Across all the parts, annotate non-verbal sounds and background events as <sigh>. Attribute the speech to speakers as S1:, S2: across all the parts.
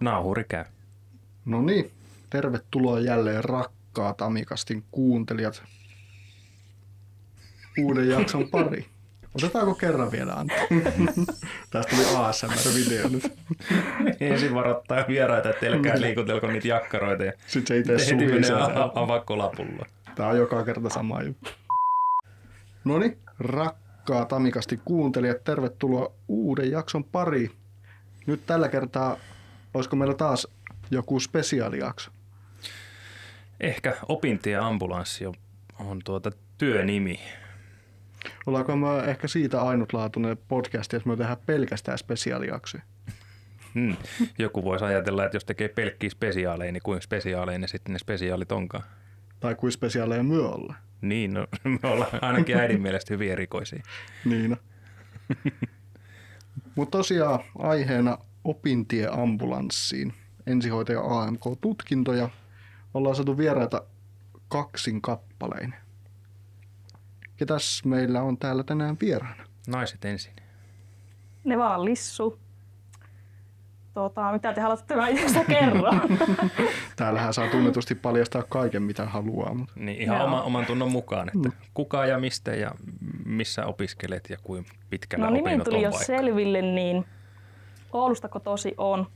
S1: Nauhuri käy.
S2: No niin, tervetuloa jälleen rakkaat Amikastin kuuntelijat uuden jakson pari. Otetaanko kerran vielä Antti? <laughs> Tästä tuli ASMR-video nyt.
S1: Ensin varoittaa vieraita, että älkää liikutelko niitä jakkaroita ja
S2: Sitten se itse
S1: avakkolapulla.
S2: Tää on joka kerta sama juttu. No niin, rakkaat Amikasti kuuntelijat, tervetuloa uuden jakson pari. Nyt tällä kertaa, olisiko meillä taas joku spesiaalijakso?
S1: Ehkä opintie ambulanssi on, on tuota työnimi.
S2: Ollaanko me ehkä siitä ainutlaatuinen podcast, jos me tehdään pelkästään spesiaalijaksoja?
S1: Hmm. Joku voisi ajatella, että jos tekee pelkkiä spesiaaleja, niin kuinka spesiaaleja ne sitten ne spesiaalit onkaan.
S2: Tai kuin spesiaaleja myö olla?
S1: Niin, no, <laughs> me ollaan ainakin äidin mielestä hyvin erikoisia. <laughs>
S2: Niin. Mutta tosiaan aiheena opintie ambulanssiin, ensihoitaja AMK-tutkintoja. Ollaan saatu vieraita kaksin kappalein. Ketäs meillä on täällä tänään vieraana?
S1: Naiset ensin.
S3: Ne vaan lissu. Tota, mitä te haluatte tämän itse kerran? <laughs>
S2: Täällähän saa tunnetusti paljastaa kaiken, mitä haluaa. Mutta
S1: Niin ihan
S3: Joo.
S1: oma, oman tunnon mukaan, että kuka ja mistä ja missä opiskelet ja kuinka pitkällä
S3: no nimi
S1: opinnot
S3: tuli
S1: on
S3: jo
S1: vaikka.
S3: selville, niin Oulusta kotosi on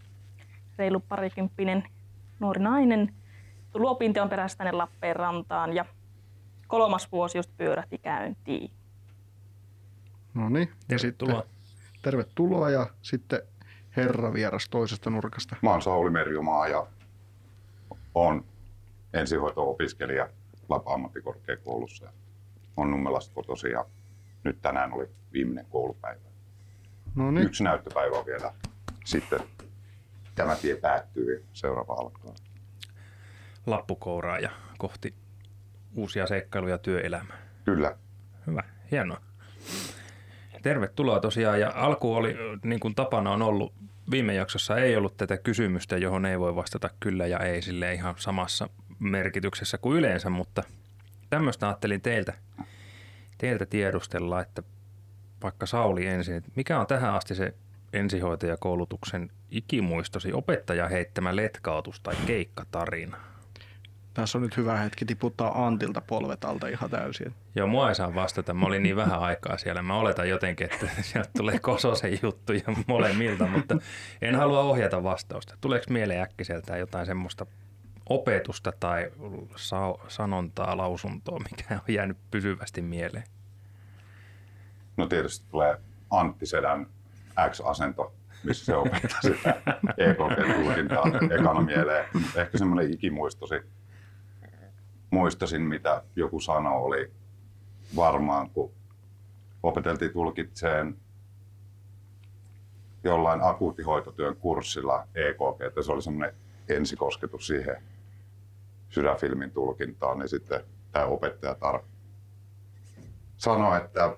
S3: reilu parikymppinen nuori nainen. Tullut opintion perässä tänne Lappeenrantaan ja kolmas vuosi just pyörähti käyntiin.
S2: no niin, ja
S1: Tervetuloa.
S2: sitten tervetuloa ja sitten herra vieras toisesta nurkasta.
S4: Mä oon Sauli Merjomaa ja on ensihoito-opiskelija Lapa ammattikorkeakoulussa. ja On Nummelasta kotoisin ja nyt tänään oli viimeinen koulupäivä.
S2: No niin,
S4: Yksi näyttöpäivä on vielä. Sitten tämä tie päättyy ja seuraava alkaa.
S1: Lappukouraa ja kohti uusia seikkailuja työelämää.
S4: Kyllä.
S1: Hyvä, hienoa. Tervetuloa tosiaan. Ja alku oli, niin kuin tapana on ollut, viime jaksossa ei ollut tätä kysymystä, johon ei voi vastata kyllä ja ei sille ihan samassa merkityksessä kuin yleensä, mutta tämmöistä ajattelin teiltä, teiltä tiedustella, että vaikka Sauli ensin, että mikä on tähän asti se ensihoitajakoulutuksen ikimuistosi opettaja heittämä letkautus tai keikkatarina?
S2: tässä on nyt hyvä hetki tiputtaa Antilta polvet alta ihan täysin.
S1: Joo, mua ei saa vastata. Mä olin niin vähän aikaa siellä. Mä oletan jotenkin, että <laughs> sieltä tulee kososen juttuja molemmilta, mutta en halua ohjata vastausta. Tuleeko mieleen äkkiseltään jotain semmoista opetusta tai sa- sanontaa, lausuntoa, mikä on jäänyt pysyvästi mieleen?
S4: No tietysti tulee Antti Sedän X-asento, missä se opettaa <laughs> sitä EKG-tulkintaa ekana mieleen. Ehkä semmoinen ikimuistosi, muistasin mitä joku sanoi oli varmaan, kun opeteltiin tulkitseen jollain akuuttihoitotyön kurssilla EKG, että se oli semmoinen ensikosketus siihen sydänfilmin tulkintaan, niin sitten tämä opettaja tar- sanoi, että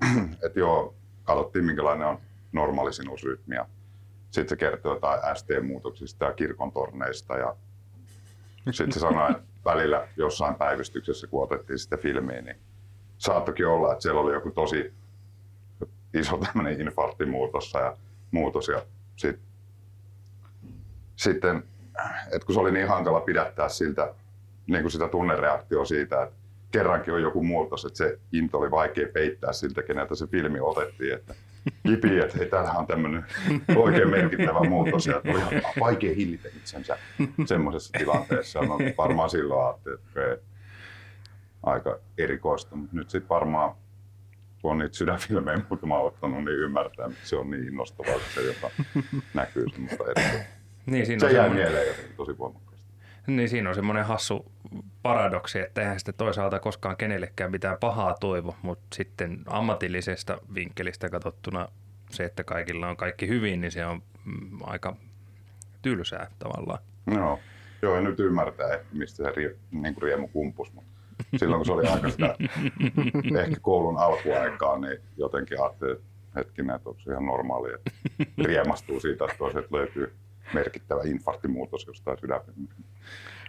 S4: <clears throat> että joo, katsottiin minkälainen on normaali sinusrytmi sitten se kertoo jotain ST-muutoksista ja kirkon torneista ja sitten se sanoi, että välillä jossain päivystyksessä, kun otettiin sitä filmiä, niin saattokin olla, että siellä oli joku tosi iso tämmöinen infarktimuutos ja muutos ja sit, sitten, että kun se oli niin hankala pidättää siltä, niin kuin sitä tunnereaktioa siitä, että kerrankin on joku muutos, että se into oli vaikea peittää siltä, keneltä se filmi otettiin, että kipi, että hei, täällähän on tämmöinen oikein merkittävä muutos ja oli vaikea hillitä itsensä semmoisessa tilanteessa. No, varmaan silloin ajattelin, että aika erikoista, mutta nyt sitten varmaan kun on niitä sydänfilmejä muutama ottanut, niin ymmärtää, että se on niin innostavaa se, joka näkyy semmoista erikoista.
S1: Niin, siinä
S4: Se
S1: on
S4: jäi mieleen tosi voimakkaasti. <laughs>
S1: Niin siinä on semmoinen hassu paradoksi, että eihän sitten toisaalta koskaan kenellekään mitään pahaa toivo, mutta sitten ammatillisesta vinkkelistä katsottuna se, että kaikilla on kaikki hyvin, niin se on mm, aika tylsää tavallaan.
S4: Joo, joo ja nyt ymmärtää, että mistä se rie, niin kuin riemu kumpus. Mutta silloin kun se oli aika sitä <laughs> ehkä koulun alkuaikaa, niin jotenkin ajattelin, että hetkinen, että onko se ihan normaali, että riemastuu siitä, että toiset löytyy merkittävä infarktimuutos jostain sydänfilmistä.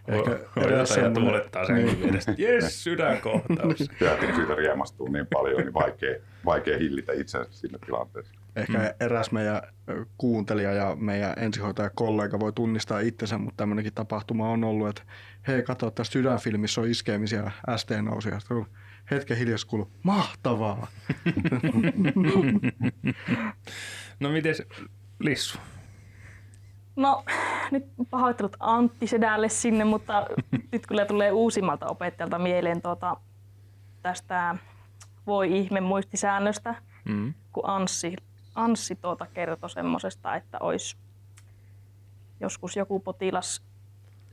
S2: Ehkä semmoinen-
S1: tuulettaa senkin
S2: Niin.
S1: Jes, sydänkohtaus. <laughs>
S4: Siitä riemastuu niin paljon, niin vaikea, vaikea hillitä itsensä siinä tilanteessa.
S2: Ehkä mm. eräs meidän kuuntelija ja meidän ensihoitajakollega voi tunnistaa itsensä, mutta tämmöinenkin tapahtuma on ollut, että hei, katso, tässä sydänfilmissä on iskemisiä, ST nousi, ja hetken hiljaisesti kuuluu, mahtavaa. <laughs> <laughs>
S1: no miten Lissu?
S3: No nyt pahoittelut Antti Sedälle sinne, mutta <laughs> nyt kyllä tulee uusimmalta opettajalta mieleen tuota, tästä voi ihme muistisäännöstä, mm. kun Anssi, Anssi tuota kertoi semmoisesta, että olisi joskus joku potilas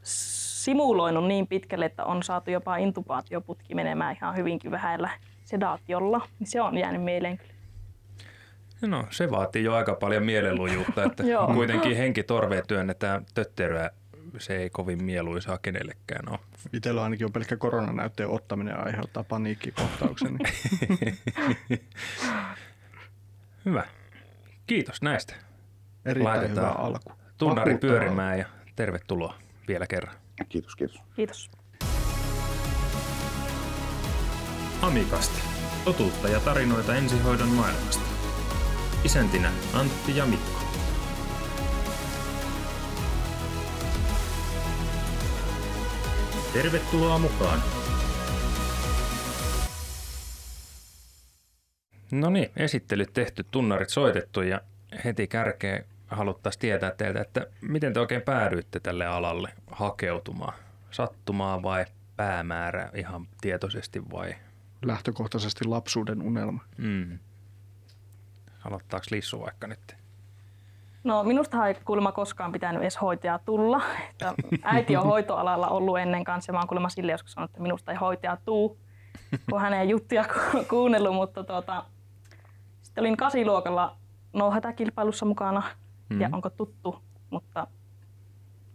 S3: simuloinut niin pitkälle, että on saatu jopa intubaatioputki menemään ihan hyvinkin vähällä sedaatiolla, niin se on jäänyt mieleen kyllä.
S1: No se vaatii jo aika paljon mielenlujuutta, että <laughs> kuitenkin henki torveen työnnetään tötteröä se ei kovin mieluisaa kenellekään ole.
S2: Itsellä ainakin on pelkkä koronanäytteen ottaminen aiheuttaa paniikkikohtauksen. <laughs>
S1: hyvä. Kiitos näistä.
S2: Erittäin Laitetaan hyvä alku.
S1: Tunnari pyörimään ja tervetuloa vielä kerran.
S4: Kiitos, kiitos.
S3: Kiitos.
S1: Amikasti. Totuutta ja tarinoita ensihoidon maailmasta. Isäntinä Antti ja Mikko. Tervetuloa mukaan! No niin, esittelyt tehty, tunnarit soitettu ja heti kärkeen haluttaisiin tietää teiltä, että miten te oikein päädyitte tälle alalle hakeutumaan? Sattumaa vai päämäärä ihan tietoisesti vai?
S2: Lähtökohtaisesti lapsuuden unelma. Mm.
S1: Aloittaako Lissu vaikka nyt?
S3: No minusta ei kuulemma koskaan pitänyt edes hoitaja tulla. <laughs> Että äiti on hoitoalalla ollut ennen kanssa ja mä oon kuulemma sille joskus sanonut, että minusta ei hoitaja tuu, kun hänen juttuja kuunnellut. Mutta tuota, sitten olin kasiluokalla no hätäkilpailussa mukana mm-hmm. ja onko tuttu, mutta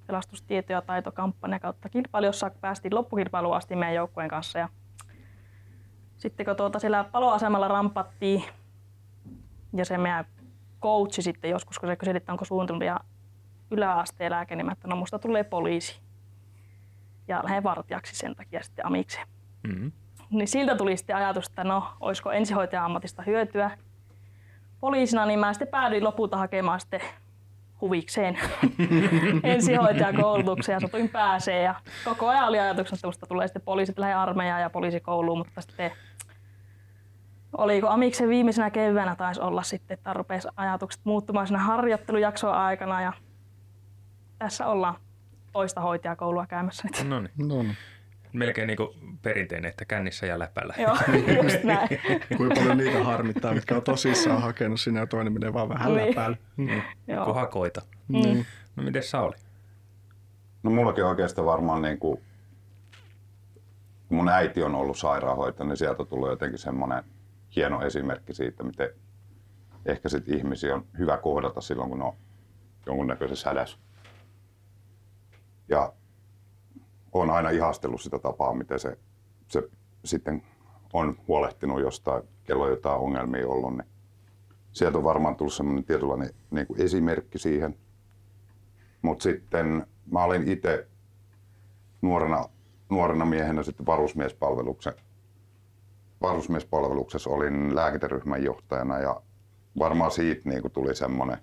S3: pelastustieto- ja taitokampanja kautta kilpailu, jossa päästiin loppukilpailuun asti meidän joukkueen kanssa. Ja sitten kun tuota siellä paloasemalla rampattiin ja se meidän coachi sitten joskus, kun se kyseli, että onko suunnitelmia yläasteen lääke, niin mä, että no musta tulee poliisi. Ja lähden vartijaksi sen takia sitten amikseen. Mm-hmm. Niin siltä tuli sitten ajatus, että no, olisiko ensihoitajan ammatista hyötyä. Poliisina niin mä sitten päädyin lopulta hakemaan sitten huvikseen <laughs> ensihoitajakoulutukseen ja satuin pääsee. Ja koko ajan oli ajatuksena, että musta tulee sitten poliisit lähde armeijaan ja poliisikouluun, mutta sitten oliko Amiksen viimeisenä keväänä taisi olla sitten, että rupesi ajatukset muuttumaan siinä harjoittelujakson aikana ja tässä ollaan toista hoitajakoulua käymässä nyt.
S1: No niin. No niin. Melkein niin kuin perinteinen, että kännissä ja läpällä.
S3: Joo, just <laughs> näin.
S2: Kuinka paljon niitä harmittaa, mitkä on tosissaan hakenut sinne ja toinen menee vaan vähän niin. läpällä.
S1: Mm. Kun hakoita. Mm. Niin. No miten Sauli?
S4: No mullakin oikeastaan varmaan niin kuin, kun mun äiti on ollut sairaanhoitaja, niin sieltä tullut jotenkin semmoinen hieno esimerkki siitä, miten ehkä sit ihmisiä on hyvä kohdata silloin, kun on jonkunnäköisessä hädässä. Ja olen aina ihastellut sitä tapaa, miten se, se sitten on huolehtinut jostain, kello on jotain ongelmia ollut, niin sieltä on varmaan tullut semmoinen tietynlainen niin kuin esimerkki siihen. Mutta sitten mä olin itse nuorena, nuorena miehenä sitten varusmiespalveluksen varusmiespalveluksessa olin lääkintäryhmän johtajana ja varmaan siitä niin kuin tuli semmoinen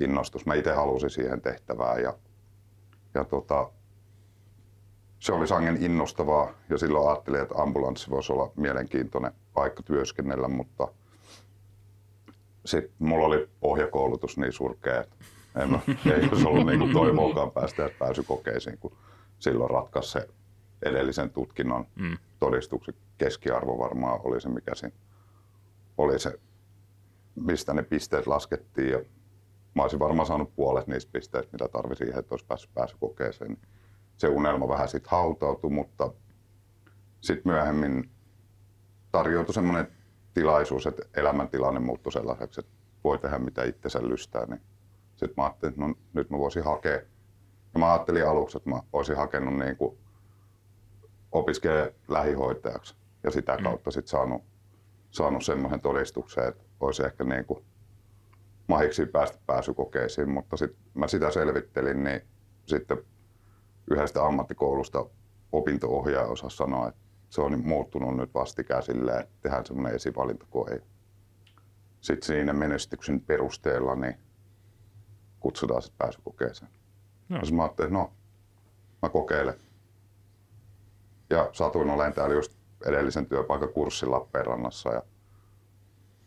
S4: innostus. Mä itse halusin siihen tehtävään ja, ja tota, se oli sangen innostavaa ja silloin ajattelin, että ambulanssi voisi olla mielenkiintoinen paikka työskennellä, mutta sitten mulla oli pohjakoulutus niin surkea, että en mä, <laughs> ei olisi ollut niin toivoakaan päästä pääsykokeisiin, kun silloin ratkaisi se edellisen tutkinnon mm. todistuksen keskiarvo varmaan oli se, mikä siinä oli se, mistä ne pisteet laskettiin. Ja mä olisin varmaan saanut puolet niistä pisteistä, mitä tarvitsin siihen, että olisi päässyt pääsykokeeseen. Se unelma vähän sitten hautautui, mutta sitten myöhemmin tarjoutui semmoinen tilaisuus, että elämäntilanne muuttui sellaiseksi, että voi tehdä mitä itsensä lystää. Niin sitten mä ajattelin, että no, nyt mä voisin hakea. Ja mä ajattelin aluksi, että mä olisin hakenut niin kuin lähihoitajaksi ja sitä mm. kautta sitten saanut, saanut semmoisen todistuksen, että olisi ehkä niin kuin mahiksi päästä pääsykokeisiin, mutta sitten mä sitä selvittelin, niin sitten yhdestä ammattikoulusta opinto-ohjaaja osaa sanoa, että se on muuttunut nyt vastikään silleen, että tehdään semmoinen esivalintakoe. sitten siinä menestyksen perusteella niin kutsutaan sitten pääsykokeeseen.
S1: No.
S4: No. mä ajattelin, että no, mä kokeilen. Ja satuin olen täällä just edellisen työpaikan kurssin Lappeenrannassa ja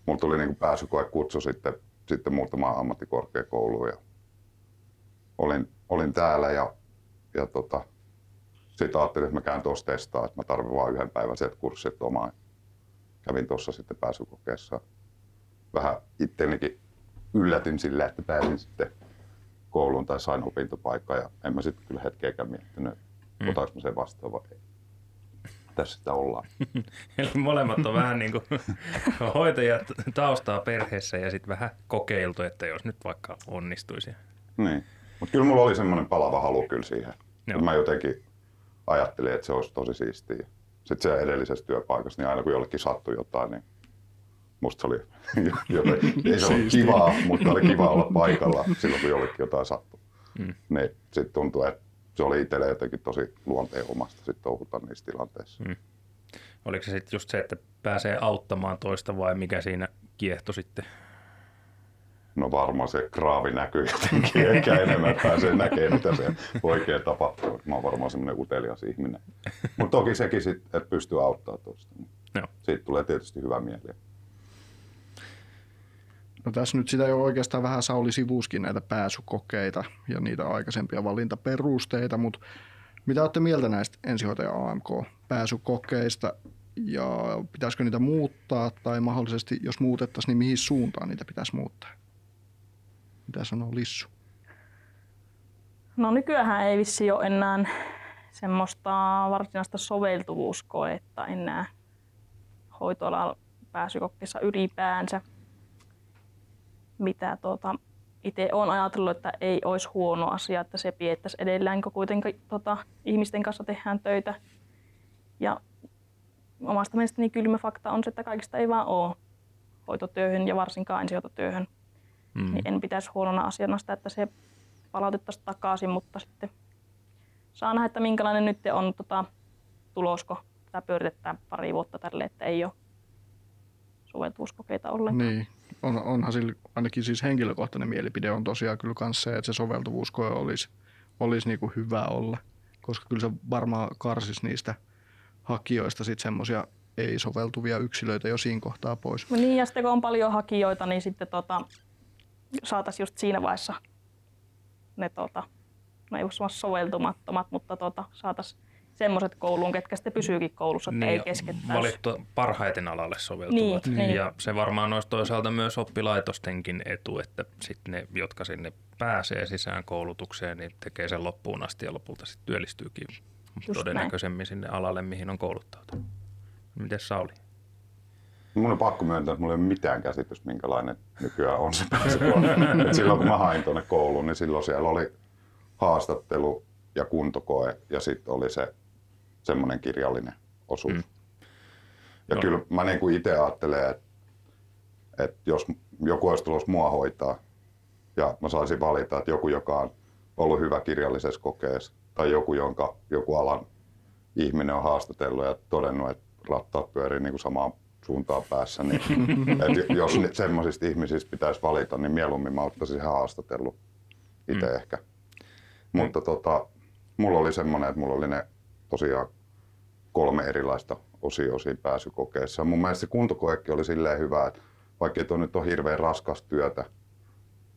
S4: mulla tuli niin pääsykoekutsu sitten, sitten muutamaan ammattikorkeakouluun ja olin, olin täällä ja, ja tota, sitten ajattelin, että mä käyn tuossa testaa, että mä tarvitsen vain yhden päivän sieltä kurssit omaa. Kävin tuossa sitten pääsykokeessa. Vähän ittenikin yllätin sillä, että pääsin sitten kouluun tai sain opintopaikkaa ja en mä sitten kyllä hetkeäkään miettinyt, mm. otanko mä sen vastaan vai ei. Tässä sitä ollaan. <laughs>
S1: Eli molemmat on vähän niin kuin hoitajat taustaa perheessä ja sitten vähän kokeiltu, että jos nyt vaikka onnistuisi.
S4: Niin. Mutta kyllä mulla oli semmoinen palava halu kyllä siihen.
S1: Joo.
S4: Mä jotenkin ajattelin, että se olisi tosi siistiä. Sitten siellä edellisessä työpaikassa, niin aina kun jollekin sattui jotain, niin musta se oli <laughs> joten, ei se ollut kivaa, mutta oli kiva olla paikalla silloin, kun jollekin jotain sattui.
S1: Mm.
S4: Niin sitten tuntui, että se oli itselle jotenkin tosi luonteen omasta sitten touhuta niissä tilanteissa.
S1: Mm. Oliko se sitten just se, että pääsee auttamaan toista vai mikä siinä kiehto sitten?
S4: No varmaan se kraavi näkyy jotenkin, ehkä enemmän pääsee näkemään, mitä se oikein tapahtuu. Mä oon varmaan semmoinen utelias ihminen. Mutta toki sekin sitten, että pystyy auttamaan toista.
S1: Joo.
S4: siitä tulee tietysti hyvä mieli.
S2: No tässä nyt sitä jo oikeastaan vähän Sauli sivuuskin näitä pääsykokeita ja niitä aikaisempia valintaperusteita, mutta mitä olette mieltä näistä ensihoitaja AMK-pääsykokeista ja pitäisikö niitä muuttaa tai mahdollisesti jos muutettaisiin, niin mihin suuntaan niitä pitäisi muuttaa? Mitä sanoo Lissu?
S3: No nykyään ei vissi ole enää semmoista varsinaista soveltuvuuskoetta enää hoitoalan pääsykokkeessa ylipäänsä. Mitä tuota, itse olen ajatellut, että ei olisi huono asia, että se piettäisi edelleen, kun kuitenkin tota, ihmisten kanssa tehdään töitä. Ja omasta mielestäni kylmä fakta on se, että kaikista ei vaan ole hoitotyöhön ja varsinkaan ensihoitotyöhön. Mm. Niin en pitäisi huonona asiana sitä, että se palautettaisiin takaisin, mutta sitten saa nähdä, että minkälainen nyt on tota, tulosko. Tätä pyöritetään pari vuotta tälle, että ei ole soveltuvuuskokeita ollenkaan.
S2: Niin, on, onhan sillä ainakin siis henkilökohtainen mielipide on tosiaan kyllä myös se, että se soveltuvuuskoe olisi, olisi niin kuin hyvä olla, koska kyllä se varmaan karsisi niistä hakijoista sitten semmoisia ei-soveltuvia yksilöitä jo siinä kohtaa pois.
S3: No niin, ja sitten kun on paljon hakijoita, niin sitten tota, saataisiin just siinä vaiheessa ne, tota, no ei ole soveltumattomat, mutta tota, saataisiin semmoiset kouluun, ketkä sitten pysyykin koulussa, että ei keskettäisi.
S1: valittu parhaiten alalle soveltuvat.
S3: Niin, niin.
S1: Ja se varmaan olisi toisaalta myös oppilaitostenkin etu, että sitten ne, jotka sinne pääsee sisään koulutukseen, niin tekee sen loppuun asti ja lopulta sitten työllistyykin
S3: Just
S1: todennäköisemmin sinne alalle, mihin on kouluttautunut. Miten Sauli?
S4: Mun on pakko myöntää, että mulla ei ole mitään käsitystä, minkälainen nykyään on se pääsykoe. <laughs> Silloin kun mä hain tuonne kouluun, niin silloin siellä oli haastattelu ja kuntokoe ja sitten oli se semmoinen kirjallinen osuus. Mm. Ja
S1: No.
S4: kyllä mä niin kuin itse ajattelen, että, että jos joku olisi tulossa mua hoitaa ja mä saisin valita, että joku, joka on ollut hyvä kirjallisessa kokeessa tai joku, jonka joku alan ihminen on haastatellut ja todennut, että rattaat pyörii niin kuin samaan suuntaan päässä, niin <laughs> että jos semmoisista ihmisistä pitäisi valita, niin mieluummin mä ottaisin ihan haastattelun itse mm. ehkä. Mutta tota, mulla oli semmoinen, että mulla oli ne tosiaan kolme erilaista osioa siinä pääsykokeessa. Mun mielestä se kuntokoekin oli silleen hyvä, että vaikka tuo nyt ole hirveän raskas työtä,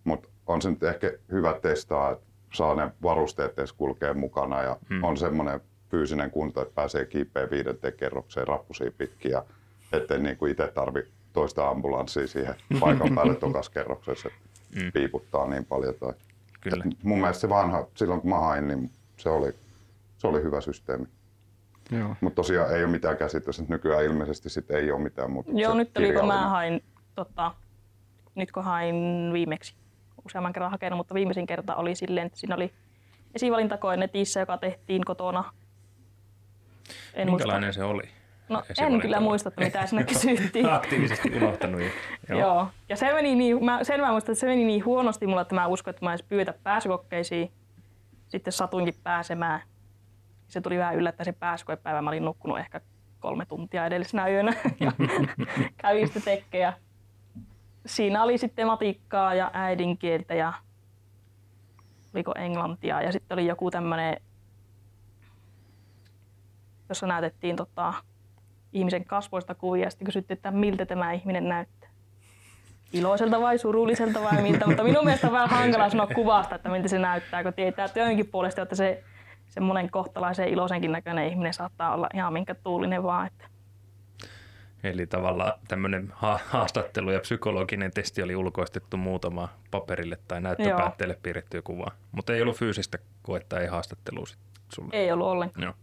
S4: mutta on se nyt ehkä hyvä testaa, että saa ne varusteet edes kulkea mukana ja hmm. on semmoinen fyysinen kunto, että pääsee kiipeä viidenteen kerrokseen rappusia pitkin ja ettei niin kuin itse tarvi toista ambulanssia siihen paikan päälle <laughs> tokas kerroksessa, että
S1: Mm.
S4: piiputtaa niin paljon. Tai.
S1: Kyllä.
S4: Et mun mielestä se vanha, silloin kun mä hain, niin se oli, se oli hyvä systeemi. Mutta tosiaan ei ole mitään käsitystä, että nykyään ilmeisesti sit ei ole mitään muuta.
S3: Joo, nyt oli, kun mä hain, tota, nyt kun hain viimeksi, useamman kerran hakenut, mutta viimeisin kerta oli silleen, että siinä oli esivalintakoe netissä, joka tehtiin kotona. En
S1: Minkälainen se oli?
S3: muista. No en kyllä muista, että mitä siinä kysyttiin. <laughs>
S1: Aktiivisesti unohtanut. jo. <laughs>
S3: Joo. Joo. Ja se meni niin, mä, sen mä muistan, että se meni niin huonosti mulla, että mä uskon, että mä edes pyytä pääsykokkeisiin. Sitten satuinkin pääsemään. Se tuli vähän yllättäen se pääsykoepäivä. Mä olin nukkunut ehkä kolme tuntia edellisenä yönä <laughs> ja kävin sitten tekkejä. siinä oli sitten matikkaa ja äidinkieltä ja oliko englantia ja sitten oli joku tämmöinen, jossa näytettiin tota, ihmisen kasvoista kuvia ja sitten kysyttiin, että miltä tämä ihminen näyttää. Iloiselta vai surulliselta vai miltä, mutta minun mielestä on vähän hankala sanoa kuvasta, että miltä se näyttää, kun tietää työnkin puolesta, että se semmoinen kohtalaisen iloisenkin näköinen ihminen saattaa olla ihan minkä tuulinen vaan. Että.
S1: Eli tavallaan tämmöinen haastattelu ja psykologinen testi oli ulkoistettu muutama paperille tai näyttöpäätteelle piirrettyä kuvaa. Mutta ei ollut fyysistä koetta, ei haastattelua sulle.
S3: Ei ollut ollenkaan.
S1: Joo.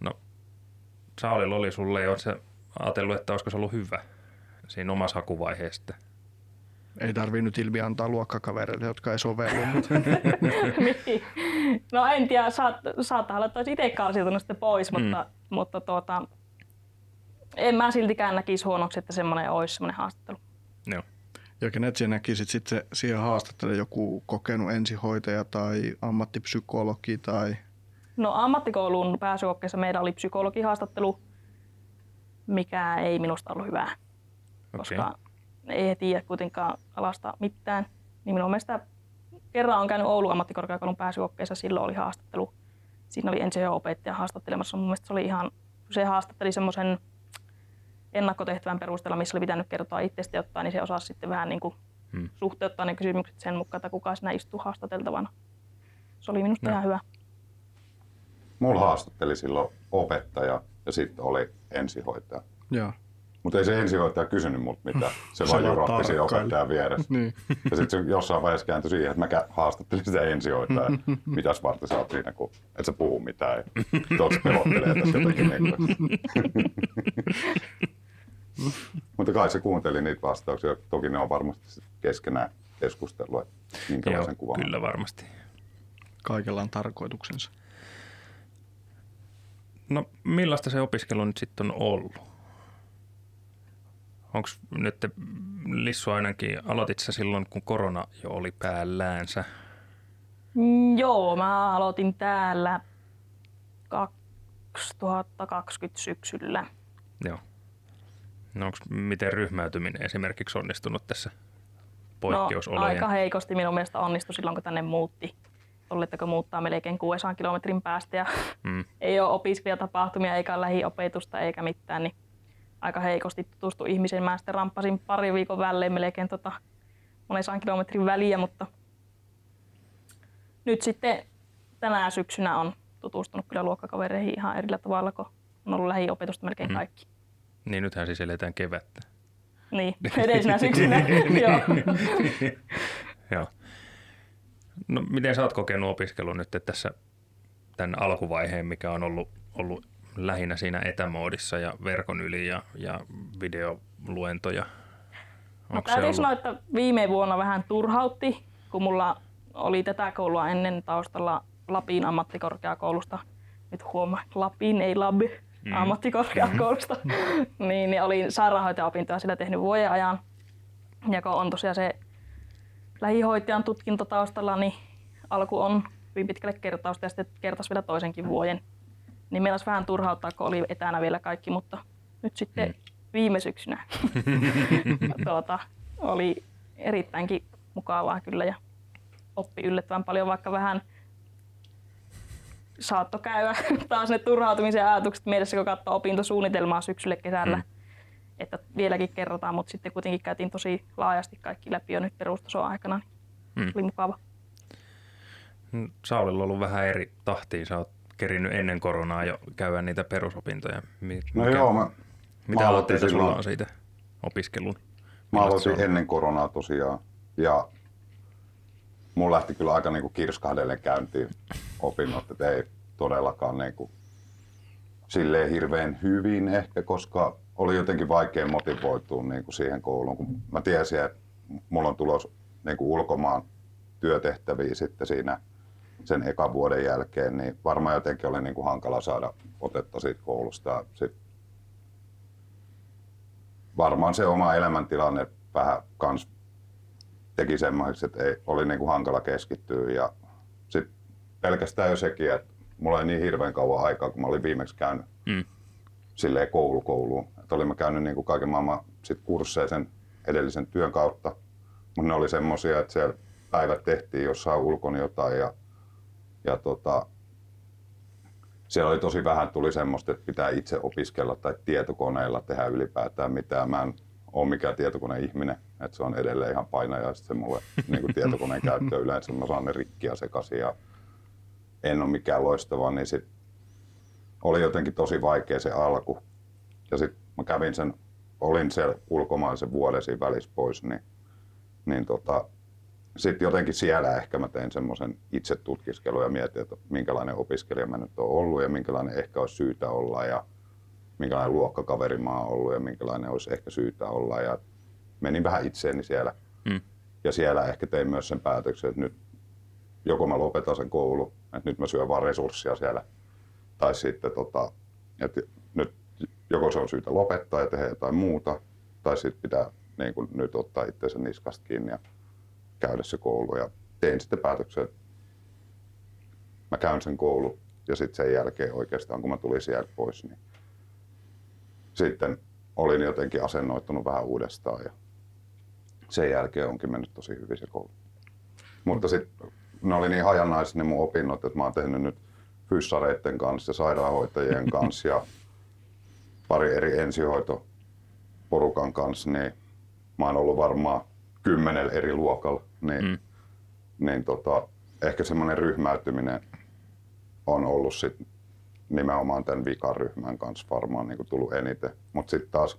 S1: No, Saulilla oli sulle jo se ajatellut, että olisiko se ollut hyvä siinä omassa hakuvaiheessa.
S2: Ei tarvii nyt ilmi antaa luokkakavereille, jotka ei sovellu. Mutta...
S3: niin. No en tiedä, saat, saattaa olla, että olisi itse karsiutunut sitten pois, mm. mutta, mutta tuota, en mä siltikään näkisi huonoksi, että semmoinen olisi semmoinen haastattelu.
S1: Joo.
S2: Ja kenet sinä näkisit sitten siihen haastattelemaan joku kokenut ensihoitaja tai ammattipsykologi tai...
S3: No ammattikoulun pääsykokeessa meillä oli psykologihaastattelu, mikä ei minusta ollut hyvää. Okay. Koska ei tiedä kuitenkaan alasta mitään. Niin minun mielestä kerran on käynyt Oulun ammattikorkeakoulun pääsykokeessa, silloin oli haastattelu. Siinä oli NCO-opettaja haastattelemassa. Mun mielestä se oli ihan, se haastatteli semmoisen ennakkotehtävän perusteella, missä oli pitänyt kertoa itsestä jotain, niin se osasi sitten vähän niin kuin hmm. suhteuttaa ne kysymykset sen mukaan, että kuka sinä istuu haastateltavana. Se oli minusta no. ihan hyvä.
S4: Mulla haastatteli silloin opettaja ja sitten oli ensihoitaja.
S2: Joo.
S4: Mutta ei se ensihoitaja kysynyt multa mitään. <laughs> Se, vaan jurotti siinä opettajan vieressä. <laughs> niin. Ja sitten se jossain vaiheessa kääntyi siihen, että mä haastattelin sitä ensihoitajaa. <laughs> Mitäs varten sä oot siinä, kun et sä puhu mitään. Tuossa pelottelee tässä jotenkin. Mutta kai se kuunteli niitä vastauksia. Toki ne on varmasti keskenään keskustelua, minkälaisen kuvan.
S1: Kyllä varmasti.
S2: Kaikella on tarkoituksensa.
S1: No millaista se opiskelu nyt sitten on ollut? Onko nyt Lissu ainakin, aloitit sä silloin, kun korona jo oli päälläänsä?
S3: Mm, joo, mä aloitin täällä 2020 syksyllä.
S1: Joo. No onko miten ryhmäytyminen esimerkiksi onnistunut tässä poikkeusolojen?
S3: No, aika heikosti minun mielestä onnistui silloin, kun tänne muutti. Oletteko muuttaa melkein 600 kilometrin päästä ja mm. <laughs> ei ole opiskelijatapahtumia eikä lähiopetusta eikä mitään, niin aika heikosti tutustu ihmisiin. Mä sitten ramppasin pari viikon välein melkein tota, monen saan kilometrin väliä, mutta nyt sitten tänä syksynä on tutustunut kyllä luokkakavereihin ihan erillä tavalla, kun on ollut lähiopetusta melkein mm. kaikki.
S1: Niin nythän siis eletään kevättä.
S3: Niin, edellisenä <laughs> syksynä. Joo. <laughs>
S1: Joo. No, miten sä oot kokenut opiskelun nyt tässä tämän alkuvaiheen, mikä on ollut, ollut lähinnä siinä etämoodissa ja verkon yli ja, ja videoluentoja?
S3: no, täytyy sanoa, että viime vuonna vähän turhautti, kun mulla oli tätä koulua ennen taustalla Lapin ammattikorkeakoulusta. Nyt huomaa, Lapin ei Labi mm. ammattikorkeakoulusta. Mm. <laughs> niin, niin olin sairaanhoitajaopintoja sillä tehnyt vuoden ajan. Ja kun on tosiaan se lähihoitajan tutkinto taustalla, niin alku on hyvin pitkälle kertausta ja sitten kertas vielä toisenkin vuoden niin meillä olisi vähän turhauttaa, kun oli etänä vielä kaikki, mutta nyt sitten mm. viime syksynä <laughs> tuota, oli erittäinkin mukavaa kyllä ja oppi yllättävän paljon, vaikka vähän saatto käydä <laughs> taas ne turhautumisen ajatukset mielessä, kun katsoo opintosuunnitelmaa syksylle kesällä. Mm. Että vieläkin kerrotaan, mutta sitten kuitenkin käytiin tosi laajasti kaikki läpi jo nyt perustason aikana. Niin mm. Oli mukava.
S1: Saulilla on ollut vähän eri tahtiin. Sä oot kerinyt ennen koronaa jo käydä niitä perusopintoja?
S4: Mikä, no joo, mä,
S1: mitä aloitteita sulla on siitä opiskelun?
S4: Mä aloitin ennen koronaa tosiaan ja mulla lähti kyllä aika niin kuin kirskahdellen käyntiin opinnot, että ei todellakaan niin kuin, silleen hirveän hyvin ehkä, koska oli jotenkin vaikea motivoitua niin kuin siihen kouluun, kun mä tiesin, että mulla on tulos niin kuin ulkomaan työtehtäviä sitten siinä sen ekan vuoden jälkeen, niin varmaan jotenkin oli niin kuin hankala saada otetta siitä koulusta. Sit varmaan se oma elämäntilanne vähän kans teki semmoiseksi, että ei, oli niin kuin hankala keskittyä. Ja sit pelkästään jo sekin, että mulla ei niin hirveän kauan aikaa, kun mä olin viimeksi käynyt mm. silleen koulu kouluun. Että olin mä käynyt niin kuin kaiken maailman sit kursseja sen edellisen työn kautta, mutta ne oli semmoisia, että siellä päivät tehtiin jossain ulkona jotain ja, ja tota, siellä oli tosi vähän, tuli semmoista, että pitää itse opiskella tai tietokoneella tehdä ylipäätään mitään. Mä en ole mikään tietokoneihminen, että se on edelleen ihan painaja se mulle niin kuin tietokoneen käyttö yleensä. Mä saan ne rikkiä sekaisin ja en ole mikään loistava, niin sit oli jotenkin tosi vaikea se alku. Ja sitten mä kävin sen, olin siellä ulkomaan sen vuoden siinä välissä pois, niin, niin tota, sitten jotenkin siellä ehkä mä tein semmoisen itse tutkiskelun ja mietin, että minkälainen opiskelija mä nyt oon ollut ja minkälainen ehkä olisi syytä olla ja minkälainen luokkakaveri mä oon ollut ja minkälainen olisi ehkä syytä olla. Ja menin vähän itseeni siellä. Hmm. Ja siellä ehkä tein myös sen päätöksen, että nyt joko mä lopetan sen koulu, että nyt mä syön vaan resurssia siellä, tai sitten tota, että nyt joko se on syytä lopettaa ja tehdä jotain muuta, tai sitten pitää niin kuin nyt ottaa itseensä niskasta kiinni ja käydä se koulu. Ja tein sitten päätöksen, että mä käyn sen koulu ja sitten sen jälkeen oikeastaan kun mä tulin sieltä pois, niin sitten olin jotenkin asennoittunut vähän uudestaan ja sen jälkeen onkin mennyt tosi hyvin se koulu. Mutta sitten ne oli niin hajanaisia ne mun opinnot, että mä oon tehnyt nyt fyssareiden kanssa ja sairaanhoitajien <laughs> kanssa ja pari eri ensihoitoporukan kanssa, niin mä oon ollut varmaan kymmenellä eri luokalla, niin, mm. niin tota, ehkä semmoinen ryhmäytyminen on ollut sit nimenomaan tämän vikaryhmän kanssa varmaan niin tullut eniten. Mutta sitten taas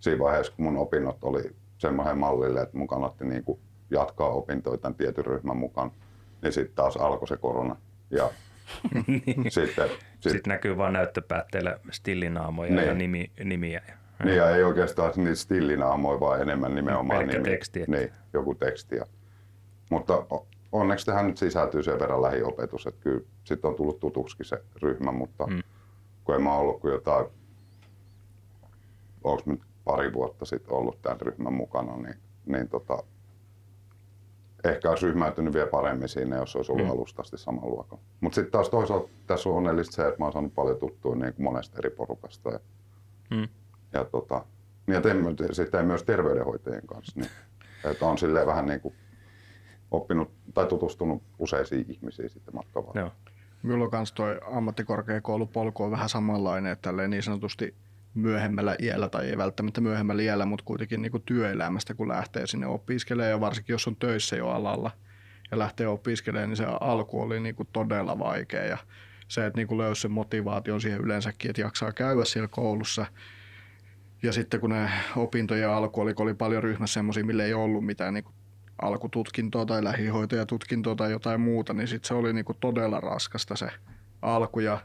S4: siinä vaiheessa, kun mun opinnot oli semmoinen mallille, että mun kannatti niin jatkaa opintoja tämän tietyn ryhmän mukaan, niin sitten taas alkoi se korona. Ja <laughs>
S1: niin. sitten, sit... sitten näkyy vain näyttöpäätteillä stillinaamoja niin. ja nimi, nimiä.
S4: Niin ja ei oikeastaan niitä stillinaamoja, vaan enemmän nimenomaan
S1: Pelkkä nimi. teksti.
S4: Että... Niin, joku teksti. Ja... Mutta onneksi tähän nyt sisältyy sen verran lähiopetus, että kyllä sitten on tullut tutuksikin se ryhmä, mutta mm. kun en mä ollut kuin jotain, onko nyt pari vuotta sitten ollut tämän ryhmän mukana, niin, niin tota, ehkä olisi ryhmäytynyt vielä paremmin siinä, jos olisi ollut mm. alusta asti saman luokan. Mutta sitten taas toisaalta tässä on onnellista se, että mä oon saanut paljon tuttua niin kuin monesta eri porukasta. Ja, mm. ja, tota, ja tein, sitten myös terveydenhoitajien kanssa. Niin, <laughs> että on silleen vähän niin kuin oppinut tai tutustunut useisiin ihmisiin sitten matkan varrella.
S2: Minulla on myös tuo ammattikorkeakoulupolku on vähän samanlainen, että niin sanotusti myöhemmällä iällä, tai ei välttämättä myöhemmällä iällä, mutta kuitenkin niin kuin työelämästä, kun lähtee sinne opiskelemaan, ja varsinkin jos on töissä jo alalla ja lähtee opiskelemaan, niin se alku oli niin kuin todella vaikea. Ja se, että niin kuin löysi sen motivaation siihen yleensäkin, että jaksaa käydä siellä koulussa. Ja sitten kun ne opintojen alku oli, kun oli paljon ryhmässä semmoisia, millä ei ollut mitään niin kuin alkututkintoa tai lähihoitajatutkintoa tai jotain muuta, niin sitten se oli niin kuin todella raskasta se alku. Ja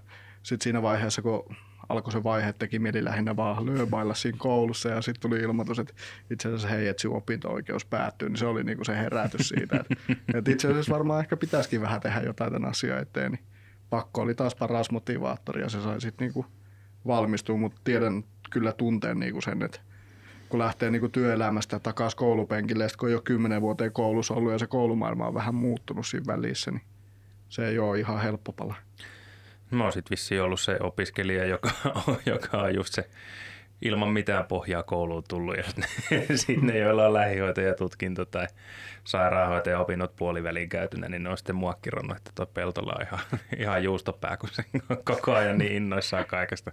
S2: sitten siinä vaiheessa, kun alkoi se vaihe, teki mieli lähinnä vaan lööbailla siinä koulussa ja sitten tuli ilmoitus, että itse asiassa hei, että sinun opinto-oikeus päättyy, niin se oli niinku se herätys siitä, että, että itse asiassa varmaan ehkä pitäisikin vähän tehdä jotain tämän asian eteen, niin pakko oli taas paras motivaattori ja se sai sitten niinku valmistua, mutta tiedän kyllä tunteen niinku sen, että kun lähtee niinku työelämästä takaisin koulupenkille, ja kun ei kymmenen vuoteen koulussa ollut ja se koulumaailma on vähän muuttunut siinä välissä, niin se ei ole ihan helppo pala.
S1: Mä oon sitten vissiin ollut se opiskelija, joka, joka on just se ilman mitään pohjaa kouluun tullut ja <laughs> sinne, joilla on lähihoitajatutkinto tai sairaanhoitajaopinnot puoliväliin käytynä, niin ne on sitten mua kironnut, että tuo Peltola on ihan, ihan juustopää, kun se koko ajan niin innoissaan kaikesta.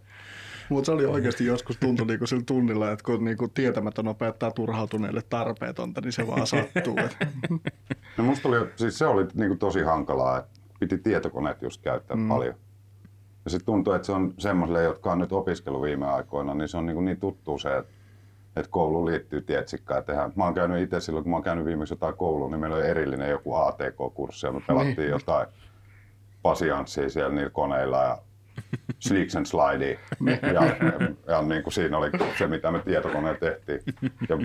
S2: Mutta se oli oikeasti joskus tuntui niinku sillä tunnilla, että kun niinku tietämätön opettaa turhautuneille tarpeetonta, niin se vaan sattuu. <laughs> <laughs>
S4: no musta oli, siis se oli niinku tosi hankalaa, että piti tietokoneet just käyttää mm. paljon. Ja sitten tuntuu, että se on semmoisille, jotka on nyt opiskellut viime aikoina, niin se on niin, niin tuttu se, että, että kouluun liittyy tietsikkaa tehdä. Mä oon käynyt itse silloin, kun mä oon käynyt viimeksi jotain kouluun, niin meillä oli erillinen joku ATK-kurssi ja me pelattiin niin. jotain pasianssia siellä niillä koneilla ja <laughs> Slicks and Slidey. Niin. ja, ja, niin kuin siinä oli se, mitä me tietokoneella tehtiin. Ja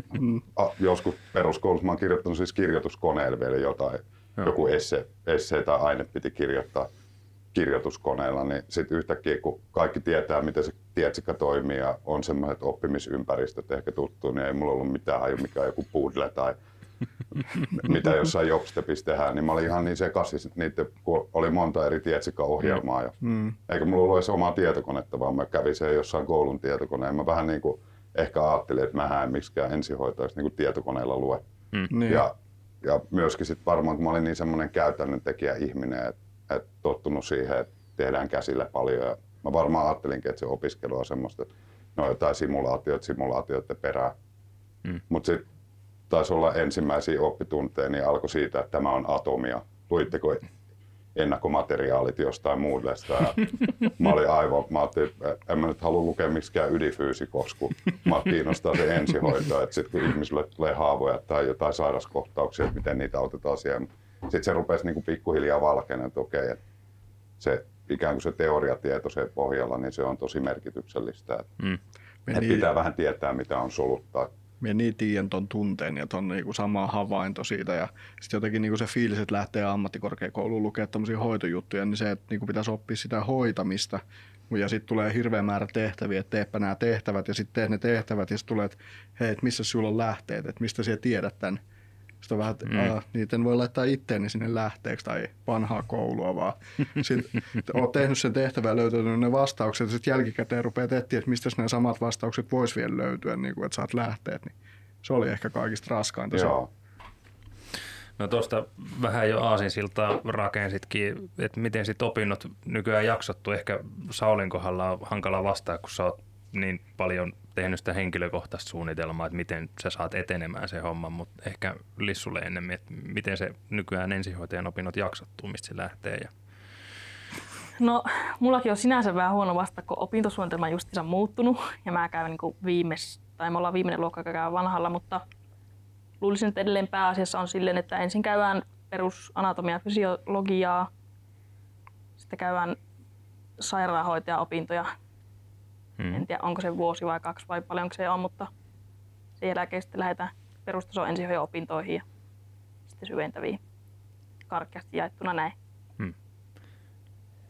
S4: a, joskus peruskoulussa mä oon kirjoittanut siis kirjoituskoneella vielä jotain. Joku esse, esse tai aine piti kirjoittaa kirjoituskoneella, niin sitten yhtäkkiä kun kaikki tietää, miten se tietsikka toimii ja on semmoiset oppimisympäristöt ehkä tuttu, niin ei mulla ollut mitään haju, mikä on joku Poodle tai mitä jossain Jobstepissa tehdään, niin mä olin ihan niin sekaisin niitä, kun oli monta eri tietsikkaohjelmaa. Ja, mm. Eikä mulla ollut edes omaa tietokonetta, vaan mä kävin se jossain koulun tietokoneen. Mä vähän niin kuin ehkä ajattelin, että mä en miksikään ensihoitajaksi niin tietokoneella lue.
S2: Mm. Niin.
S4: Ja, ja myöskin sit varmaan, kun mä olin niin semmoinen käytännön tekijä ihminen, että, että tottunut siihen, että tehdään käsillä paljon. Ja mä varmaan ajattelinkin, että se opiskelu on semmoista, että no jotain simulaatioita simulaatioiden perään. Mm. Mutta sitten taisi olla ensimmäisiä oppitunteja, niin alkoi siitä, että tämä on atomia. Luitteko ennakkomateriaalit jostain muudesta. Ja mä olin aivan, mä ajattelin, että en mä nyt halua lukea miksikään ydinfyysikoksi, kun mä kiinnostaa se ensihoito, että sitten kun ihmisille tulee haavoja tai jotain sairaskohtauksia, että miten niitä autetaan siellä. Sitten se rupesi niin kuin pikkuhiljaa valkeana, että okei, että se ikään kuin se teoriatieto se pohjalla, niin se on tosi merkityksellistä. Että, mm. että pitää vähän tietää, mitä on soluttaa
S2: Mie niin tiedän ton tunteen ja ton niinku sama havainto siitä. Ja sitten jotenkin niinku se fiilis, että lähtee ammattikorkeakouluun lukemaan tämmöisiä hoitojuttuja, niin se, että niinku pitäisi oppia sitä hoitamista. Ja sitten tulee hirveä määrä tehtäviä, että teepä nämä tehtävät ja sitten teet ne tehtävät ja sitten tulee, että hei, et missä sulla on lähteet, että mistä sinä tiedät tämän sitten on vähän, että mm. niitä en voi laittaa itteeni sinne lähteeksi tai vanhaa koulua, vaan <laughs> sitten olet tehnyt sen tehtävän ja löytänyt ne vastaukset ja sitten jälkikäteen rupeat etsiä, että mistä ne samat vastaukset vois vielä löytyä, niin kuin, että saat lähteet. Niin se oli ehkä kaikista raskainta. Joo.
S1: No tuosta vähän jo aasinsiltaa rakensitkin, että miten sitten opinnot nykyään jaksottu. Ehkä Saulin kohdalla on hankala vastaa, kun sä oot niin paljon tehnyt sitä henkilökohtaista suunnitelmaa, että miten sä saat etenemään se homma, mutta ehkä Lissulle ennemmin, että miten se nykyään ensihoitajan opinnot jaksottuu, mistä se lähtee ja
S3: No, mullakin on sinänsä vähän huono vasta, kun opintosuunnitelma on justiinsa muuttunut ja mä käyn niin viimeis, tai me ollaan viimeinen luokka käy vanhalla, mutta luulisin, että edelleen pääasiassa on silleen, että ensin käydään perusanatomia ja fysiologiaa, sitten käydään sairaanhoitaja-opintoja Mm. En tiedä, onko se vuosi vai kaksi vai paljonko se on, mutta sen jälkeen sitten lähdetään perustason ensihoidon opintoihin ja sitten syventäviin karkeasti jaettuna näin. Mm.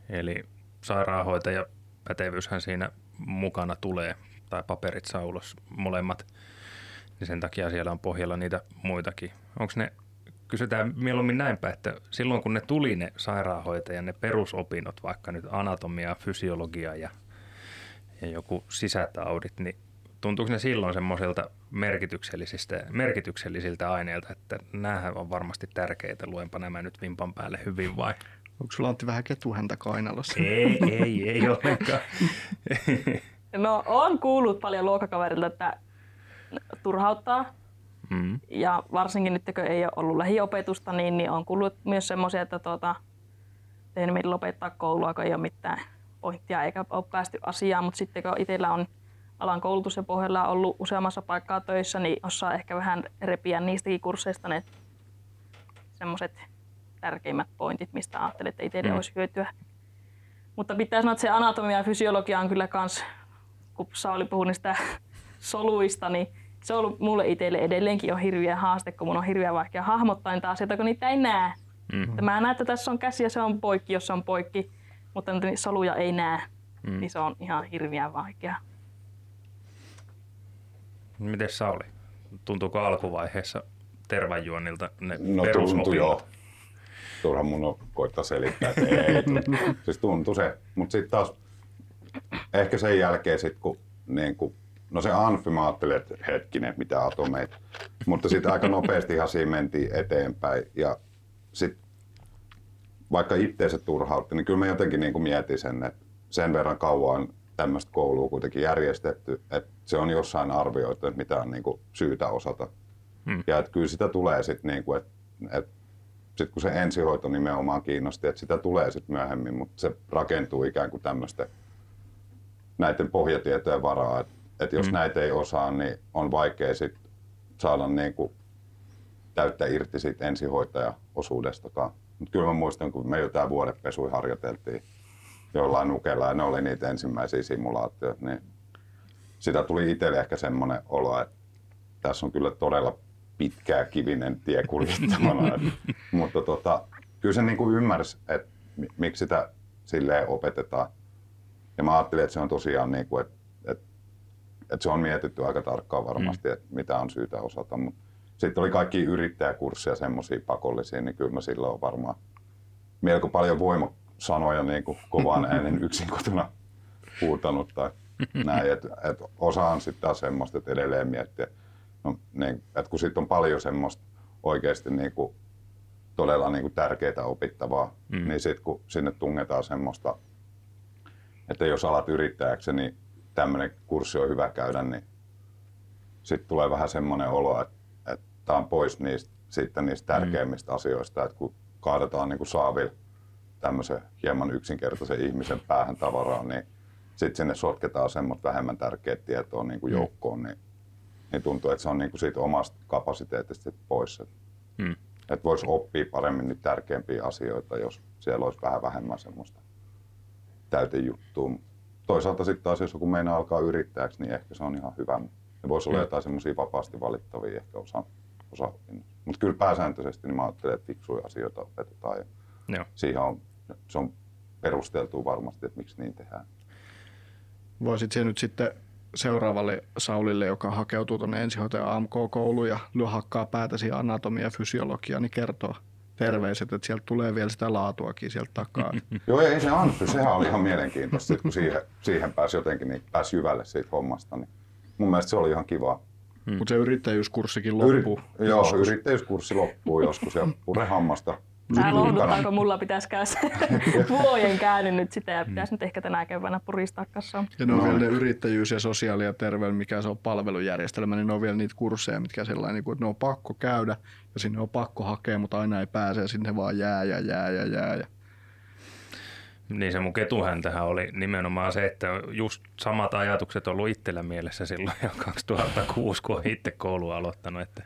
S1: Eli sairaanhoitaja pätevyyshän siinä mukana tulee, tai paperit saa ulos molemmat, niin sen takia siellä on pohjalla niitä muitakin. Onko ne, kysytään mieluummin näinpä, että silloin kun ne tuli ne sairaanhoitajan ne perusopinnot, vaikka nyt anatomia, fysiologia ja ja joku sisätaudit, niin tuntuuko ne silloin semmoisilta merkityksellisistä, merkityksellisiltä aineilta, että näähän on varmasti tärkeitä, luenpa nämä nyt vimpan päälle hyvin vai?
S2: Onko sulla Antti vähän ketuhäntä kainalossa?
S1: Ei, ei, ei ollenkaan. <laughs>
S3: No on kuullut paljon luokkakaverilta, että turhauttaa. Mm. Ja varsinkin nyt, kun ei ole ollut lähiopetusta, niin, niin on kuullut myös semmoisia, että tuota, tein lopettaa koulua, kun ei ole mitään pointtia eikä ole päästy asiaan, mutta sitten kun itsellä on alan koulutus ja pohjalla ollut useammassa paikkaa töissä, niin osaa ehkä vähän repiä niistäkin kursseista ne semmoiset tärkeimmät pointit, mistä ajattelet, että itselle mm. olisi hyötyä. Mutta pitää sanoa, että se anatomia ja fysiologia on kyllä kans, kun Sauli puhui niistä <laughs> soluista, niin se on ollut mulle itselle edelleenkin on hirveä haaste, kun mun on hirveä vaikea hahmottaa niitä asioita, kun niitä ei näe. Mm-hmm. Mä näen, että tässä on käsi ja se on poikki, jos se on poikki mutta niitä soluja ei näe, mm. niin se on ihan hirveän vaikea.
S1: Miten Sauli? Tuntuuko alkuvaiheessa tervanjuonnilta ne
S4: No tuntui joo. Turha mun on koittaa selittää, että ei. <laughs> siis tuntui se. Mutta sitten taas ehkä sen jälkeen sit kun, niin kun No se Anfi, mä ajattelin, että hetkinen, mitä atomeita. Mutta sitten aika nopeasti ihan siinä mentiin eteenpäin. Ja sitten vaikka itteensä turhautti, niin kyllä mä jotenkin niin kuin mietin sen, että sen verran kauan tämmöistä koulua kuitenkin järjestetty, että se on jossain arvioitu, että mitä on niin kuin syytä osata. Hmm. Ja että kyllä sitä tulee sitten, niin kuin, että, että sit kun se ensihoito nimenomaan kiinnosti, että sitä tulee sitten myöhemmin, mutta se rakentuu ikään kuin tämmöistä näiden pohjatietojen varaa, että, että jos hmm. näitä ei osaa, niin on vaikea sitten saada niin kuin täyttä irti siitä ensihoitajaosuudestakaan. Mutta kyllä mä muistan, kun me jotain vuodepesui harjoiteltiin jollain nukella ja ne oli niitä ensimmäisiä simulaatioita, niin sitä tuli itselle ehkä semmoinen olo, että tässä on kyllä todella pitkää kivinen tie kuljettavana. <laughs> Mutta tota, kyllä se niin ymmärsi, että miksi sitä silleen opetetaan. Ja mä ajattelin, että se on tosiaan niin kuin, että, että, että se on mietitty aika tarkkaan varmasti, mm. että mitä on syytä osata. Mutta sitten oli kaikki yrittäjäkursseja semmoisia pakollisia, niin kyllä mä silloin on varmaan melko paljon voimasanoja niin kuin kovan <laughs> äänen yksin kotona huutanut tai näin, et, et osa on sitten taas semmoista, että edelleen miettiä, no, niin, että kun sitten on paljon semmoista oikeasti niin kuin, todella niin kuin tärkeää opittavaa, mm. niin sitten kun sinne tungetaan semmoista, että jos alat yrittäjäksi, niin tämmöinen kurssi on hyvä käydä, niin sitten tulee vähän semmoinen olo, että, että on pois niistä, sitten niistä mm. tärkeimmistä mm. asioista, että kun kaadetaan niin kuin saaville tämmöisen hieman yksinkertaisen ihmisen päähän tavaraa, niin sitten sinne sotketaan semmoista vähemmän tärkeät tietoa niin kuin mm. joukkoon, niin, niin tuntuu, että se on niin kuin siitä omasta kapasiteetista pois. Mm. Että voisi oppia paremmin niitä tärkeimpiä asioita, jos siellä olisi vähän vähemmän semmoista täytejuttua. Toisaalta sitten taas, jos joku meinaa alkaa yrittäjäksi, niin ehkä se on ihan hyvä. Ne voisi olla mm. jotain semmoisia vapaasti valittavia ehkä osa, osa Mutta kyllä pääsääntöisesti niin mä ajattelen, että fiksuja asioita opetetaan ja Joo. siihen on, se on perusteltu varmasti, että miksi niin tehdään.
S2: Voisit se nyt sitten seuraavalle Saulille, joka hakeutuu tuonne ensihoitajan AMK-kouluun ja hakkaa päätäsi anatomia ja fysiologia, niin kertoo terveiset, että sieltä tulee vielä sitä laatuakin sieltä takaa. <laughs>
S4: Joo, ei se Anfy, sehän oli ihan mielenkiintoista, kun siihen, siihen pääsi jotenkin niin pääsi jyvälle siitä hommasta. Niin mun mielestä se oli ihan kiva.
S2: Hmm. Mutta se yrittäjyyskurssikin loppuu.
S4: Yri- joo, yrittäjyyskurssi loppuu joskus ja pure hammasta
S3: Tää lohduttaa, kun mulla pitäisi käydä <laughs> vuojen käänny nyt sitä ja pitäisi nyt ehkä tänä keväänä puristaa kassaan.
S2: Ja ne on no. vielä ne yrittäjyys ja sosiaali- ja terveys, mikä se on palvelujärjestelmä, niin ne on vielä niitä kursseja, mitkä sellainen, että ne on pakko käydä ja sinne on pakko hakea, mutta aina ei pääse ja sinne vaan jää ja jää ja jää. Ja
S1: niin se mun ketuhäntähän oli nimenomaan se, että just samat ajatukset on ollut itsellä mielessä silloin jo <laughs> 2006, kun olen itse koulua aloittanut, että,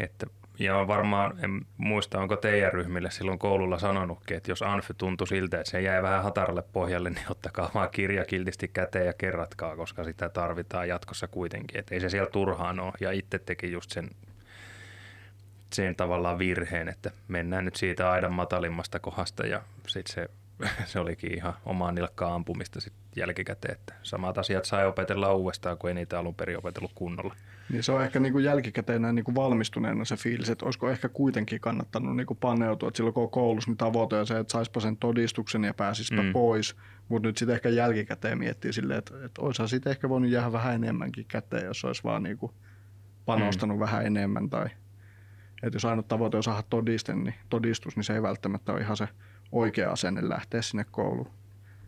S1: että ja varmaan, en muista, onko teidän ryhmille silloin koululla sanonutkin, että jos Anfy tuntui siltä, että se jäi vähän hataralle pohjalle, niin ottakaa vaan kirja kiltisti käteen ja kerratkaa, koska sitä tarvitaan jatkossa kuitenkin. Että ei se siellä turhaan ole. Ja itse teki just sen, sen tavallaan virheen, että mennään nyt siitä aidan matalimmasta kohdasta ja sitten se, <laughs> se olikin ihan omaa nilkkaa ampumista sitten jälkikäteen. Että samat asiat sai opetella uudestaan, kun ei niitä alun perin opetellut kunnolla.
S2: Niin se on ehkä niin kuin jälkikäteen näin niin kuin valmistuneena se fiilis, että olisiko ehkä kuitenkin kannattanut niin kuin paneutua. Että silloin kun on koulussa, niin tavoite on se, että saispa sen todistuksen ja pääsisipä mm. pois. Mutta nyt sitten ehkä jälkikäteen miettii silleen, että, että olisihan sitten ehkä voinut jäädä vähän enemmänkin käteen, jos olisi vaan niin kuin panostanut mm. vähän enemmän. Tai, että jos ainut tavoite on saada todiste, niin, todistus, niin se ei välttämättä ole ihan se oikea asenne lähteä sinne kouluun.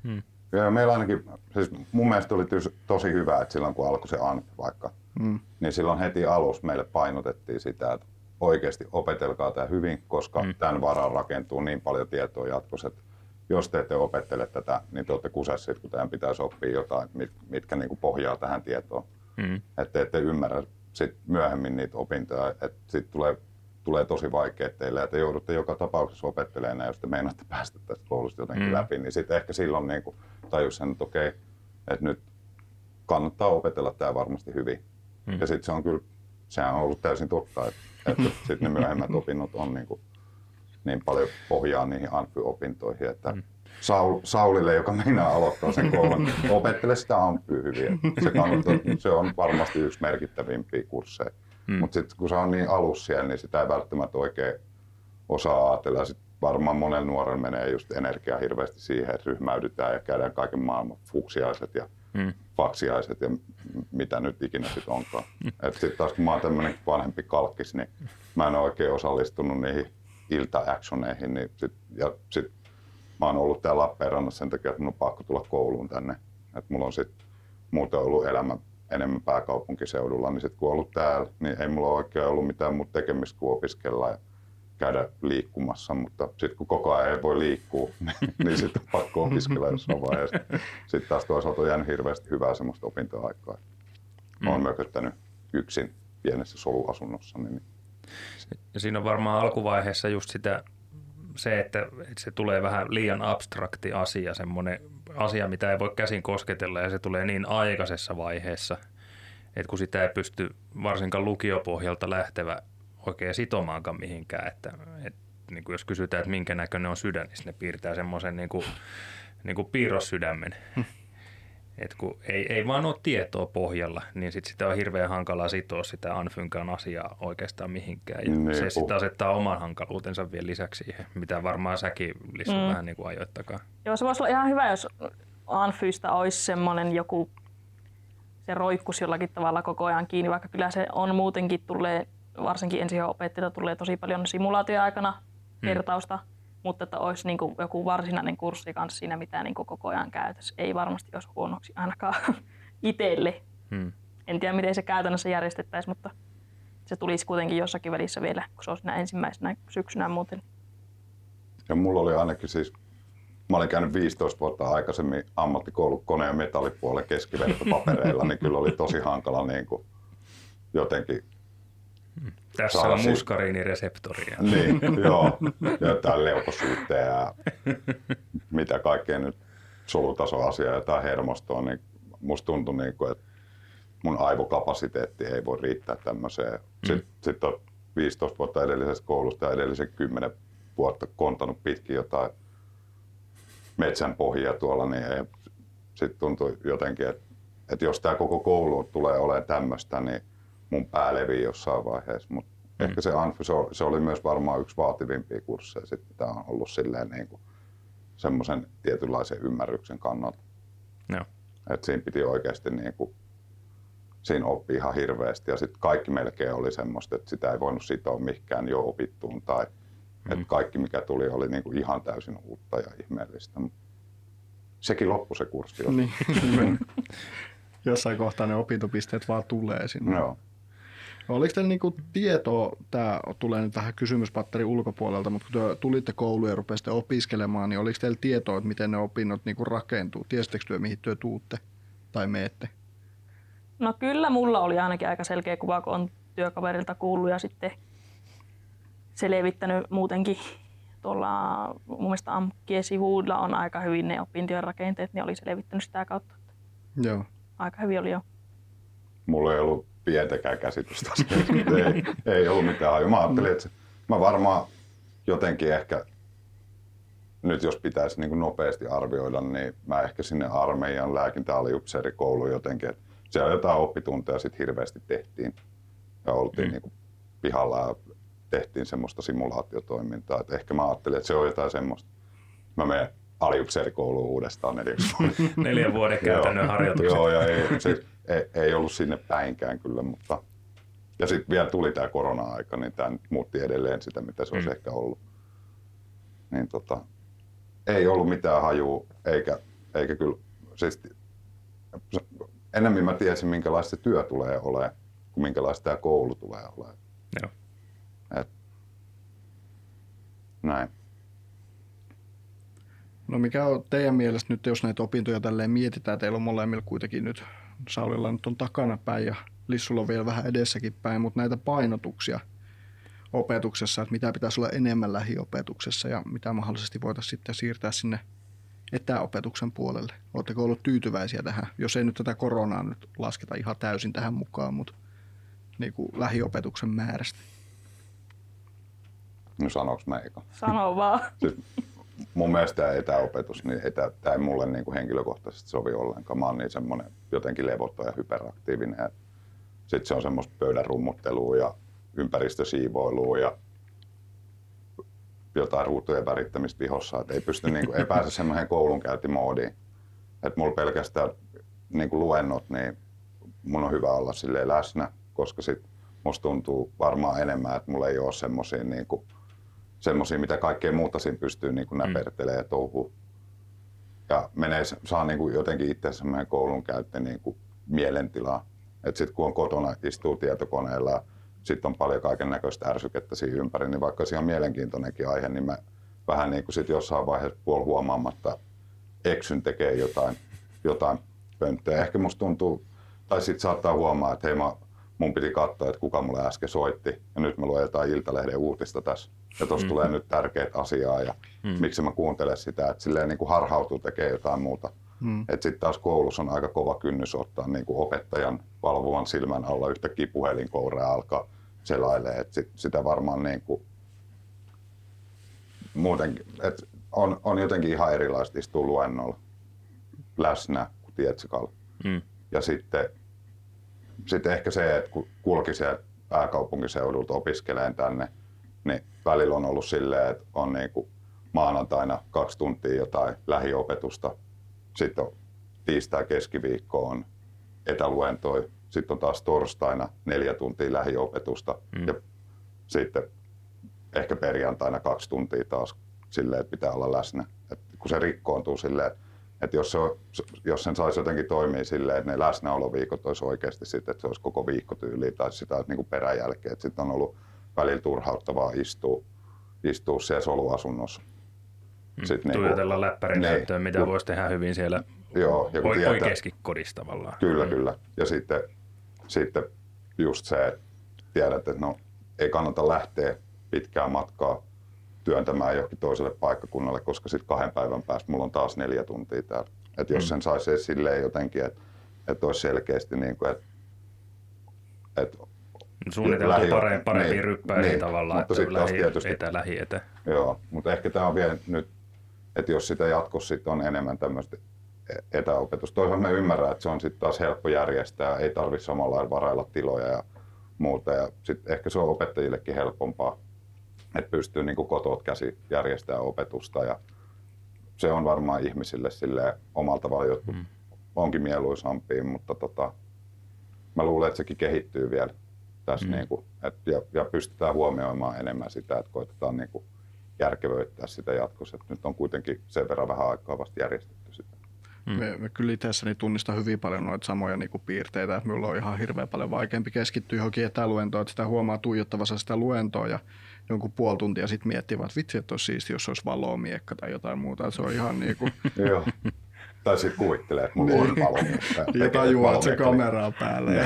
S4: Mm. Ja meillä ainakin, siis mun mielestä oli tosi hyvä, että silloin kun alkoi se ANP vaikka, mm. niin silloin heti alussa meille painotettiin sitä, että oikeasti opetelkaa tämä hyvin, koska mm. tämän varaan rakentuu niin paljon tietoa jatkossa, että jos te ette opettele tätä, niin te olette kusessa, kun teidän pitäisi oppia jotain, mitkä niin kuin pohjaa tähän tietoon. Mm. Että te ette ymmärrä sit myöhemmin niitä opintoja, että sitten tulee, tulee tosi vaikea teille, että joudutte joka tapauksessa opettelemaan, ja jos te meinaatte päästä tästä koulusta jotenkin mm. läpi, niin sitten ehkä silloin niin kuin tajus sen, että okei, että nyt kannattaa opetella tämä varmasti hyvin. Mm. Ja sitten se on kyllä, sehän on ollut täysin totta, että, että sitten ne myöhemmät opinnot on niin, kuin, niin paljon pohjaa niihin Anfy-opintoihin, että mm. Saul, Saulille, joka meinaa aloittaa sen koulun, <laughs> opettele sitä Anfyä hyvin. Se, kannattaa, se on varmasti yksi merkittävimpiä kursseja. Mm. Mutta sitten kun se on niin alussa siellä, niin sitä ei välttämättä oikein osaa ajatella. Sitten varmaan monen nuoren menee just energiaa hirveästi siihen, että ryhmäydytään ja käydään kaiken maailman fuksiaiset ja mm. faksiaiset ja mitä nyt ikinä sitten onkaan. <laughs> Mm. Sitten taas kun mä oon tämmöinen vanhempi kalkkis, niin mä en ole oikein osallistunut niihin ilta-actioneihin. Niin sit, ja sit mä oon ollut täällä Lappeenrannassa sen takia, että mun on pakko tulla kouluun tänne. Et mulla on sitten muuten ollut elämä enemmän pääkaupunkiseudulla, niin sitten kun ollut täällä, niin ei mulla oikein ollut mitään muuta tekemistä kuin opiskella ja käydä liikkumassa, mutta sitten kun koko ajan ei voi liikkua, <laughs> niin, niin sitten on pakko opiskella jossain vaiheessa. Sitten taas toisaalta on jäänyt hirveästi hyvää semmoista opintoaikaa. Mä oon mm. mököttänyt yksin pienessä soluasunnossa. Niin...
S1: Ja siinä on varmaan alkuvaiheessa just sitä, se, että, että se tulee vähän liian abstrakti asia, semmoinen asia, mitä ei voi käsin kosketella ja se tulee niin aikaisessa vaiheessa, että kun sitä ei pysty varsinkaan lukiopohjalta lähtevä oikein sitomaankaan mihinkään. Että, et, niin kuin jos kysytään, että minkä näköinen on sydän, niin ne piirtää semmoisen niin kuin, niin kuin piirrossydämen. Et kun ei, ei vaan ole tietoa pohjalla, niin sit sitä on hirveän hankalaa sitoa sitä Anfynkään asiaa oikeastaan mihinkään. Ja niin, se sitten asettaa oman hankaluutensa vielä lisäksi siihen, mitä varmaan säkin lisää mm. vähän niin kuin ajoittakaan.
S3: Joo, se voisi olla ihan hyvä, jos Anfystä olisi semmoinen joku, se roikkus jollakin tavalla koko ajan kiinni, vaikka kyllä se on muutenkin tulee, varsinkin ensi opettajilta tulee tosi paljon simulaatioaikana kertausta, mutta että olisi niin kuin joku varsinainen kurssi kanssa siinä, mitä niin kuin koko ajan käytössä. Ei varmasti olisi huonoksi ainakaan <laughs> itselle.
S1: Hmm.
S3: En tiedä, miten se käytännössä järjestettäisiin, mutta se tulisi kuitenkin jossakin välissä vielä, kun se on siinä ensimmäisenä syksynä muuten.
S4: Ja mulla oli ainakin siis, mä olin käynyt 15 vuotta aikaisemmin ammattikoulu kone- ja metallipuolen keskivertopapereilla, niin kyllä oli tosi hankala niin kuin jotenkin
S1: Tässä on muskariinireseptoria.
S4: Niin, <laughs> joo. Ja jotain leukosyyttejä ja mitä kaikkea nyt solutasoasiaa, jotain hermostoa, niin musta tuntui, niin kuin, että mun aivokapasiteetti ei voi riittää tämmöiseen. Sitten sit on 15 vuotta edellisestä koulusta ja edellisen 10 vuotta kontanut pitkin jotain metsän pohjia tuolla, niin sitten tuntui jotenkin, että, että jos tämä koko koulu tulee olemaan tämmöistä, niin mun pää levii jossain vaiheessa. Mut
S1: Mm.
S4: Ehkä se Anfy, se, oli- se oli myös varmaan yksi vaativimpia kursseja. Sitten tämä on ollut silleen niin kuin semmoisen tietynlaisen ymmärryksen kannalta.
S1: Joo.
S4: Et siinä piti oikeasti niin kuin, siinä oppii ihan hirveästi ja sitten kaikki melkein oli semmoista, että sitä ei voinut sitoa mihinkään jo opittuun tai
S1: Mm.
S4: että kaikki mikä tuli oli niin kuin ihan täysin uutta ja ihmeellistä. Mut Sekin loppui se kurssi.
S2: Niin. <laughs> Jossain kohtaa ne opintopisteet vaan tulee sinne.
S4: Joo.
S2: Oliko teillä niinku tietoa, tämä tulee nyt vähän kysymyspatterin ulkopuolelta, mutta kun te tulitte kouluun ja rupesitte opiskelemaan, niin oliko teillä tietoa, että miten ne opinnot niinku rakentuu? Tiesittekö työ, mihin työ tuutte tai meette?
S3: No kyllä mulla oli ainakin aika selkeä kuva, kun on työkaverilta kuullut ja sitten selvittänyt muutenkin tuolla mun mielestä AMKien sivuilla on aika hyvin ne opintojen rakenteet, niin oli selvittänyt sitä kautta.
S2: Joo.
S3: Aika hyvin oli jo.
S4: mulla ei ollut pientäkään käsitystä <laughs> ei, ei ollut mitään hajua. Mä ajattelin, että mä varmaan jotenkin ehkä, nyt jos pitäisi niin kuin nopeasti arvioida, niin mä ehkä sinne armeijan lääkintäaliupseerikouluun jotenkin, että siellä jotain oppitunteja sitten hirveästi tehtiin ja oltiin
S1: Mm.
S4: niin kuin pihalla ja tehtiin semmoista simulaatiotoimintaa. Et ehkä mä ajattelin, että se on jotain semmoista. Mä menen aliupseerikouluun uudestaan neljäksi vuodeksi. <laughs>
S1: Neljän vuoden käytännön harjoitukset.
S4: Joo, ja ei, se, ei, ei ollut sinne päinkään kyllä, mutta... Ja sitten vielä tuli tämä korona-aika, niin tämä muutti edelleen sitä, mitä se olisi
S1: Mm.
S4: ehkä ollut. Niin tota, ei ollut mitään hajua, eikä, eikä kyllä... Siis, enemmän mä tiesin, minkälaista se työ tulee olemaan, kuin minkälaista tämä koulu tulee olemaan.
S1: Joo.
S4: Et, näin.
S2: No mikä on teidän mielestä nyt, jos näitä opintoja tälleen mietitään, teillä on molemmilla kuitenkin nyt, Saulilla nyt on takana päin ja Lissulla on vielä vähän edessäkin päin, mutta näitä painotuksia opetuksessa, että mitä pitäisi olla enemmän lähiopetuksessa ja mitä mahdollisesti voitaisiin sitten siirtää sinne etäopetuksen puolelle. Oletteko ollut tyytyväisiä tähän, jos ei nyt tätä koronaa nyt lasketa ihan täysin tähän mukaan, mutta niin kuin lähiopetuksen määrästä.
S4: No sanoks mä eka?
S3: Sano vaan. <laughs>
S4: siis mun mielestä tämä etäopetus, niin etä, tämä ei mulle niin kuin henkilökohtaisesti sovi ollenkaan. Mä oon niin semmoinen jotenkin levoton ja hyperaktiivinen. Sitten se on semmoista pöydän rummuttelua ja ympäristösiivoilua ja jotain ruutujen värittämistä vihossa. Et ei, pysty, niin kuin, ei pääse semmoiseen koulunkäyntimoodiin. Että mulla pelkästään niin kuin luennot, niin mun on hyvä olla silleen läsnä, koska sit musta tuntuu varmaan enemmän, että mulla ei ole semmoisia niin kuin, mitä kaikkea muuta siinä pystyy niin näpertelemään ja touhuun. Ja menee, saa niin kuin jotenkin itse semmoinen koulun käyttö niin kuin mielentilaa. Että sitten kun on kotona, istuu tietokoneella, sitten on paljon kaiken näköistä ärsykettä siinä ympäri, niin vaikka se on mielenkiintoinenkin aihe, niin mä vähän niin kuin sit jossain vaiheessa puol huomaamatta eksyn tekee jotain, jotain pönttöä. Ehkä musta tuntuu, tai sitten saattaa huomaa, että hei mä mun piti katsoa, että kuka mulle äsken soitti. Ja nyt mä luen jotain Iltalehden uutista tässä. Ja tuossa mm. tulee nyt tärkeät asiaa ja mm. miksi mä kuuntelen sitä. Että silleen niin kuin harhautuu tekee jotain muuta.
S2: Mm.
S4: Että sitten taas koulussa on aika kova kynnys ottaa niin kuin opettajan valvovan silmän alla yhtäkkiä puhelinkourea alkaa selailee. Että sit, sitä varmaan niin kuin muutenkin, että on, on jotenkin ihan erilaista istua luennolla läsnä kuin Tietsikalla.
S1: Mm.
S4: Ja sitten, sitten ehkä se, että kun kulki sieltä pääkaupunkiseudulta opiskeleen tänne, niin välillä on ollut silleen, että on niin kuin maanantaina kaksi tuntia jotain lähiopetusta sitten on tiistai keskiviikko on etäluentoi, sitten on taas torstaina neljä tuntia lähiopetusta mm. ja sitten ehkä perjantaina kaksi tuntia taas silleen, että pitää olla läsnä. Et kun se rikkoontuu silleen, että jos, se on, jos sen saisi jotenkin toimia silleen, että ne läsnäoloviikot olisi oikeasti sitten, että se olisi koko viikko tyyliin tai sitä niin kuin peräjälkeen. Sitten on ollut välillä turhauttavaa istua, istua siellä soluasunnossa.
S1: Mm. Sitten Tuijotella niin läppärin niin, näyttöön, mitä voisi tehdä hyvin siellä joo, ja kun tietää, kodissa tavallaan.
S4: Kyllä, mm. kyllä. Ja sitten, sitten just se, että tiedät, että no, ei kannata lähteä pitkää matkaa työntämään johonkin toiselle paikkakunnalle, koska sitten kahden päivän päästä mulla on taas neljä tuntia täällä. Et jos mm. sen saisi silleen jotenkin, että et olisi selkeästi niin kuin, että et
S1: Suunniteltu lähi- parempi, parempi niin, ryppäisiä niin, tavallaan, mutta että lähi, tietysti, etä, lähi etä.
S4: Joo, mutta ehkä tämä on vielä nyt, että jos sitä jatkossa sitten on enemmän tämmöistä etäopetusta. Toisaalta me ymmärrän, että se on sitten taas helppo järjestää, ei tarvitse samalla varailla tiloja ja muuta. Ja sitten ehkä se on opettajillekin helpompaa että pystyy niin kotoa käsi järjestämään opetusta ja se on varmaan ihmisille sille omalta tavalla jotkut mm. onkin mieluisampia, mutta tota, mä luulen, että sekin kehittyy vielä tässä mm. niin kuin, et, ja, ja, pystytään huomioimaan enemmän sitä, että koitetaan niin kuin järkevöittää sitä jatkossa. Et nyt on kuitenkin sen verran vähän aikaa vasta järjestetty sitä.
S2: Mm. Me, me kyllä itseäni tunnistan hyvin paljon noita samoja niin kuin piirteitä, että minulla on ihan hirveän paljon vaikeampi keskittyä johonkin etäluentoon, että sitä huomaa tuijottavassa sitä luentoa ja jonkun puoli tuntia sitten miettivät, että vitsi, että olisi siisti, jos olisi valomiekka tai jotain muuta. Se on ihan <laughs> niin kuin...
S4: Tai sitten kuvittelee, että mulla on valomiekka.
S2: Ja tajuaa, että se kamera on päällä. Ja...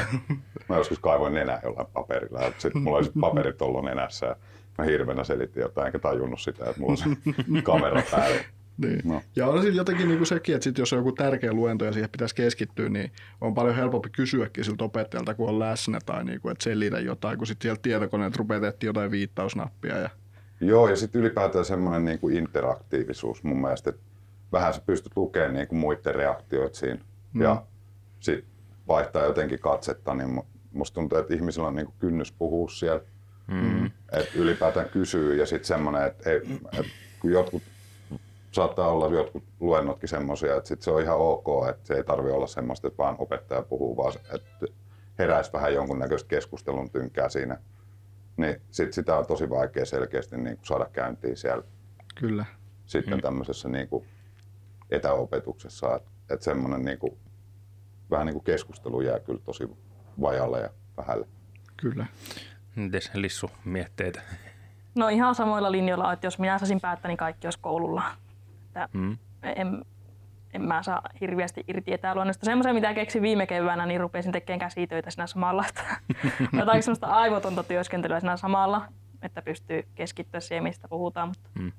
S4: Mä joskus kaivoin nenää jollain paperilla. Sitten mulla oli paperit ollut nenässä. Ja mä hirveänä selitin jotain, enkä tajunnut sitä, että mulla on se <laughs> kamera päällä.
S2: Niin. No. Ja on sitten jotenkin niin kuin sekin, että sit jos on joku tärkeä luento ja siihen pitäisi keskittyä, niin on paljon helpompi kysyäkin siltä opettajalta, kun on läsnä tai niin kuin, että selitä jotain, kun sitten sieltä tietokoneet rupeaa jotain viittausnappia. Ja...
S4: Joo, ja sitten ylipäätään semmoinen niin kuin interaktiivisuus mun mielestä, että vähän sä pystyt lukemaan niin kuin muiden reaktioita siinä mm. ja sitten vaihtaa jotenkin katsetta, niin musta tuntuu, että ihmisillä on niin kuin kynnys puhua siellä. Mm. Että ylipäätään kysyy ja sitten semmoinen, että, että kun jotkut saattaa olla jotkut luennotkin semmoisia, että sit se on ihan ok, että se ei tarvi olla semmoista, että vaan opettaja puhuu, vaan että heräisi vähän jonkunnäköistä keskustelun tynkää siinä. Niin sit sitä on tosi vaikea selkeästi niin kuin saada käyntiin siellä.
S2: Kyllä.
S4: Sitten mm. tämmöisessä niin kuin etäopetuksessa, että, että semmoinen niin kuin, vähän niin kuin keskustelu jää kyllä tosi vajalle ja vähälle.
S2: Kyllä.
S1: Mites Lissu mietteitä?
S3: No ihan samoilla linjoilla, että jos minä saisin päättää, niin kaikki olisi koululla että mm. en, en mä saa hirveästi irti etäluonnosta. Semmoisen, mitä keksin viime keväänä, niin rupesin tekemään käsitöitä siinä samalla. <laughs> Jotain semmoista aivotonta työskentelyä siinä samalla, että pystyy keskittyä siihen, mistä puhutaan. Mutta. Mm.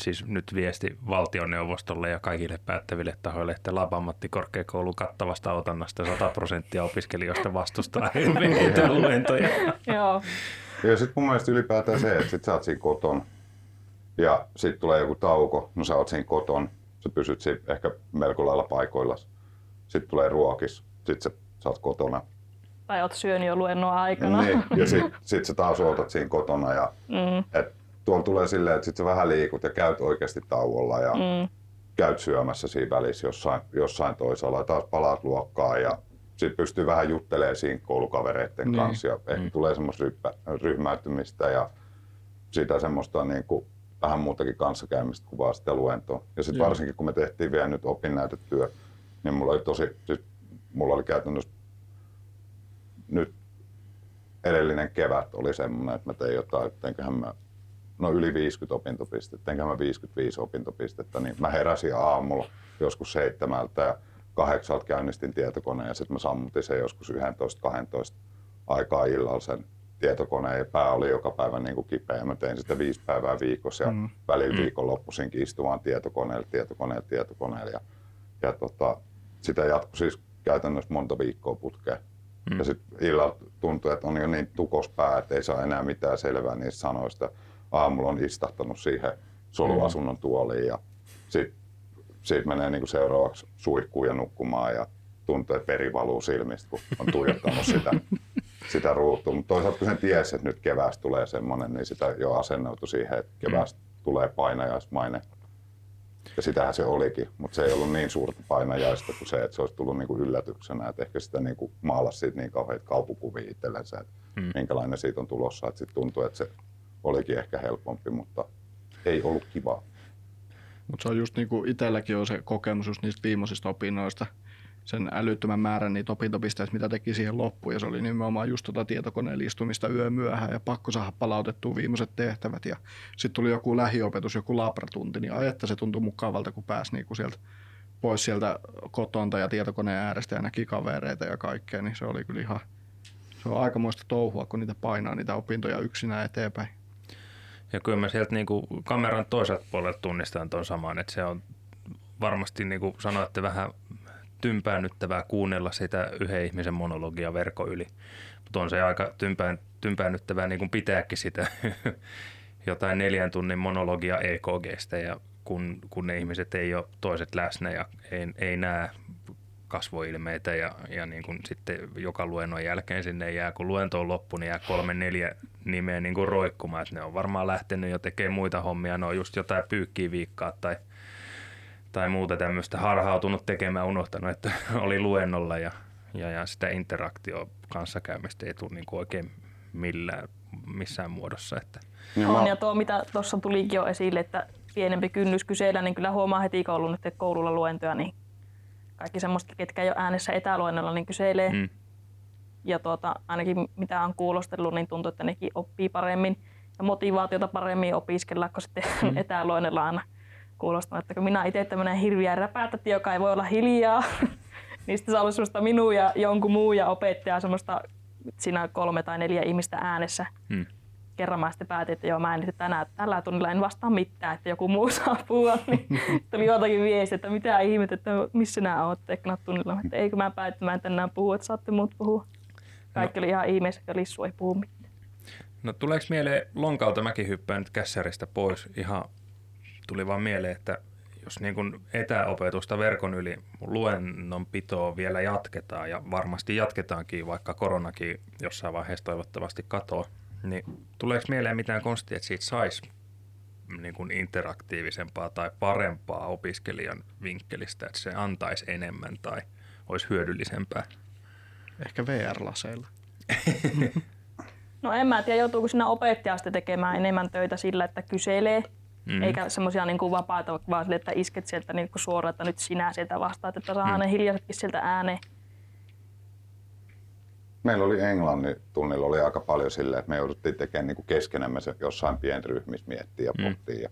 S1: Siis nyt viesti valtioneuvostolle ja kaikille päättäville tahoille, että Labamattikorkeakoulun kattavasta otannasta 100 prosenttia opiskelijoista vastustaa <laughs> etäluentoja.
S3: Joo.
S4: Ja sitten mun mielestä ylipäätään se, että sit sä oot siinä kotona ja sitten tulee joku tauko, no sä oot siinä koton, sä pysyt siinä ehkä melko lailla paikoilla. Sitten tulee ruokis, sitten sä, sä oot kotona.
S3: Tai oot syönyt jo luennon aikana.
S4: Niin, ja sitten <laughs> sit sä taas ootat siinä kotona. Ja, mm. et tuolla tulee silleen, että sit sä vähän liikut ja käyt oikeasti tauolla ja mm. käyt syömässä siinä välissä jossain, jossain toisella ja taas palaat luokkaan ja sitten pystyy vähän juttelemaan siinä koulukavereiden niin. kanssa ja ehkä mm. tulee semmoista ryhmäytymistä ja sitä semmoista niin kuin vähän muutakin kanssakäymistä kuin vaan sitä luentoa. Ja sitten varsinkin kun me tehtiin vielä nyt opinnäytetyö, niin mulla oli tosi, siis mulla oli käytännössä nyt edellinen kevät oli semmoinen, että mä tein jotain, että enköhän mä, no yli 50 opintopistettä, enköhän mä 55 opintopistettä, niin mä heräsin aamulla joskus seitsemältä ja kahdeksalta käynnistin tietokoneen ja sitten mä sammutin sen joskus 11-12 aikaa illalla sen tietokoneen ja pää oli joka päivä niin kuin kipeä. Mä tein sitä viisi päivää viikossa ja mm. välillä mm. viikonloppuisinkin istumaan tietokoneelle, tietokoneelle, tietokoneelle. Ja, ja tota, sitä jatkui siis käytännössä monta viikkoa putkeen. Mm. Ja sitten illalla tuntui, että on jo niin tukos pää, että ei saa enää mitään selvää niistä sanoista. Aamulla on istahtanut siihen soluasunnon mm. tuoliin ja sitten siitä menee niin kuin seuraavaksi suihkuun ja nukkumaan ja tuntuu, että veri valuu silmistä, kun on tuijottanut sitä <laughs> sitä ruutua. Mutta toisaalta kun sen tiesi, että nyt keväästä tulee semmoinen, niin sitä jo asennoitu siihen, että keväästä mm. tulee painajaismainen. Ja sitähän se olikin, mutta se ei ollut niin suurta painajaista kuin se, että se olisi tullut niin kuin yllätyksenä. Että ehkä sitä niin kuin maalasi siitä niin kauheita kaupukuvia itsellensä, että hmm. minkälainen siitä on tulossa. Että sitten tuntui, että se olikin ehkä helpompi, mutta ei ollut kiva.
S2: Mutta se on just niin kuin itselläkin on se kokemus just niistä viimeisistä opinnoista, sen älyttömän määrän niitä opintopisteitä, mitä teki siihen loppuun. Ja se oli nimenomaan just tuota tietokoneen istumista yö myöhään ja pakko saada palautettua viimeiset tehtävät. Ja sitten tuli joku lähiopetus, joku labratunti, niin ajetta se tuntui mukavalta, kun pääsi niinku sieltä pois sieltä kotonta ja tietokoneen äärestä ja näki kavereita ja kaikkea, niin se oli kyllä ihan, se on aikamoista touhua, kun niitä painaa niitä opintoja yksinään eteenpäin.
S1: Ja kyllä mä sieltä niin kuin kameran toiselta puolelta tunnistan tuon saman, että se on varmasti niin kuin sanoitte vähän tympäännyttävää kuunnella sitä yhden ihmisen monologia verko yli. Mutta on se aika tympään, tympäännyttävää niin kuin pitääkin sitä <laughs> jotain neljän tunnin monologia EKGstä ja kun, kun ne ihmiset ei ole toiset läsnä ja ei, ei näe kasvoilmeitä ja, ja niin kuin sitten joka luennon jälkeen sinne jää, kun luento on loppu, niin jää kolme neljä nimeä niin kuin roikkumaan, että ne on varmaan lähtenyt jo tekemään muita hommia, ne on just jotain pyykkiä viikkaa tai, tai muuta tämmöistä harhautunut tekemään, unohtanut, että <laughs> oli luennolla ja, ja, ja sitä interaktio kanssakäymistä ei tule niin kuin oikein millään, missään muodossa. Että.
S3: On, ja tuo mitä tuossa tulikin jo esille, että pienempi kynnys kysellä, niin kyllä huomaa heti, kun on ollut nyt koululla luentoja, niin kaikki semmoista, ketkä jo äänessä etäluennolla, niin kyselee. Mm. Ja tuota, ainakin mitä on kuulostellut, niin tuntuu, että nekin oppii paremmin ja motivaatiota paremmin opiskella, kun sitten mm. <laughs> etäluennolla aina kuulostaa, että kun minä itse tämmöinen hirviä räpätäti, joka ei voi olla hiljaa, <laughs> niin sitten se semmoista minua ja jonkun muu ja opettaja semmoista siinä kolme tai neljä ihmistä äänessä. Mm kerran mä sitten päätin, että joo, mä en tänään, tällä tunnilla en vastaa mitään, että joku muu <laughs> saa puhua, niin tuli jotakin viesti, että mitä ihmettä, että missä nämä olette tunnilla, että eikö mä päätin, että mä en tänään puhu, että saatte muut puhua. Kaikki no. oli ihan ihmeessä, että Lissu ei puhu mitään.
S1: No tuleeko mieleen lonkalta, mäkin hyppään nyt kässäristä pois, ihan tuli vaan mieleen, että jos niin kuin etäopetusta verkon yli luennon pitoa vielä jatketaan ja varmasti jatketaankin, vaikka koronakin jossain vaiheessa toivottavasti katoaa, niin tuleeko mieleen mitään konstia, että siitä saisi niin kuin interaktiivisempaa tai parempaa opiskelijan vinkkelistä, että se antaisi enemmän tai olisi hyödyllisempää?
S2: Ehkä VR-laseilla. <laughs>
S3: no en mä tiedä, joutuuko sinä opettaja tekemään enemmän töitä sillä, että kyselee, mm. eikä semmoisia niin kuin vapaita, vaan sille, että isket sieltä niin kuin suoraan, että nyt sinä sieltä vastaat, että saa mm. ne hiljaisetkin sieltä ääneen.
S4: Meillä oli englannin tunnilla oli aika paljon silleen, että me jouduttiin tekemään niin keskenämme se jossain pienryhmissä miettiä ja pohtia. Mm. Ja,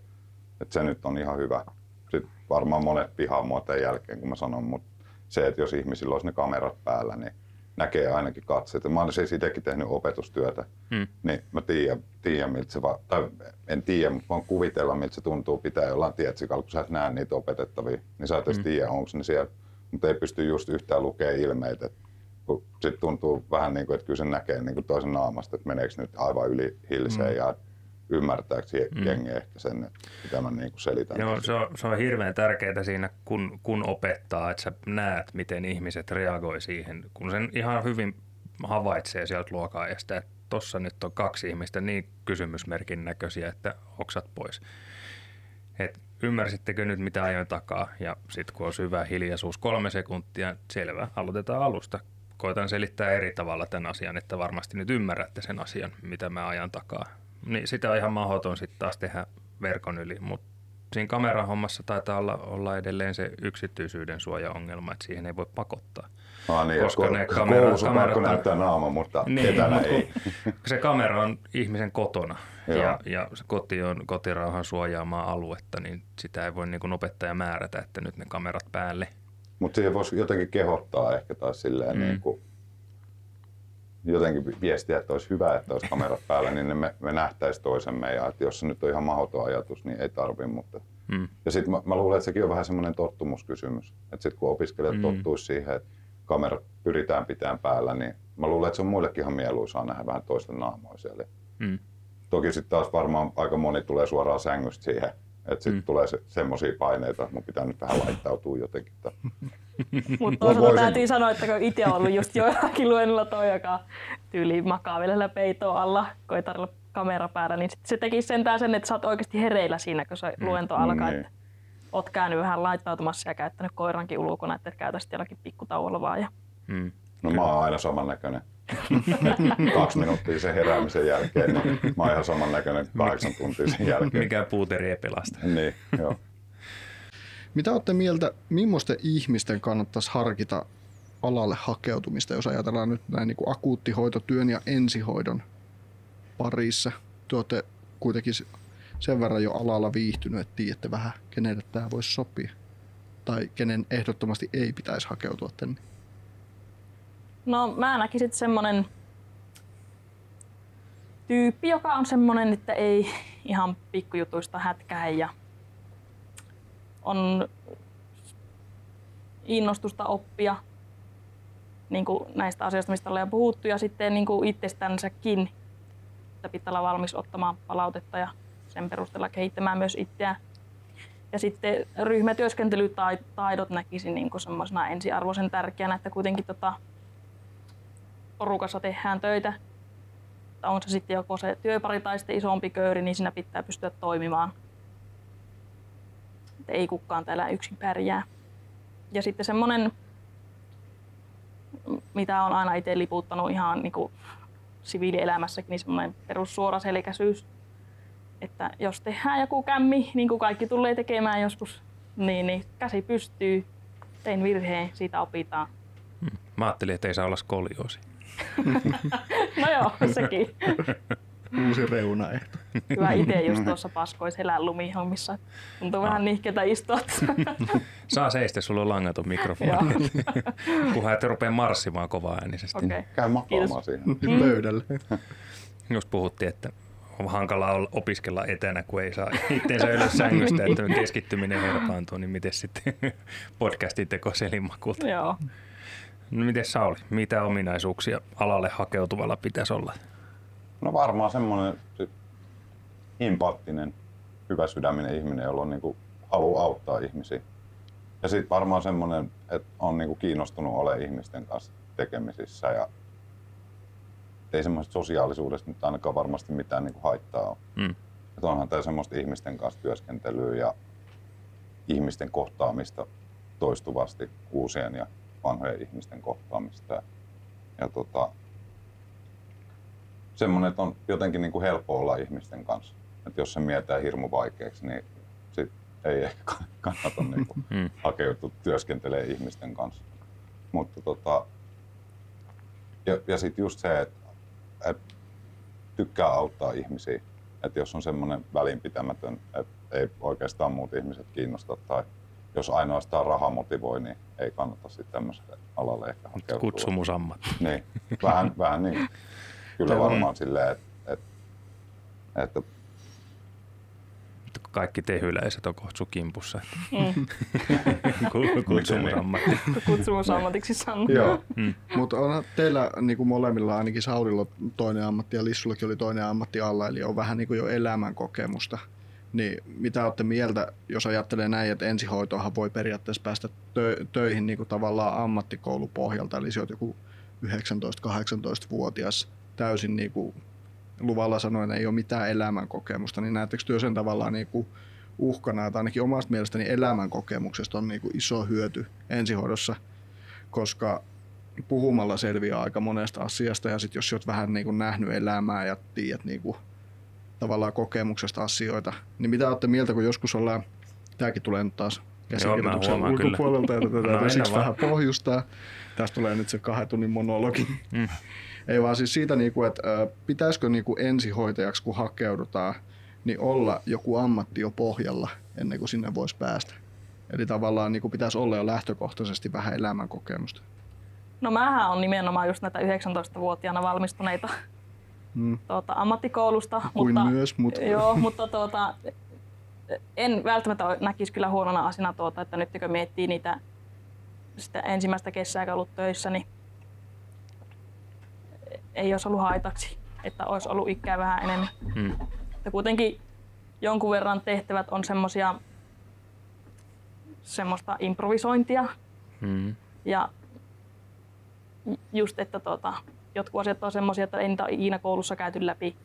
S4: että se nyt on ihan hyvä. Sitten varmaan monet pihaa mua tämän jälkeen, kun mä sanon, mutta se, että jos ihmisillä olisi ne kamerat päällä, niin näkee ainakin katseet. Mä olen siis itsekin tehnyt opetustyötä, mm. niin mä tiedän, tiedän miltä se va- tai en tiedä, mutta voin kuvitella, miltä se tuntuu pitää jollain tietsikalla, kun sä et näe niitä opetettavia, niin sä et edes mm. tiedä, onko ne siellä, mutta ei pysty just yhtään lukemaan ilmeitä kun sit tuntuu vähän niin kuin, että kyllä se näkee niin kuin toisen naamasta, että meneekö nyt aivan yli hilseen mm. ja ymmärtääkö mm. jengi ehkä sen, mitä mä niin kuin selitän.
S1: Joo, se on, se on hirveän tärkeää siinä, kun, kun opettaa, että sä näet, miten ihmiset reagoi siihen, kun sen ihan hyvin havaitsee sieltä luokaajasta, että tuossa nyt on kaksi ihmistä niin kysymysmerkin näköisiä, että oksat pois. Et ymmärsittekö nyt mitä ajoin takaa ja sitten kun on syvä hiljaisuus kolme sekuntia, selvä, aloitetaan alusta koitan selittää eri tavalla tämän asian, että varmasti nyt ymmärrätte sen asian, mitä mä ajan takaa. Niin sitä on ihan mahdoton sitten taas tehdä verkon yli, mutta siinä kamerahommassa taitaa olla, olla edelleen se yksityisyyden suojaongelma, että siihen ei voi pakottaa.
S4: Ah, niin, koska ko- ne kamera, kamerat on, näyttää naama, mutta niin, etänä mutta ei.
S1: Se kamera on ihmisen kotona ja, ja se koti on kotirauhan suojaamaa aluetta, niin sitä ei voi niin kuin opettaja määrätä, että nyt ne kamerat päälle –
S4: mutta siihen voisi jotenkin kehottaa ehkä taas silleen mm. niin kuin, jotenkin viestiä, että olisi hyvä, että olisi kamerat päällä, niin me, me nähtäisiin toisemme. Ja että jos se nyt on ihan mahdoton ajatus, niin ei tarvi. Mutta... Mm. Ja sitten mä, mä, luulen, että sekin on vähän semmoinen tottumuskysymys. Että sitten kun opiskelijat mm. tottuisi siihen, että kamerat pyritään pitämään päällä, niin mä luulen, että se on muillekin ihan mieluisaa nähdä vähän toisten naamoja siellä. Mm. Toki sitten taas varmaan aika moni tulee suoraan sängystä siihen että sitten mm. tulee se, semmoisia paineita, että mun pitää nyt vähän laittautua jotenkin. <laughs>
S3: Mutta toisaalta täytyy sanoa, että kun itse on ollut just joillakin luennolla toi, joka tyyli makaa vielä peitoa alla, kun ei kamera päällä, niin sit se teki sentään sen, että sä oot oikeasti hereillä siinä, kun se mm. luento alkaa. Niin. oot käynyt vähän laittautumassa ja käyttänyt koirankin ulkona, että et käytä sitten jollakin pikkutauolla vaan. Ja...
S1: Mm.
S4: No mä oon aina samannäköinen. <laughs> Kaksi minuuttia sen heräämisen jälkeen, niin mä oon ihan samannäköinen kahdeksan tuntia sen jälkeen.
S1: Mikä puuteri ei pelasta.
S4: Niin, joo.
S2: Mitä olette mieltä, millaisten ihmisten kannattaisi harkita alalle hakeutumista, jos ajatellaan nyt näin niin akuuttihoitotyön ja ensihoidon parissa? Te olette kuitenkin sen verran jo alalla viihtynyt, että tiedätte vähän, kenelle tämä voisi sopia. Tai kenen ehdottomasti ei pitäisi hakeutua tänne.
S3: No mä näkisin semmonen tyyppi, joka on semmonen, että ei ihan pikkujutuista hätkää ja on innostusta oppia niin kuin näistä asioista, mistä ollaan jo puhuttu, ja sitten niin kuin itsestänsäkin, että pitää olla valmis ottamaan palautetta ja sen perusteella kehittämään myös itseään. Ja sitten ryhmätyöskentelytaidot näkisin niin kuin ensiarvoisen tärkeänä, että kuitenkin tota, porukassa tehdään töitä. On se sitten joko se työpari tai sitten isompi köyri, niin siinä pitää pystyä toimimaan. Että ei kukaan täällä yksin pärjää. Ja sitten semmoinen, mitä on aina itse liputtanut ihan niin kuin siviilielämässäkin, niin semmoinen perussuoraselkäisyys. Että jos tehdään joku kämmi, niin kuin kaikki tulee tekemään joskus, niin, niin käsi pystyy, tein virheen, siitä opitaan.
S1: Mä ajattelin, että ei saa olla skolioosi. <laughs>
S3: No joo, sekin. <laughs>
S2: Uusi reunaehto.
S3: Hyvä itse just tuossa paskois helän lumihommissa. Tuntuu vähän nihkeitä istua. <laughs>
S1: Saa seistä, sulla on langaton mikrofoni.
S3: Joo. <laughs>
S1: Kunhan et rupea marssimaan kovaa äänisesti.
S3: Okei.
S4: Käy makaamaan
S3: Kiitos.
S4: siihen.
S2: Pöydälle. <laughs>
S1: Just puhuttiin, että on hankala olla- opiskella etänä, kun ei saa itteensä ylös sängystä, että keskittyminen herpaantuu, niin miten sitten podcastin teko selinmakulta.
S3: Joo.
S1: No miten Sauli, mitä ominaisuuksia alalle hakeutuvalla pitäisi olla?
S4: No varmaan semmoinen empaattinen, hyvä sydäminen ihminen, jolla on niinku halu auttaa ihmisiä. Ja sitten varmaan semmoinen, että on niinku kiinnostunut olemaan ihmisten kanssa tekemisissä ja ei semmoisesta sosiaalisuudesta nyt ainakaan varmasti mitään niinku haittaa ole.
S1: Mm.
S4: Et onhan tämä semmoista ihmisten kanssa työskentelyä ja ihmisten kohtaamista toistuvasti, uusien ja vanhojen ihmisten kohtaamista. Ja, ja tota, semmoinen, että on jotenkin niin kuin helppo olla ihmisten kanssa. Että jos se mietää hirmu vaikeaksi, niin sit ei ehkä kannata <laughs> niin kuin
S1: Mm.
S4: hakeutua työskentelemään ihmisten kanssa. Mutta tota, ja, ja sitten just se, että, että tykkää auttaa ihmisiä. Että jos on semmoinen välinpitämätön, että ei oikeastaan muut ihmiset kiinnosta tai jos ainoastaan raha motivoi, niin ei kannata sitten tämmöiselle alalle ehkä hakeutua.
S1: Kutsumusammatti.
S4: Niin, vähän, vähän niin. <laughs> Kyllä
S2: Tämä on-
S4: varmaan silleen, että, että, että
S1: Kaikki tehyläiset on kohta kimpussa.
S3: Mm. <laughs>
S1: Kutsumusammatti.
S3: Kutsumusammatiksi <laughs> sanoo.
S2: Joo.
S1: Mm.
S2: Mutta on teillä niin kuin molemmilla ainakin Saurilla toinen ammatti ja Lissullakin oli toinen ammatti alla, eli on vähän niin kuin jo elämän kokemusta. Niin mitä olette mieltä, jos ajattelee näin, että ensihoitoahan voi periaatteessa päästä tö- töihin niin kuin tavallaan ammattikoulupohjalta, eli se on joku 19-18-vuotias täysin niin kuin luvalla sanoen ei ole mitään elämän kokemusta, niin näettekö työ sen tavallaan niin kuin uhkana, että ainakin omasta mielestäni elämän kokemuksesta on niin kuin iso hyöty ensihoidossa, koska puhumalla selviää aika monesta asiasta ja sitten jos olet vähän niin kuin nähnyt elämää ja tiedät niin kuin tavallaan kokemuksesta asioita, niin mitä olette mieltä, kun joskus ollaan, tämäkin tulee nyt taas käsikirjoituksen ulkopuolelta ja tätä
S1: No,
S2: siksi
S1: vaan.
S2: vähän pohjustaa. Tästä tulee nyt se kahden tunnin monologi.
S1: Mm.
S2: Ei vaan siis siitä, niin kuin, että pitäisikö niin kuin ensihoitajaksi, kun hakeudutaan, niin olla joku ammatti jo pohjalla ennen kuin sinne voisi päästä. Eli tavallaan niin kuin pitäisi olla jo lähtökohtaisesti vähän elämänkokemusta.
S3: No mähän on nimenomaan just näitä 19-vuotiaana valmistuneita
S2: Mm.
S3: tuota, ammattikoulusta.
S2: Kuin
S3: mutta,
S2: myös, mutta
S3: Joo, mutta tuota, en välttämättä näkisi kyllä huonona asiana tuota, että nyt kun miettii niitä sitä ensimmäistä kesää, kun ollut töissä, niin ei olisi ollut haitaksi, että olisi ollut ikää vähän enemmän.
S1: Mm.
S3: Kuitenkin jonkun verran tehtävät on semmosia, semmoista improvisointia
S1: Mm.
S3: ja just, että tuota, jotkut asiat on semmoisia, että ei niitä ole ikinä koulussa käyty läpi.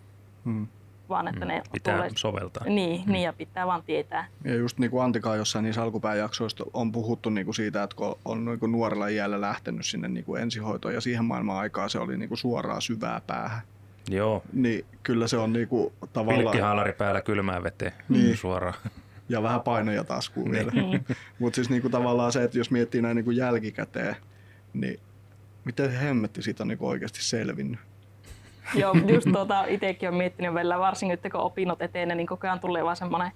S2: mm.
S3: Vaan että ne
S1: Pitää
S3: tulee...
S1: soveltaa.
S3: Niin, niin, ja pitää vaan tietää.
S2: Ja just niin kuin Antika jossain niissä alkupään jaksoista on puhuttu niin kuin siitä, että kun on niin kuin nuorella iällä lähtenyt sinne niin kuin ensihoitoon ja siihen maailman aikaan se oli niin kuin suoraan syvää päähän.
S1: Joo,
S2: Niin kyllä se on niin kuin tavallaan...
S1: pilkkihaalari päällä kylmää veteen
S2: Niin.
S1: suoraan. <laughs>
S2: ja vähän painoja taskuun vielä. <laughs> Mutta siis niinku tavallaan se, että jos miettii näin niinku jälkikäteen, niin miten hemmetti siitä on niinku oikeasti selvinnyt. <laughs>
S3: Joo, just tuota, itsekin olen miettinyt välillä, varsinkin nyt kun opinnot etenee, niin koko ajan tulee vaan semmoinen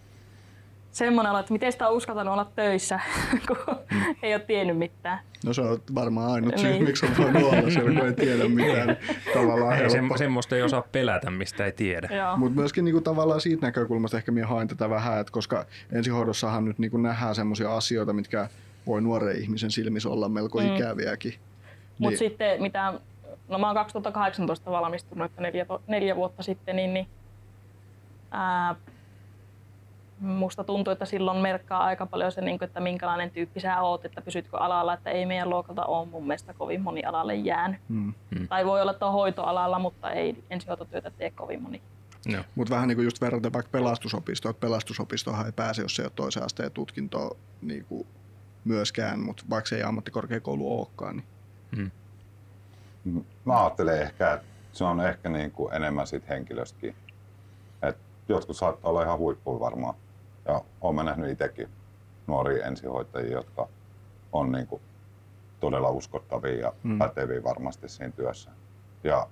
S3: semmoinen olo, että miten sitä on uskaltanut olla töissä, <laughs> kun ei ole tiennyt mitään.
S2: No se on varmaan ainut syy,
S3: Niin.
S2: miksi on voinut olla siellä, kun ei tiedä mitään. <laughs> Tavallaan
S1: Ei,
S2: helppo.
S1: semmo, semmoista ei osaa pelätä, mistä ei tiedä.
S2: Mutta myöskin niinku tavallaan siitä näkökulmasta ehkä minä haen tätä vähän, että koska ensihoidossahan nyt niinku nähdään semmoisia asioita, mitkä voi nuoren ihmisen silmissä olla melko
S3: Mm.
S2: ikäviäkin.
S3: Mutta
S2: Niin-
S3: sitten mitä, no mä oon 2018 valmistunut, että neljä, neljä vuotta sitten, niin, niin ää, musta tuntuu, että silloin merkkaa aika paljon se, niin kuin, että minkälainen tyyppi sä oot, että pysytkö alalla, että ei meidän luokalta ole mun mielestä kovin moni alalle jäänyt.
S2: Mm.
S3: Tai voi olla, että on hoitoalalla, mutta ei ensihoitotyötä tee kovin moni.
S1: Joo.
S2: Mutta vähän niin kuin just verraten vaikka pelastusopistoon, että pelastusopistohan ei pääse, jos ei ole toisen asteen tutkintoa niin kuin myöskään, mutta vaikka se ei ammattikorkeakoulu olekaan. Niin.
S1: Mm.
S4: Mä ajattelen ehkä, että se on ehkä niin kuin enemmän siitä henkilöstäkin. Et jotkut saattaa olla ihan huippuja varmaan. Ja olen mä nähnyt itsekin nuoria ensihoitajia, jotka on niin kuin todella uskottavia ja
S2: Mm.
S4: mm. päteviä varmasti siinä työssä. Ja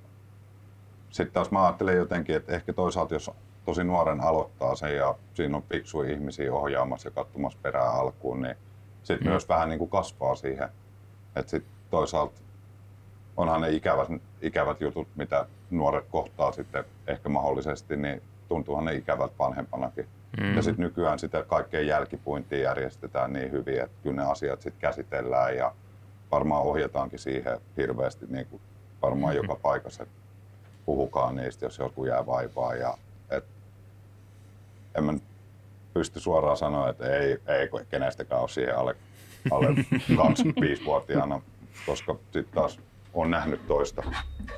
S4: sitten taas mä ajattelen jotenkin, että ehkä toisaalta jos tosi nuoren aloittaa sen ja siinä on fiksuja ihmisiä ohjaamassa ja katsomassa perään alkuun, niin sitten
S1: Mm.
S4: myös vähän niin kuin kasvaa siihen. Että sitten toisaalta onhan ne ikävät, ikävät jutut, mitä nuoret kohtaa sitten ehkä mahdollisesti, niin tuntuuhan ne ikävät vanhempanakin.
S1: Mm.
S4: Mm. Ja sitten nykyään sitä kaikkeen jälkipuintia järjestetään niin hyvin, että kyllä ne asiat sitten käsitellään ja varmaan ohjataankin siihen hirveästi niin kuin varmaan
S1: Mm-hmm.
S4: joka paikassa, että puhukaa niistä, jos joku jää vaivaa. Ja, et, en mä pysty suoraan sanoa, että ei, ei kenestäkään ole siihen alle, alle <laughs> 25-vuotiaana, koska sitten taas on nähnyt toista.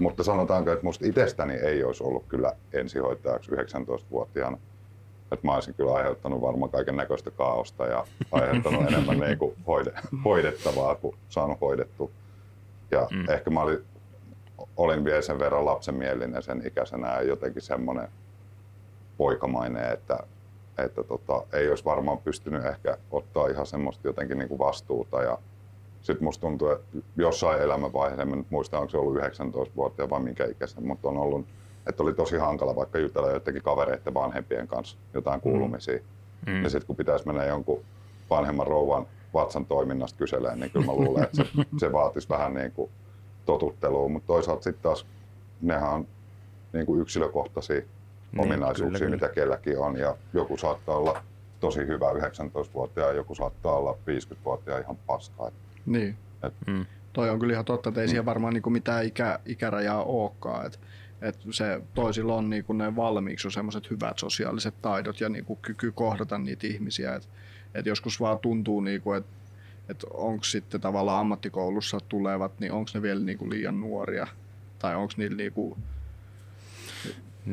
S4: Mutta sanotaanko, että musta itsestäni ei olisi ollut kyllä ensihoitajaksi 19-vuotiaana. Että mä olisin kyllä aiheuttanut varmaan kaiken näköistä kaaosta ja aiheuttanut enemmän niin kuin hoide, hoidettavaa kuin saanut hoidettua. Ja
S1: Mm.
S4: mm. ehkä mä olin, olin vielä sen verran lapsenmielinen sen ikäisenä ja jotenkin semmoinen poikamainen, että, että tota, ei olisi varmaan pystynyt ehkä ottaa ihan semmoista jotenkin niin kuin vastuuta. Ja sitten musta tuntuu, että jossain elämänvaiheessa, en nyt muista, onko se ollut 19-vuotiaan vai minkä ikäisen, mutta on ollut, että oli tosi hankala vaikka jutella jotenkin kavereiden vanhempien kanssa jotain kuulumisia.
S1: Mm.
S4: Mm. Ja sitten kun pitäisi mennä jonkun vanhemman rouvan vatsan toiminnasta kyselemään, niin kyllä mä luulen, että se, <laughs> se vaatisi vähän niin kuin totuttelua. Mutta toisaalta sitten taas nehän on niin kuin yksilökohtaisia
S1: Niin,
S4: ominaisuuksia,
S1: kyllä,
S4: mitä kelläkin on. Ja joku saattaa olla tosi hyvä 19-vuotiaan, joku saattaa olla 50-vuotiaan ihan paskaa.
S2: Niin.
S1: Mm.
S2: Toi on kyllä ihan totta, että ei siellä varmaan niinku mitään ikä, ikärajaa olekaan. Et, et se toisilla on niinku ne valmiiksi semmoiset hyvät sosiaaliset taidot ja niinku kyky kohdata niitä ihmisiä. Et, et joskus vaan tuntuu, niinku, että et onko sitten tavallaan ammattikoulussa tulevat, niin onko ne vielä niinku liian nuoria tai onko niillä niinku,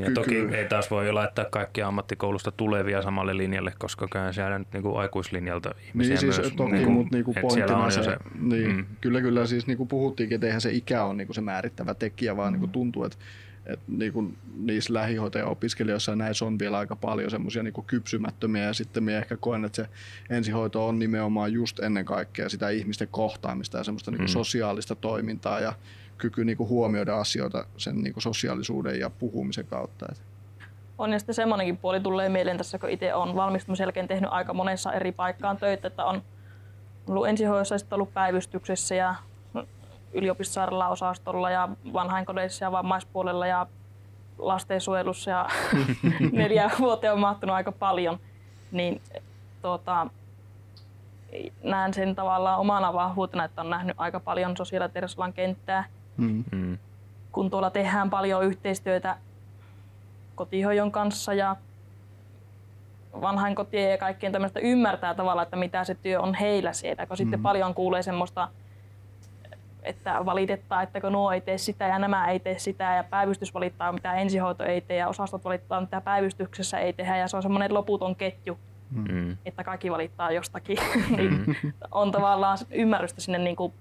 S1: Ja toki
S2: Kyky.
S1: ei taas voi laittaa kaikkia ammattikoulusta tulevia samalle linjalle, koska kyllä siellä nyt niinku aikuislinjalta ihmisiä
S2: niin siis
S1: myös.
S2: toki,
S1: niinku,
S2: mutta niinku pointtina
S1: on
S2: se,
S1: se
S2: niin,
S1: mm.
S2: kyllä kyllä siis niinku puhuttiinkin, että eihän se ikä ole niinku se määrittävä tekijä, vaan
S3: Mm.
S2: niinku tuntuu, että et niinku niissä lähihoitaja-opiskelijoissa ja näissä on vielä aika paljon semmoisia niinku kypsymättömiä ja sitten minä ehkä koen, että se ensihoito on nimenomaan just ennen kaikkea sitä ihmisten kohtaamista ja semmoista niinku
S1: Mm.
S2: sosiaalista toimintaa ja kyky niinku huomioida asioita sen niinku sosiaalisuuden ja puhumisen kautta.
S3: On ja sitten semmoinenkin puoli tulee mieleen tässä, kun itse on valmistumisen jälkeen tehnyt aika monessa eri paikkaan töitä, että on ollut ensihoidossa ja sitten ollut päivystyksessä ja yliopistosairaala-osastolla ja vanhainkodeissa ja vammaispuolella ja lastensuojelussa ja <laughs> neljä vuoteen on mahtunut aika paljon, niin tuota, näen sen tavallaan omana vahvuutena, että on nähnyt aika paljon sosiaali- ja terveysalan kenttää
S2: Mm.
S1: Mm.
S3: kun tuolla tehdään paljon yhteistyötä kotihoidon kanssa ja vanhainkotien ja kaikkien tämmöistä ymmärtää tavallaan, että mitä se työ on heillä siellä, kun sitten
S2: Mhm.
S3: paljon kuulee semmoista että valitetaan, että kun nuo ei tee sitä ja nämä ei tee sitä ja päivystys valittaa mitä ensihoito ei tee ja osastot valittaa mitä päivystyksessä ei tehdä ja se on semmoinen loputon ketju,
S1: Mm.
S3: että kaikki valittaa jostakin. <laughs> niin on tavallaan ymmärrystä sinne, niin kuin,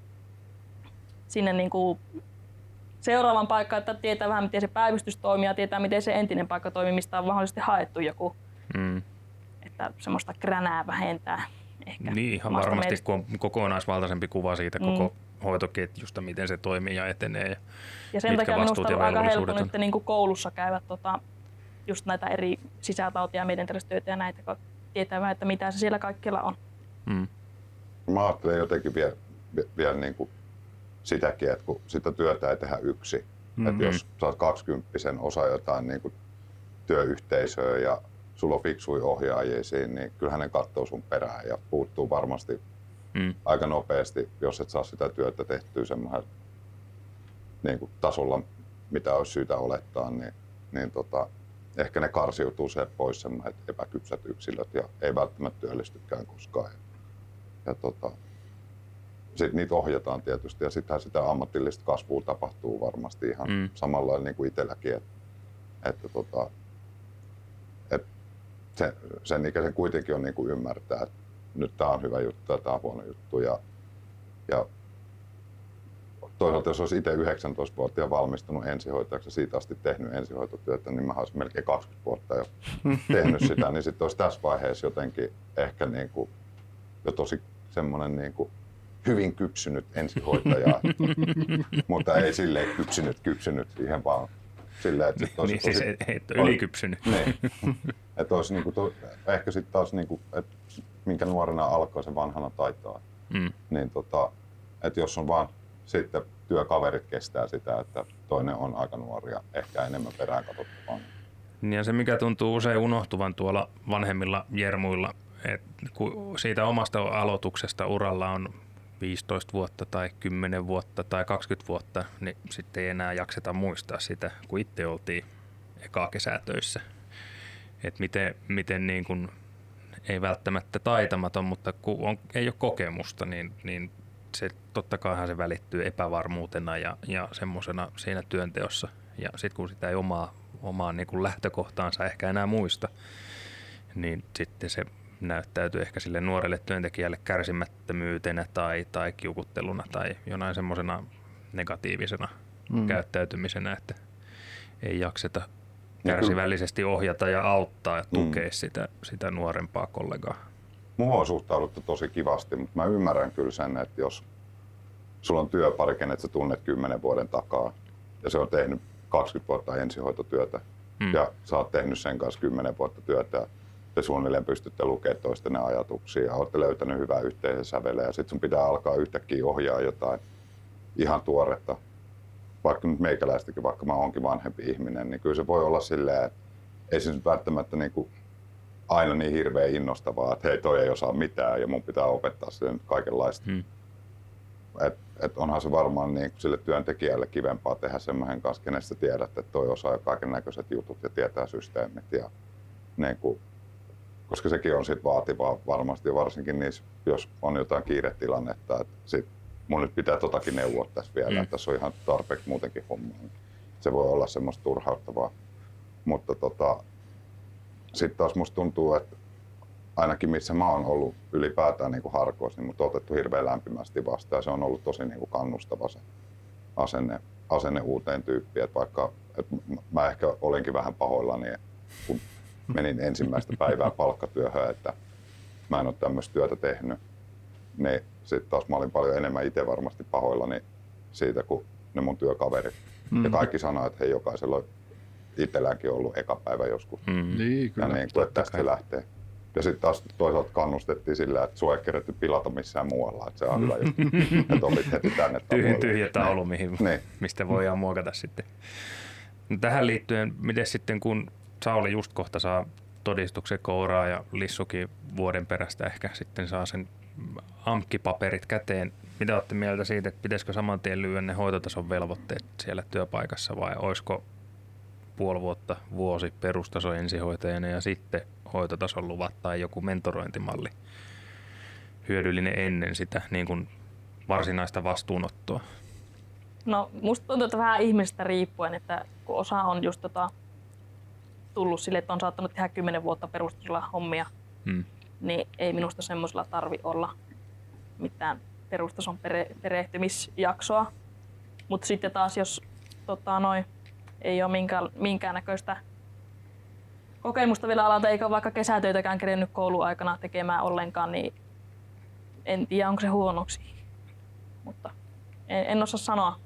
S3: sinne niin kuin seuraavan paikkaan, että tietää vähän miten se päivystys toimii ja tietää miten se entinen paikka toimii, mistä on mahdollisesti haettu joku,
S1: Mm.
S3: että semmoista kränää vähentää. Ehkä
S1: Niin ihan varmasti,
S3: mielestä.
S1: kun on kokonaisvaltaisempi kuva siitä
S3: Mm.
S1: koko hoitoketjusta, miten se toimii ja etenee. Ja
S3: Ja sen
S1: mitkä
S3: takia minusta
S1: vastuut ja
S3: on aika helppo nyt niin kuin koulussa käydä tota, just näitä eri sisätautia ja mielenterveystyötä ja näitä, kun tietää vähän, että mitä se siellä kaikkialla on.
S1: mm.
S4: Mä ajattelen jotenkin vielä, vielä niin kuin sitäkin, että kun sitä työtä ei tehdä yksi. Mm-hmm. Että jos sä oot kaksikymppisen osa jotain niin kuin työyhteisöä ja sulla on fiksui ohjaajia siinä, niin kyllähän ne katsoo sun perään ja puuttuu varmasti
S1: Mm.
S4: aika nopeasti, jos et saa sitä työtä tehtyä semmoisella niin kuin tasolla, mitä olisi syytä olettaa, niin, niin tota, ehkä ne karsiutuu se pois semmoiset epäkypsät yksilöt ja ei välttämättä työllistykään koskaan. Ja, ja tota, sitten niitä ohjataan tietysti ja sittenhän sitä ammatillista kasvua tapahtuu varmasti ihan
S1: Mm.
S4: samalla lailla niin kuin itselläkin, että, että tota, et se, sen ikäisen kuitenkin on niin kuin ymmärtää, että nyt tämä on hyvä juttu ja tämä on huono juttu. Ja, ja toisaalta jos olisi itse 19 vuotta ja valmistunut ensihoitajaksi ja siitä asti tehnyt ensihoitotyötä, niin mä olisin melkein 20 vuotta jo <laughs> tehnyt sitä, niin sitten olisi tässä vaiheessa jotenkin ehkä niin kuin jo tosi semmoinen niin kuin hyvin kypsynyt ensihoitaja, <laughs> mutta ei silleen kypsynyt, kypsynyt siihen vaan silleen, että sit olisi
S1: Niin siis
S4: tosi-
S1: et, et ole ylikypsynyt. <laughs>
S4: niin. että olisi niinku to, ehkä sitten taas, niinku, että minkä nuorena alkaa se vanhana taitaa.
S1: Mm.
S4: Niin tota, että jos on vaan sitten työkaverit kestää sitä, että toinen on aika nuori ja ehkä enemmän perään katsottavaa.
S1: Niin Ja se, mikä tuntuu usein unohtuvan tuolla vanhemmilla jermuilla, että kun siitä omasta aloituksesta uralla on 15 vuotta tai 10 vuotta tai 20 vuotta, niin sitten ei enää jakseta muistaa sitä, kun itse oltiin ekaa kesää töissä. Että miten, miten niin kuin, ei välttämättä taitamaton, mutta kun on, ei ole kokemusta, niin, niin se totta kaihan se välittyy epävarmuutena ja, ja semmoisena siinä työnteossa. Ja sitten kun sitä ei omaa, omaa niin kuin lähtökohtaansa ehkä enää muista, niin sitten se näyttäytyy ehkä sille nuorelle työntekijälle kärsimättömyytenä tai, tai kiukutteluna tai jonain semmoisena negatiivisena mm. käyttäytymisenä, että ei jakseta kärsivällisesti ohjata ja auttaa ja tukea mm. sitä, sitä nuorempaa kollegaa.
S4: Muuhun on suhtauduttu tosi kivasti, mutta mä ymmärrän kyllä sen, että jos sulla on työpari, kenet sä tunnet 10 vuoden takaa ja se on tehnyt 20 vuotta ensihoitotyötä mm. ja sä oot tehnyt sen kanssa 10 vuotta työtä te suunnilleen pystytte lukemaan toistenne ajatuksia ja olette löytänyt hyvää yhteisen sävelen ja sit sun pitää alkaa yhtäkkiä ohjaa jotain ihan tuoretta, vaikka nyt meikäläistäkin, vaikka mä oonkin vanhempi ihminen, niin kyllä se voi olla silleen, että ei se nyt välttämättä niin kuin aina niin hirveän innostavaa, että hei toi ei osaa mitään ja mun pitää opettaa sille nyt kaikenlaista. Hmm. Et, et onhan se varmaan niin sille työntekijälle kivempaa tehdä semmoisen kanssa, kenestä tiedät, että toi osaa kaiken näköiset jutut ja tietää systeemit. Ja, niin kuin, koska sekin on sit vaativaa varmasti, varsinkin niissä, jos on jotain kiiretilannetta, että sit mun nyt pitää totakin neuvoa tässä vielä, mm. että tässä on ihan tarpeeksi muutenkin hommaa. Se voi olla semmoista turhauttavaa. Mutta tota, sitten taas musta tuntuu, että ainakin missä mä oon ollut ylipäätään niin harkoissa, niin mut on otettu hirveän lämpimästi vastaan ja se on ollut tosi niin kuin kannustava se asenne, asenne uuteen tyyppiin. Että vaikka että mä ehkä olenkin vähän pahoillani, kun menin ensimmäistä päivää palkkatyöhön, että mä en ole tämmöistä työtä tehnyt, niin sitten taas mä olin paljon enemmän itse varmasti pahoillani siitä kuin ne mun työkaverit. Mm. Ja kaikki sanoivat, että hei, jokaisella on itselläänkin ollut eka päivä joskus.
S2: Mm. Niin, kyllä.
S4: Ja niin kuin, että tästä se lähtee. Ja sitten taas toisaalta kannustettiin sillä, että sua ei kerätty pilata missään muualla, että se on hyvä juttu, että opit heti tänne
S1: Tyhjä, tyhjä taulu, mihin,
S4: niin.
S1: mistä voidaan muokata sitten. No, tähän liittyen, miten sitten kun Sauli just kohta saa todistuksen kouraa ja Lissukin vuoden perästä ehkä sitten saa sen amkkipaperit käteen. Mitä olette mieltä siitä, että pitäisikö saman tien lyödä ne hoitotason velvoitteet siellä työpaikassa vai olisiko puoli vuotta, vuosi perustaso ensihoitajana ja sitten hoitotason luvat tai joku mentorointimalli hyödyllinen ennen sitä niin kuin varsinaista vastuunottoa?
S3: No musta tuntuu, että vähän ihmisestä riippuen, että kun osa on just tota, tullut sille, että on saattanut tehdä kymmenen vuotta perustasolla hommia,
S1: Mm.
S3: niin ei minusta semmoisella tarvi olla mitään perustason pere- perehtymisjaksoa. Mutta sitten taas, jos tota, noi, ei ole minkään, minkäännäköistä kokemusta vielä alalta, eikä ole vaikka kesätöitäkään kerennyt kouluaikana tekemään ollenkaan, niin en tiedä, onko se huonoksi. Mutta en, en osaa sanoa,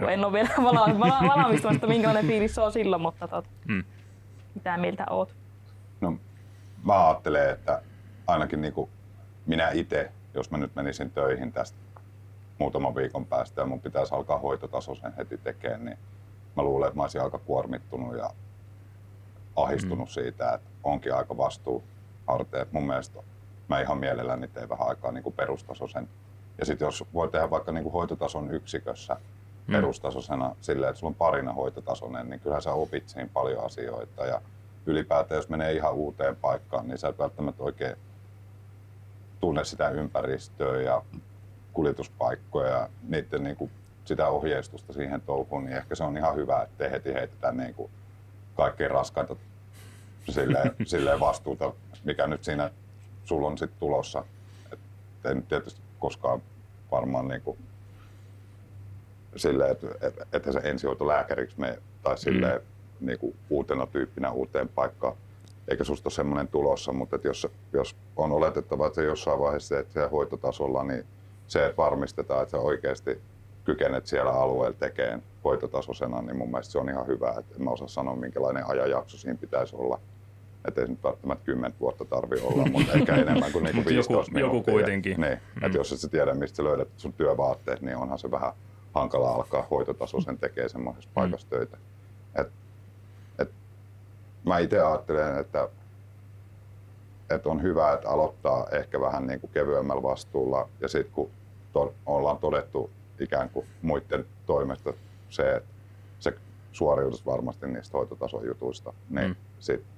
S1: No.
S3: en ole vielä <laughs> vala- vala- valmistumassa, minkälainen fiilis se on silloin, mutta tot,
S1: Mm.
S3: mitä mieltä oot?
S4: No, mä ajattelen, että ainakin niin kuin minä itse, jos mä nyt menisin töihin tästä muutaman viikon päästä ja mun pitäisi alkaa hoitotasoisen heti tekemään, niin mä luulen, että mä olisin aika kuormittunut ja ahistunut mm. siitä, että onkin aika vastuu harteet. Mun mielestä mä ihan mielelläni teen vähän aikaa niin kuin perustasoisen. Ja sitten jos voi tehdä vaikka niin kuin hoitotason yksikössä
S1: Mm.
S4: perustasoisena silleen, että sulla on parina hoitotasoinen, niin kyllähän sä opit siinä paljon asioita. Ja ylipäätään, jos menee ihan uuteen paikkaan, niin sä et välttämättä oikein tunne sitä ympäristöä ja kuljetuspaikkoja ja niiden niin kuin, sitä ohjeistusta siihen touhuun, niin ehkä se on ihan hyvä, että heti heitetään niin kuin kaikkein raskainta silleen, <laughs> silleen vastuuta, mikä nyt siinä sulla on sitten tulossa. Et ei nyt tietysti koskaan varmaan niin kuin, silleen, että et, et se ensihoitolääkäriksi mene tai silleen mm. niin kuin uutena tyyppinä uuteen paikkaan. Eikä susta ole semmoinen tulossa, mutta et jos, jos on oletettava, että se jossain vaiheessa että siellä hoitotasolla, niin se, että varmistetaan, että sä oikeasti kykenet siellä alueella tekemään hoitotasoisena, niin mun mielestä se on ihan hyvä. Et en mä osaa sanoa, minkälainen ajanjakso siinä pitäisi olla. Että ei se nyt välttämättä 10 vuotta tarvi olla, <laughs> mutta ehkä enemmän kuin niinku
S1: Mut joku-
S4: 15
S1: joku
S4: minuuttia.
S1: kuitenkin.
S4: Niin, mm. että jos et sä tiedä, mistä löydät sun työvaatteet, niin onhan se vähän hankala alkaa hoitotasoisen tekee semmoisessa paikassa töitä. Et, et, mä itse ajattelen, että, että on hyvä, että aloittaa ehkä vähän niin kuin kevyemmällä vastuulla ja sitten kun to, ollaan todettu ikään kuin muiden toimesta se, että se suoriudus varmasti niistä hoitotason jutuista, niin
S1: Mm.
S4: mm. sitten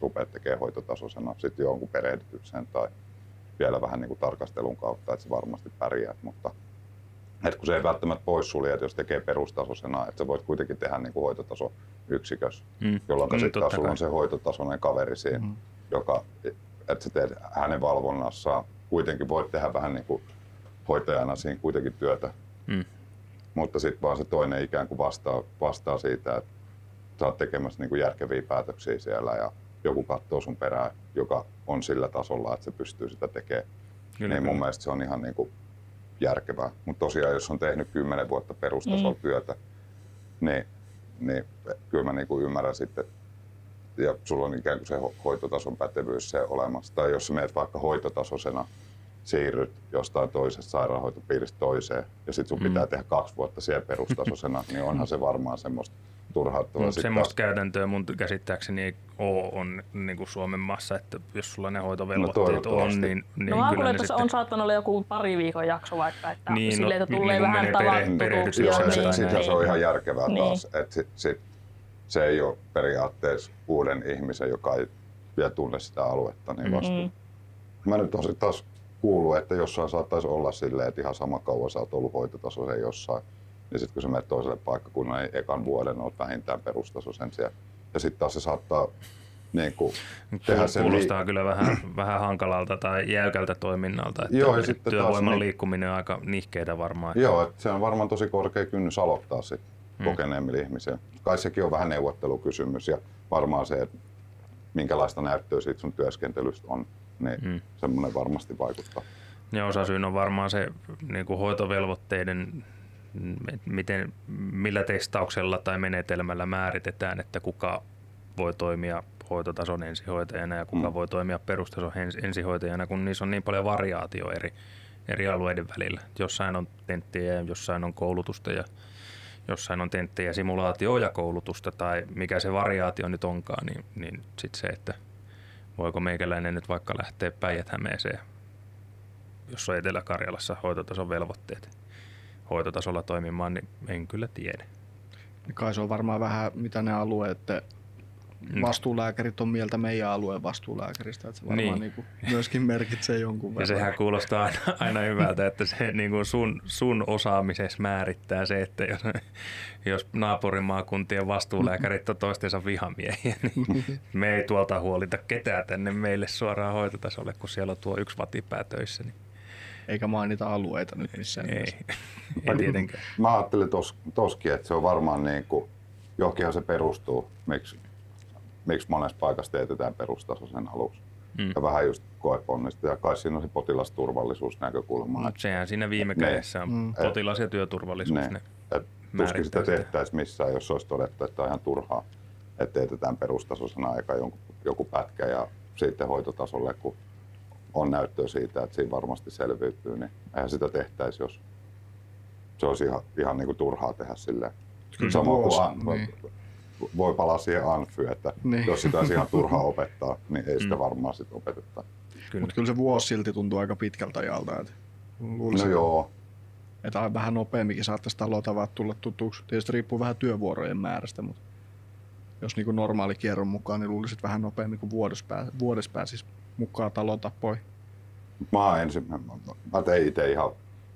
S4: rupeat tekemään hoitotasoisena sitten jonkun perehdytyksen tai vielä vähän niin kuin tarkastelun kautta, että se varmasti pärjää. Mutta et kun se ei välttämättä poissulje, että jos tekee perustasoisena, että sä voit kuitenkin tehdä niin kuin hoitotaso yksikössä,
S1: Mm.
S4: jolloin
S1: Mm,
S4: sitten taas sulla
S1: kai.
S4: on se hoitotasoinen kaveri siinä, mm. joka, että sä teet hänen valvonnassaan, kuitenkin voit tehdä vähän niin kuin hoitajana siinä kuitenkin työtä,
S1: Mm.
S4: mutta sitten vaan se toinen ikään kuin vastaa, vastaa siitä, että sä oot tekemässä niin kuin järkeviä päätöksiä siellä ja joku katsoo sun perään, joka on sillä tasolla, että se pystyy sitä tekemään.
S1: Kyllä,
S4: niin mun
S1: kyllä.
S4: mielestä se on ihan niin kuin järkevää. Mutta tosiaan, jos on tehnyt kymmenen vuotta perustasolla
S3: Mm.
S4: työtä, niin, niin kyllä mä niin kuin ymmärrän sitten, ja sulla on ikään kuin se ho- hoitotason pätevyys se olemassa. Tai jos menet vaikka hoitotasoisena, siirryt jostain toisesta sairaanhoitopiiristä toiseen, ja sitten sun
S1: Mm.
S4: pitää tehdä kaksi vuotta siellä perustasoisena, <laughs> niin onhan se varmaan semmoista turhauttavaa.
S1: Mut
S4: Sit
S1: semmoista
S4: taas-
S1: käytäntöä mun käsittääkseni ei ole on niin kuin Suomen maassa, että jos sulla ne hoitovelvoitteet on,
S4: toivottavasti.
S1: niin, niin
S3: No mä
S1: kyllä ne
S3: että
S1: sitten...
S3: on saattanut olla joku pari viikon jakso vaikka, että
S1: Niin, no,
S3: silleen, että
S1: niin
S3: tulee
S1: kun
S3: vähän tavattutuksi.
S4: Joo, se,
S1: näin,
S4: sitä se on ihan järkevää
S3: Niin.
S4: taas. Et sit, sit, se ei ole periaatteessa uuden ihmisen, joka ei vielä tunne sitä aluetta, niin vastuu.
S3: Mm.
S4: Mä nyt on sit taas kuullut, että jossain saattaisi olla silleen, että ihan sama kauan sä oot ollut hoitotasoisen jossain. Ja sitten kun sä menet toiselle paikkakunnalle, niin ekan vuoden oot vähintään perustasoisen siellä. Ja sitten taas se saattaa niin kuin, tehdä sen
S1: Kuulostaa kyllä vähän, vähän hankalalta tai jäykältä toiminnalta. Että
S4: Joo, ja sitten taas
S1: työvoiman
S4: niin-
S1: liikkuminen on aika nihkeitä varmaan.
S4: Joo, että se on varmaan tosi korkea kynnys aloittaa sit
S1: Mm.
S4: kokeneemmilla ihmisillä. Kai sekin on vähän neuvottelukysymys ja varmaan se, että minkälaista näyttöä siitä sun työskentelystä on, niin
S1: Mm.
S4: mm. semmoinen varmasti vaikuttaa.
S1: Ja osasyyn on varmaan se niin kuin hoitovelvoitteiden, miten, millä testauksella tai menetelmällä määritetään, että kuka voi toimia hoitotason ensihoitajana ja kuka
S4: Mm.
S1: voi toimia perustason ens- ensihoitajana, kun niissä on niin paljon variaatio eri, eri alueiden välillä. Jossain on tenttejä ja jossain on koulutusta ja jossain on tenttejä, simulaatio ja koulutusta tai mikä se variaatio nyt onkaan, niin, niin sitten se, että voiko meikäläinen nyt vaikka lähteä Päijät-Hämeeseen jos on Etelä-Karjalassa hoitotason velvoitteet hoitotasolla toimimaan, niin en kyllä tiedä.
S2: Kai se on varmaan vähän, mitä ne alueet vastuulääkärit on mieltä meidän alueen vastuulääkäristä, että se varmaan
S1: Niin.
S2: niin. Niin kuin myöskin merkitsee jonkun
S1: Ja
S2: verran.
S1: sehän kuulostaa aina, aina hyvältä, että se niin kuin sun, sun osaamisessa määrittää se, että jos, jos naapurimaakuntien vastuulääkärit on toistensa vihamiehiä, niin me ei tuolta huolita ketään tänne meille suoraan hoitotasolle, kun siellä on tuo yksi vatipää töissä. Niin
S2: Eikä mainita alueita nyt missään
S1: ei, <laughs> ei tietenkään.
S4: Mä ajattelin tos, toskin, että se on varmaan niin kuin, johonkinhan se perustuu, miksi, miksi monessa paikassa teetetään perustaso sen aluksi.
S1: Mm.
S4: Mm. Ja vähän just koeponnista. Ja kai siinä on se potilasturvallisuusnäkökulma.
S1: Mutta sehän siinä viime
S4: Ne.
S1: kädessä on
S2: Mm.
S1: potilas- ja työturvallisuus.
S4: Ne.
S1: Ne.
S4: Et tuskin sitä
S1: sitä.
S4: tehtäisiin missään, jos olisi todettu, että on ihan turhaa, että teetetään perustasoisena aika joku, joku pätkä ja sitten hoitotasolle, kun on näyttöä siitä, että siinä varmasti selviytyy, niin eihän sitä tehtäisi, jos se olisi ihan, ihan niin kuin turhaa tehdä silleen.
S2: Kyllä
S4: Sama kuin an,
S2: niin.
S4: voi palaa siihen anfy, että
S2: Niin.
S4: jos sitä olisi ihan turhaa <laughs> opettaa, niin ei sitä
S1: Mm.
S4: varmaan sitten opeteta.
S1: Kyllä.
S2: Mutta kyllä se vuosi silti tuntuu aika pitkältä ajalta. Että luulisin,
S4: No joo,
S2: että vähän nopeamminkin saattaisi talotavat tulla tutuksi. Tietysti riippuu vähän työvuorojen määrästä, mutta jos niin normaali kierron mukaan, niin luulisit vähän nopeammin kuin vuodessa pääsisi mukaan talotapoi.
S4: Mä, oon ensin, mä, tein itse ihan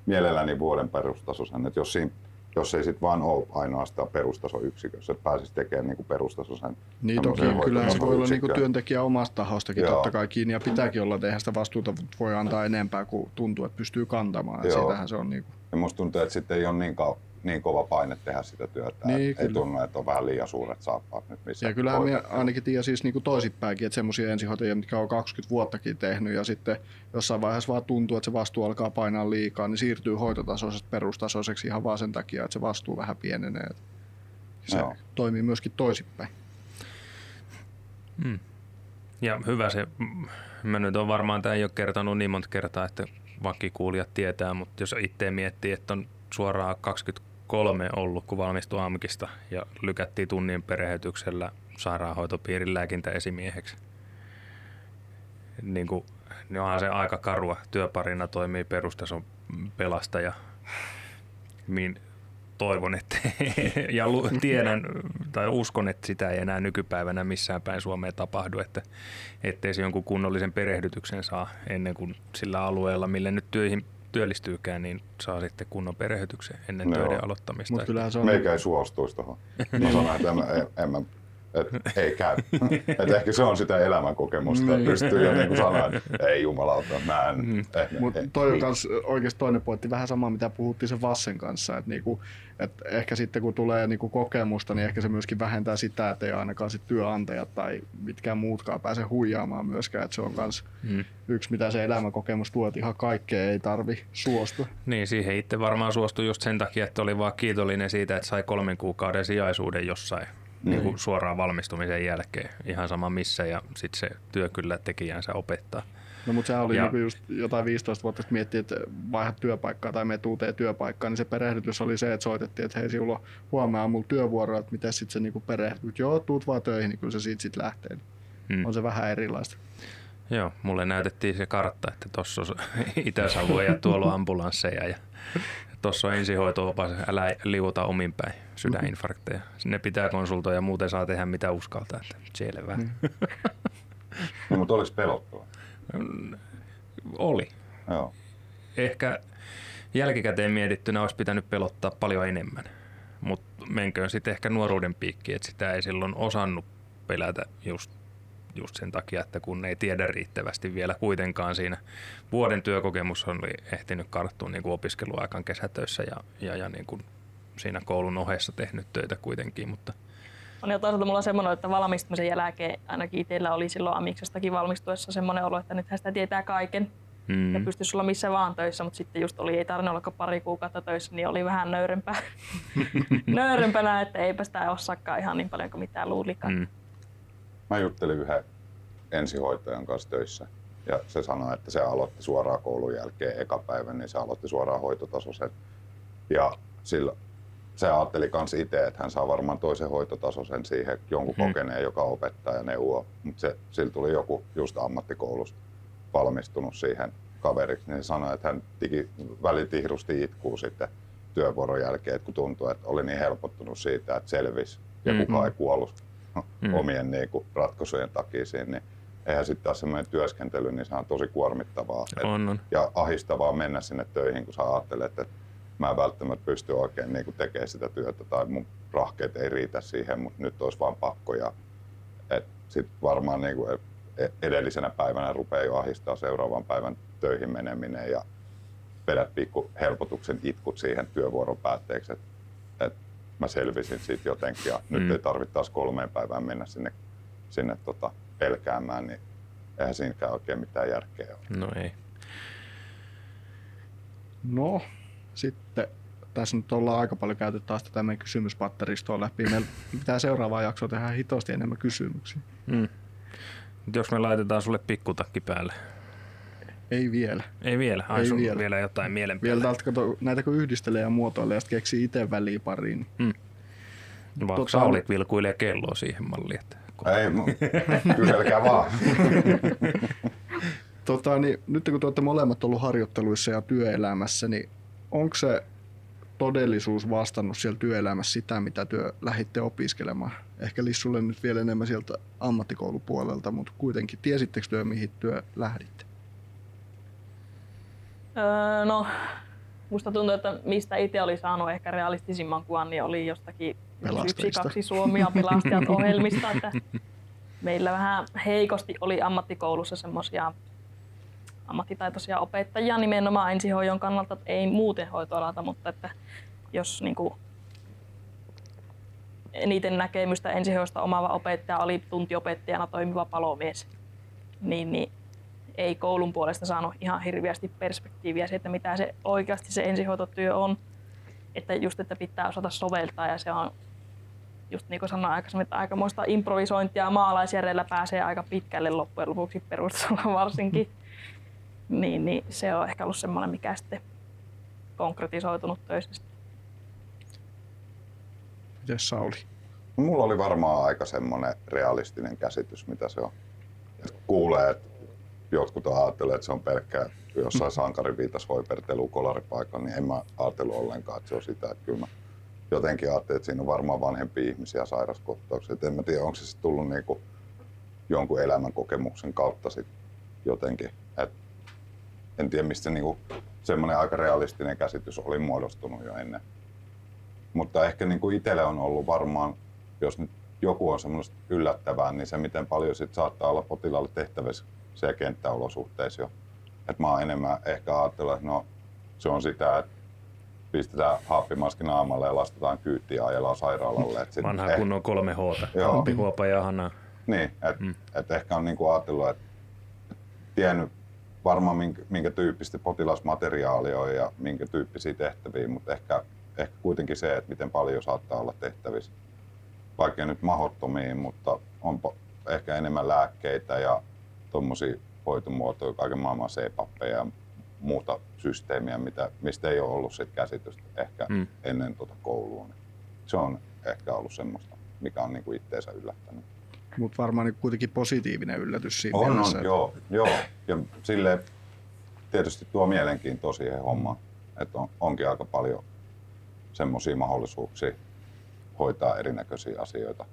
S4: mielelläni vuoden perustasosen, että jos, siinä, jos ei sit vaan ole ainoastaan perustasoyksikössä, että pääsisi tekemään niinku perustasosen.
S2: Niin toki, kyllähän se voi olla niinku työntekijä omasta tahostakin
S4: Joo.
S2: totta kai kiinni ja pitääkin olla, että eihän sitä vastuuta voi antaa enempää kuin tuntuu, että pystyy kantamaan. Siitähän se on niinku,
S4: Ja musta tuntuu, että sitten ei ole niin, niin kova paine tehdä sitä työtä.
S2: Niin,
S4: Niin, ei tunnu, että on vähän liian suuret saappaat nyt missä
S2: Ja kyllähän minä
S4: hoidetaan.
S2: ainakin tiedän siis niinku toisinpäinkin, että semmoisia ensihoitajia, mitkä on 20 vuottakin tehnyt ja sitten jossain vaiheessa vaan tuntuu, että se vastuu alkaa painaa liikaa, niin siirtyy hoitotasoisesta perustasoiseksi ihan vaan sen takia, että se vastuu vähän pienenee. Se
S4: Joo.
S2: toimii myöskin toisinpäin.
S1: Mm. Ja hyvä se, mm, mä nyt on varmaan, tämä ei ole kertonut niin monta kertaa, että vakikuulijat tietää, mutta jos itse miettii, että on suoraan 23 ollut, kun valmistui AMKista ja lykättiin tunnin perehdytyksellä sairaanhoitopiirin lääkintäesimieheksi. Niin kuin, niin onhan se aika karua. Työparina toimii perustason pelastaja. Min, toivon, että <laughs> ja tiedän tai uskon, että sitä ei enää nykypäivänä missään päin Suomea tapahdu, että ettei se jonkun kunnollisen perehdytyksen saa ennen kuin sillä alueella, mille nyt työihin työllistyykään, niin saa sitten kunnon perehdytyksen ennen
S4: Joo.
S1: töiden aloittamista.
S2: Mutta kyllähän se on...
S4: Meikä ei suostuisi tuohon. <laughs> Mä sanoin, että en, en, en mä, et, ei käy. Et ehkä se on sitä elämänkokemusta, että
S2: Niin.
S4: pystyy jo niin sanoa, että ei jumalauta, mä en.
S1: Mm.
S4: Eh,
S2: Mutta
S4: eh,
S2: toi on
S4: niin.
S2: kans oikeasti toinen pointti, vähän sama mitä puhuttiin sen Vassen kanssa, että niinku, et ehkä sitten kun tulee niinku kokemusta, niin ehkä se myöskin vähentää sitä, että ei ainakaan sit työnantajat tai mitkään muutkaan pääse huijaamaan myöskään, että se on kans
S1: Mm.
S2: yksi mitä se elämänkokemus tuo, että ihan kaikkea ei tarvi suostua.
S1: Niin, siihen itse varmaan suostui just sen takia, että oli vaan kiitollinen siitä, että sai kolmen kuukauden sijaisuuden jossain niin kuin suoraan valmistumisen jälkeen. Ihan sama missä ja sitten se työ kyllä tekijänsä opettaa.
S2: No mutta sehän oli
S1: Ja-
S2: niinku just jotain 15 vuotta sitten miettii, että vaihdat työpaikkaa tai menet uuteen työpaikkaan, niin se perehdytys oli se, että soitettiin, että hei sinulla on huomenna aamulla työvuoro, että miten sitten se niinku perehdyt. Joo, tuut vaan töihin, niin kyllä se siitä sitten lähtee.
S1: Mm.
S2: On se vähän erilaista.
S1: Joo, mulle näytettiin se kartta, että tuossa on <laughs> Itä-Savo ja tuolla on ambulansseja ja tuossa on ensihoito-opas, älä liuta omin päin, sydäninfarkteja. Sinne pitää konsultoida, muuten saa tehdä mitä uskaltaa. Että selvä.
S2: Mm. <laughs>
S4: No, mutta olisi pelottavaa.
S1: Oli.
S4: Joo.
S1: Ehkä jälkikäteen mietittynä olisi pitänyt pelottaa paljon enemmän. Mutta menköön sitten ehkä nuoruuden piikki, että sitä ei silloin osannut pelätä just, just sen takia, että kun ei tiedä riittävästi vielä kuitenkaan siinä. Vuoden työkokemus oli ehtinyt karttua niin kuin opiskeluaikan kesätöissä ja, ja, ja niin kuin siinä koulun ohessa tehnyt töitä kuitenkin, mutta
S3: On jo toisaalta mulla on semmoinen, että valmistumisen jälkeen ainakin itsellä oli silloin Amiksestakin valmistuessa semmoinen olo, että nythän sitä tietää kaiken ja
S1: mm,
S3: pystyisi olla missä vaan töissä, mutta sitten just oli, ei tarvinnut olla pari kuukautta töissä, niin oli vähän nöyrempää. <laughs> nöyrempänä, että eipä sitä osaakaan ihan niin paljon kuin mitä luulikaan.
S1: mm,
S4: Mä juttelin yhden ensihoitajan kanssa töissä ja se sanoi, että se aloitti suoraan koulun jälkeen eka päivän, niin se aloitti suoraan hoitotasoisen. Ja sillä, se ajatteli myös itse, että hän saa varmaan toisen hoitotasoisen siihen jonkun
S1: Mm.
S4: kokeneen, joka opettaa ja neuvoo. Mutta se, sillä tuli joku just ammattikoulusta valmistunut siihen kaveriksi, niin se sanoi, että hän tiki, välitihrusti itkuu sitten työvuoron jälkeen, että kun tuntui, että oli niin helpottunut siitä, että selvisi ja
S1: Mm.
S4: kukaan ei kuollut mm. <laughs> omien niin kuin, ratkaisujen takia siinä, niin eihän sitten taas semmoinen työskentely, niin se on tosi kuormittavaa.
S1: On, on.
S4: Ja ahistavaa mennä sinne töihin, kun sä ajattelet, että mä en välttämättä pysty oikein niin kuin tekemään sitä työtä tai mun rahkeet ei riitä siihen, mutta nyt olisi vaan pakko. Ja, sitten varmaan niin kuin e-, edellisenä päivänä rupeaa jo ahistaa seuraavan päivän töihin meneminen ja vedät pikku helpotuksen itkut siihen työvuoron päätteeksi, että mä selvisin siitä jotenkin ja mm. nyt ei tarvitse taas kolmeen päivään mennä sinne, sinne tota pelkäämään, niin eihän siinäkään oikein mitään järkeä ole.
S1: No ei.
S2: No, sitten tässä nyt ollaan aika paljon käyty taas tätä meidän kysymyspatteristoa läpi. Meillä <laughs> pitää seuraavaa jaksoa tehdä hitosti enemmän kysymyksiä.
S1: Mm. Jos me laitetaan sulle pikkutakki päälle.
S2: Ei vielä.
S1: Ei vielä? Ai, Ei vielä. vielä jotain mielen
S2: Vielä täältä kato, näitä kun yhdistelee ja muotoilee ja sitten keksii itse väliin pariin.
S1: Mm. Vaikka tota, Saulit vilkuilee kelloa siihen malliin. Että
S4: Ei, kyselkää vaan. <laughs>
S2: tota, niin, nyt kun te olette molemmat ollut harjoitteluissa ja työelämässä, niin onko se todellisuus vastannut siellä työelämässä sitä, mitä työ lähditte opiskelemaan? Ehkä Lissulle nyt vielä enemmän sieltä ammattikoulupuolelta, mutta kuitenkin tiesittekö työ, mihin työ lähditte?
S3: Öö, no, musta tuntuu, että mistä itse oli saanut ehkä realistisimman kuvan, niin oli jostakin yksi, kaksi Suomia pelastajat ohjelmista. Että meillä vähän heikosti oli ammattikoulussa semmoisia ammattitaitoisia opettajia nimenomaan ensihoidon kannalta, että ei muuten hoitoalalta, mutta että jos niin kuin, eniten näkemystä ensihoidosta omaava opettaja oli tuntiopettajana toimiva palomies, niin, niin ei koulun puolesta saanut ihan hirveästi perspektiiviä siitä, mitä se oikeasti se ensihoitotyö on. Että just, että pitää osata soveltaa ja se on just niin kuin sanoin aikaisemmin, että aikamoista improvisointia maalaisjärjellä pääsee aika pitkälle loppujen lopuksi perustasolla <laughs> varsinkin. niin, niin se on ehkä ollut semmoinen, mikä sitten konkretisoitunut töissä.
S2: Miten Sauli?
S4: Mulla oli varmaan aika semmoinen realistinen käsitys, mitä se on. Et kuulee, että jotkut ajattelee, että se on pelkkää jossain viitas hoipertelu kolaripaikalla, niin en mä ajatellut ollenkaan, että se on sitä. Että kyllä mä jotenkin ajattelin, että siinä on varmaan vanhempia ihmisiä sairaskohtauksia. En mä tiedä, onko se sitten tullut niinku jonkun elämän kokemuksen kautta sit jotenkin. Et en tiedä, mistä niinku semmoinen aika realistinen käsitys oli muodostunut jo ennen. Mutta ehkä niinku itselle on ollut varmaan, jos nyt joku on semmoista yllättävää, niin se miten paljon sit saattaa olla potilaalle tehtävissä siellä kenttäolosuhteissa jo. Et mä oon enemmän ehkä ajatellut, että no, se on sitä, että pistetään happimaski naamalle ja lastetaan kyyttiä ja ajellaan sairaalalle. Et
S1: sit Vanha eh... kunnon kolme H, Hampi, Huopa ja Hanna.
S4: Niin, että mm. et ehkä on niinku ajatellut, että tiennyt varmaan minkä, minkä tyyppistä potilasmateriaalia on ja minkä tyyppisiä tehtäviä, mutta ehkä, ehkä kuitenkin se, että miten paljon saattaa olla tehtävissä. Vaikka nyt mahdottomiin, mutta on ehkä enemmän lääkkeitä ja tuommoisia hoitomuotoja, kaiken maailman CPAPeja ja muuta systeemiä, mitä, mistä ei ole ollut sit käsitystä ehkä mm. ennen tuota koulua. Niin se on ehkä ollut semmoista, mikä on niinku itteensä yllättänyt.
S2: Mutta varmaan niin kuitenkin positiivinen yllätys siinä
S4: on, mielessä. On, joo, joo. Ja sille tietysti tuo mielenkiintoa siihen hommaan, että on, onkin aika paljon semmoisia mahdollisuuksia hoitaa erinäköisiä asioita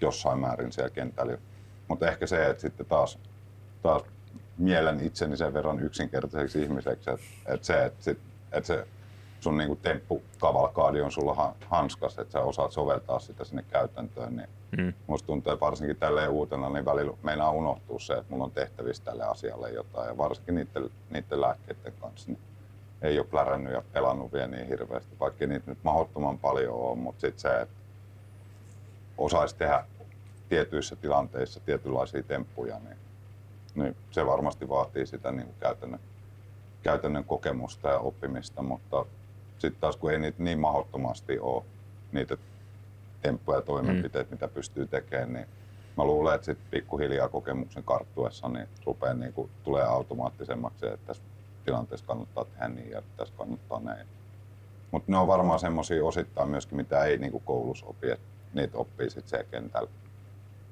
S4: jossain määrin siellä kentällä. Mutta ehkä se, että sitten taas taas mielen itseni sen verran yksinkertaiseksi ihmiseksi, että, että se, että, sit, että se sun niinku temppukavalkaadi on sulla hanskas, että sä osaat soveltaa sitä sinne käytäntöön, niin mm. musta tuntuu, että varsinkin tälleen uutena, niin välillä meinaa unohtua se, että mulla on tehtävissä tälle asialle jotain, ja varsinkin niiden, niiden lääkkeiden kanssa, niin ei ole plärännyt ja pelannut vielä niin hirveästi, vaikka niitä nyt mahdottoman paljon on, mutta sitten se, että osaisi tehdä tietyissä tilanteissa tietynlaisia temppuja, niin niin se varmasti vaatii sitä niin kuin käytännön, käytännön kokemusta ja oppimista, mutta sitten taas kun ei niitä niin mahdottomasti ole, niitä temppuja ja toimenpiteitä, mm. mitä pystyy tekemään, niin mä luulen, että sitten pikkuhiljaa kokemuksen karttuessa niin rupeaa niin kuin, tulee automaattisemmaksi, että tässä tilanteessa kannattaa tehdä niin ja tässä kannattaa näin. Mutta ne on varmaan semmoisia osittain myöskin, mitä ei niin kuin koulussa opi, että niitä oppii sitten siellä kentällä.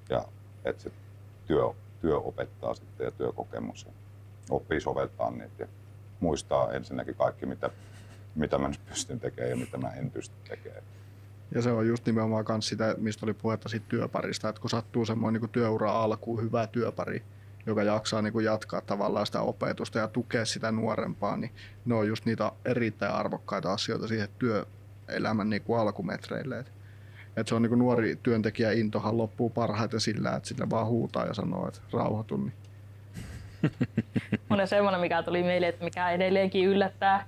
S4: Ja että se työ työ opettaa sitten ja työkokemus oppii soveltaa niitä ja muistaa ensinnäkin kaikki, mitä, mitä mä nyt pystyn tekemään ja mitä mä en pysty tekemään.
S2: Ja se on just nimenomaan myös sitä, mistä oli puhetta siitä työparista, että kun sattuu semmoinen niin työura alkuun hyvä työpari, joka jaksaa niin kuin jatkaa tavallaan sitä opetusta ja tukea sitä nuorempaa, niin ne on just niitä erittäin arvokkaita asioita siihen työelämän niin kuin alkumetreille. Et, et se on niin kuin nuori työntekijä intohan loppuu parhaiten sillä, että sille vaan huutaa ja sanoo, että rauhoitu. Niin. <laughs>
S3: On semmoinen, mikä tuli meille, että mikä edelleenkin yllättää,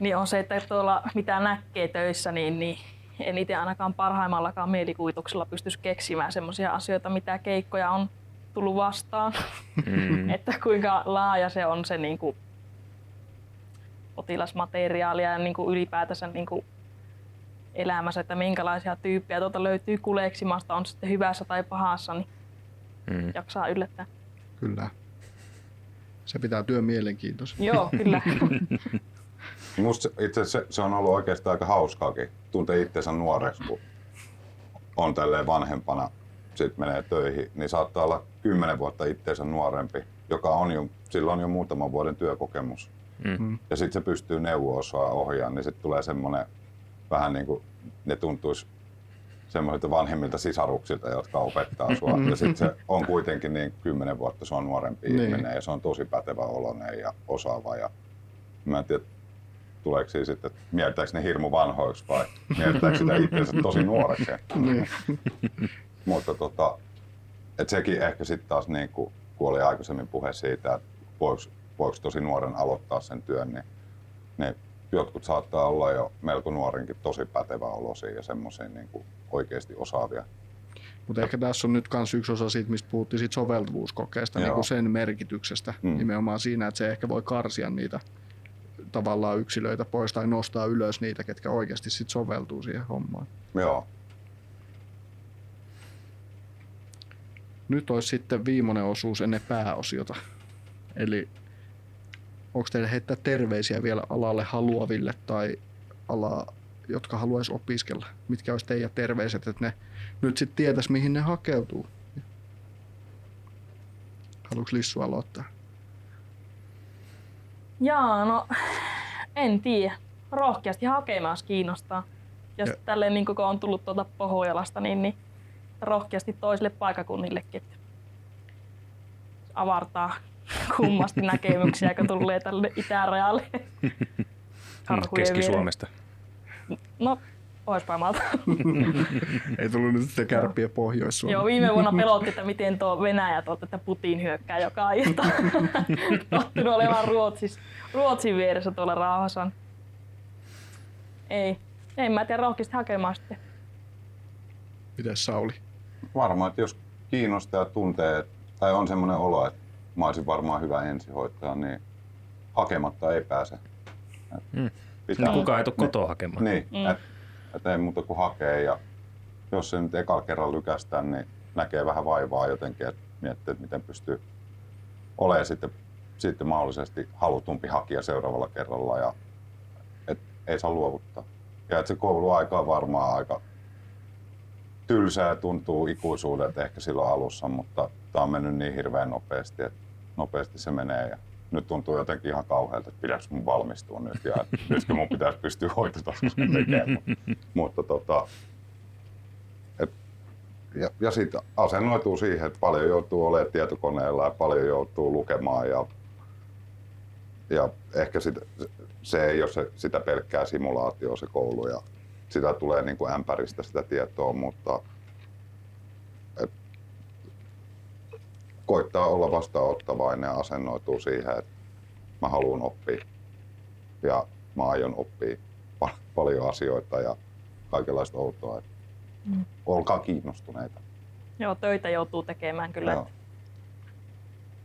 S3: niin on se, että tuolla mitä näkee töissä, niin, niin en itse ainakaan parhaimmallakaan mielikuvituksella pystyisi keksimään semmoisia asioita, mitä keikkoja on tullut vastaan. Mm. <laughs> että kuinka laaja se on se niin kuin, potilasmateriaalia ja niin kuin ylipäätänsä niin kuin, elämässä, että minkälaisia tyyppejä tuota löytyy kuleksimasta, on sitten hyvässä tai pahassa, niin mm. jaksaa yllättää.
S2: Kyllä. Se pitää työn mielenkiintoisen.
S3: Joo, kyllä. <laughs>
S4: Musta itse se, se on ollut oikeastaan aika hauskaakin. Tuntee itseensä nuoreksi, kun on tälleen vanhempana, sitten menee töihin, niin saattaa olla kymmenen vuotta itseensä nuorempi, joka on jo, sillä on jo muutaman vuoden työkokemus. Mm. Ja sitten se pystyy neuvoa osaa ohjaamaan, niin sitten tulee semmoinen vähän niin kuin ne tuntuisi semmoisilta vanhemmilta sisaruksilta, jotka opettaa sua. Mm-hmm. Ja sitten se on kuitenkin niin kymmenen vuotta, se on nuorempi niin. ihminen ja se on tosi pätevä oloinen ja osaava. Ja mä en tiedä, tuleeko siinä sitten, että mieltääkö ne hirmu vanhoiksi vai mieltääkö sitä itsensä tosi nuoreksi. niin. Mutta tota, et sekin ehkä sitten taas, niin kuin, kun oli aikaisemmin puhe siitä, että voiko, voiko tosi nuoren aloittaa sen työn, niin, niin jotkut saattaa olla jo melko nuorinkin tosi pätevä olosia ja semmoisia niin kuin oikeasti osaavia.
S2: Mutta ehkä tässä on nyt myös yksi osa siitä, mistä puhuttiin siitä soveltuvuuskokeesta, niin kuin sen merkityksestä mm. nimenomaan siinä, että se ehkä voi karsia niitä tavallaan yksilöitä pois tai nostaa ylös niitä, ketkä oikeasti sit soveltuu siihen hommaan.
S4: Joo.
S2: Nyt olisi sitten viimeinen osuus ennen pääosiota. Eli onko teille heittää terveisiä vielä alalle haluaville tai alaa, jotka haluaisi opiskella? Mitkä olisi teidän terveiset, että ne nyt sitten tietäisi, mihin ne hakeutuu? Haluatko Lissu aloittaa?
S3: Jaa, no en tiedä. Rohkeasti hakemaan kiinnostaa. Ja, ja. tälleen niin kun on tullut tuolta Pohjojalasta, niin, niin rohkeasti toisille paikakunnillekin. Avartaa kummasti näkemyksiä, kun tulee tälle itärajalle. <laughs>
S1: Keski-Suomesta.
S3: No, Pohjois-Pohjanmaalta. <laughs>
S2: Ei tullut nyt sitten kärppiä pohjois
S3: Joo, viime vuonna pelotti, että miten tuo Venäjä tuolta, että Putin hyökkää joka ilta. <laughs> Tottunut olemaan Ruotsis, Ruotsin vieressä tuolla rauhassa. Ei, en mä tiedä rohkeasti hakemaan sitten.
S2: Mites Sauli?
S4: Varmaan, että jos kiinnostaa ja tuntee, tai on semmoinen olo, että mä olisin varmaan hyvä ensihoitaja, niin hakematta ei pääse.
S1: Mm. Pitää, no, kukaan ei tule kotoa hakemaan.
S4: Niin, mm. että et ei muuta kuin hakee ja jos se nyt ekalla kerran lykästää, niin näkee vähän vaivaa jotenkin, että miettii, että miten pystyy olemaan sitten, sitten mahdollisesti halutumpi hakija seuraavalla kerralla ja et ei saa luovuttaa. Ja että se kouluaika on varmaan aika tylsää tuntuu ikuisuudet ehkä silloin alussa, mutta tämä on mennyt niin hirveän nopeasti, että nopeasti se menee ja nyt tuntuu jotenkin ihan kauhealta, että pidäks mun valmistua nyt ja <laughs> nytkö mun pitäisi pystyä hoitotasossa tekemään. mutta tota, et, ja, ja sitten asennoituu siihen, että paljon joutuu olemaan tietokoneella ja paljon joutuu lukemaan ja, ja ehkä sit, se ei ole se, sitä pelkkää simulaatioa se koulu ja sitä tulee niin kuin ämpäristä sitä tietoa, mutta koittaa olla vastaanottavainen ja asennoituu siihen, että mä haluan oppia ja mä aion oppia pal- paljon asioita ja kaikenlaista outoa. Mm. Olkaa kiinnostuneita.
S3: Joo, töitä joutuu tekemään kyllä. Joo.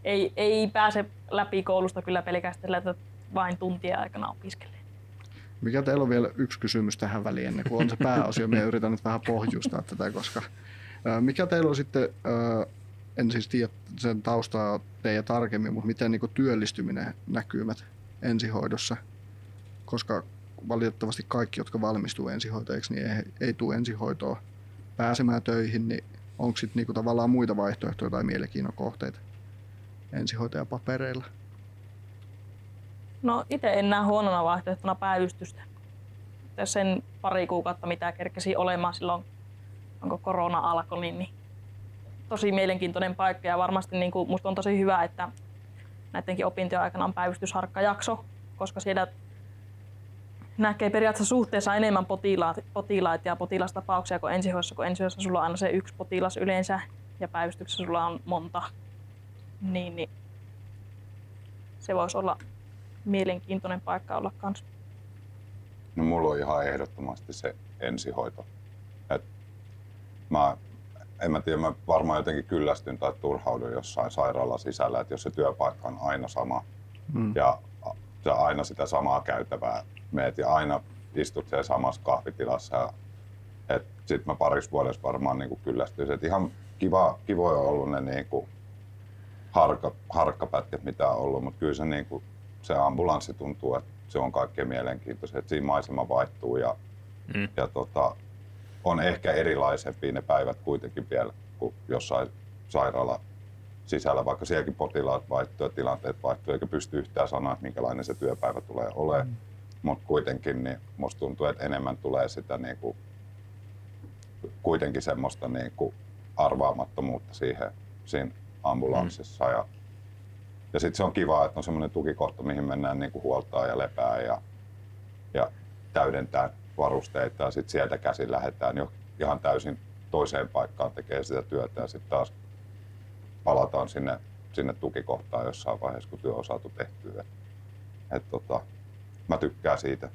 S3: Ei, ei pääse läpi koulusta kyllä pelkästään, että vain tuntia aikana opiskelee.
S2: Mikä teillä on vielä yksi kysymys tähän väliin ennen kuin on se pääosio? Minä yritän nyt vähän pohjustaa tätä, koska mikä teillä on sitten en siis tiedä sen taustaa teidän tarkemmin, mutta miten niin työllistyminen näkymät ensihoidossa, koska valitettavasti kaikki, jotka valmistuu ensihoitajiksi, niin ei, ei tule ensihoitoa pääsemään töihin, niin onko sitten niinku tavallaan muita vaihtoehtoja tai mielenkiinnon kohteita ensihoitajapapereilla?
S3: No itse en näe huonona vaihtoehtona päivystystä. sen pari kuukautta, mitä kerkesi olemaan silloin, onko korona alkoi, niin, niin tosi mielenkiintoinen paikka ja varmasti niin kuin, musta on tosi hyvä, että näidenkin opintojen aikana on päivystysharkkajakso, koska siellä näkee periaatteessa suhteessa enemmän potilaat, potilaita ja potilastapauksia kuin ensihoidossa, kun ensihoidossa sulla on aina se yksi potilas yleensä ja päivystyksessä sulla on monta. Niin, niin se voisi olla mielenkiintoinen paikka olla kanssa.
S4: No mulla on ihan ehdottomasti se ensihoito. Et mä, en mä tiedä, mä varmaan jotenkin kyllästyn tai turhaudun jossain sairaalan sisällä, että jos se työpaikka on aina sama mm. ja sä aina sitä samaa käytävää meet ja aina istut siellä samassa kahvitilassa. Ja, et sit mä parissa vuodessa varmaan niin kuin kyllästyisin. Et ihan kiva, kivoja on ollut ne niin kuin harka, harkkapätkät, mitä on ollut, mutta kyllä se, niin kuin, se ambulanssi tuntuu, että se on kaikkein mielenkiintoisin, että siinä maisema vaihtuu ja, mm. ja tota, on ehkä erilaisempi ne päivät kuitenkin vielä kuin jossain sairaala sisällä, vaikka sielläkin potilaat vaihtuu ja tilanteet vaihtuu, eikä pysty yhtään sanoa, että minkälainen se työpäivä tulee olemaan. Mm. Mutta kuitenkin niin musta tuntuu, että enemmän tulee sitä niin kuin, kuitenkin semmoista niin kuin arvaamattomuutta siihen siinä ambulanssissa. Mm. Ja, ja sitten se on kiva, että on semmoinen tukikohta, mihin mennään niin kuin huoltaa ja lepää ja, ja täydentää varusteita ja sitten sieltä käsin lähdetään jo ihan täysin toiseen paikkaan tekee sitä työtä ja sitten taas palataan sinne, sinne tukikohtaan jossain vaiheessa, kun työ on saatu tehtyä. Et, et tota, mä tykkään siitä.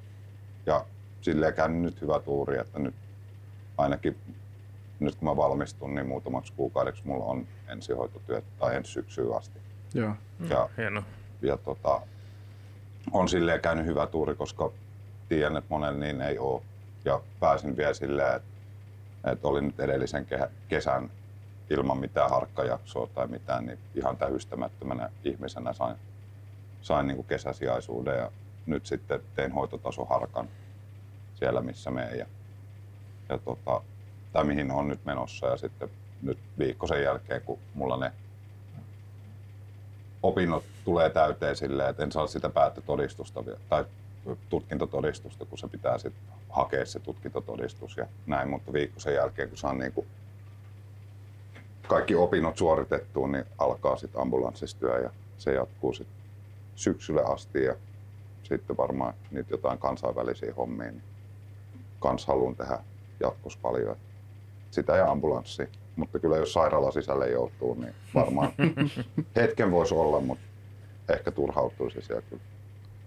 S4: Ja silleen käynyt nyt hyvä tuuri, että nyt ainakin nyt kun mä valmistun, niin muutamaksi kuukaudeksi mulla on ensihoitotyöt tai ensi syksyyn asti.
S2: Joo.
S1: Ja, Hieno.
S4: ja tota, on silleen käynyt hyvä tuuri, koska tiedän, että monella niin ei ole. Ja pääsin vielä silleen, että, että olin nyt edellisen kesän ilman mitään harkkajaksoa tai mitään, niin ihan tähystämättömänä ihmisenä sain, sain niin kuin kesäsijaisuuden ja nyt sitten tein hoitotasoharkan siellä, missä menen. Ja, ja tota, tai mihin on nyt menossa ja sitten nyt viikko sen jälkeen, kun mulla ne opinnot tulee täyteen silleen, että en saa sitä päättötodistusta vielä, tai tutkintotodistusta, kun se pitää sitten hakea se tutkintotodistus ja näin, mutta viikko sen jälkeen, kun saan niinku kaikki opinnot suoritettua, niin alkaa sitten ambulanssistyö ja se jatkuu sitten syksylle asti ja sitten varmaan niitä jotain kansainvälisiä hommia, niin kans haluan tehdä jatkossa paljon sitä ja ambulanssi. Mutta kyllä jos sairaala sisälle joutuu, niin varmaan <laughs> hetken voisi olla, mutta ehkä turhautuisi siellä kyllä.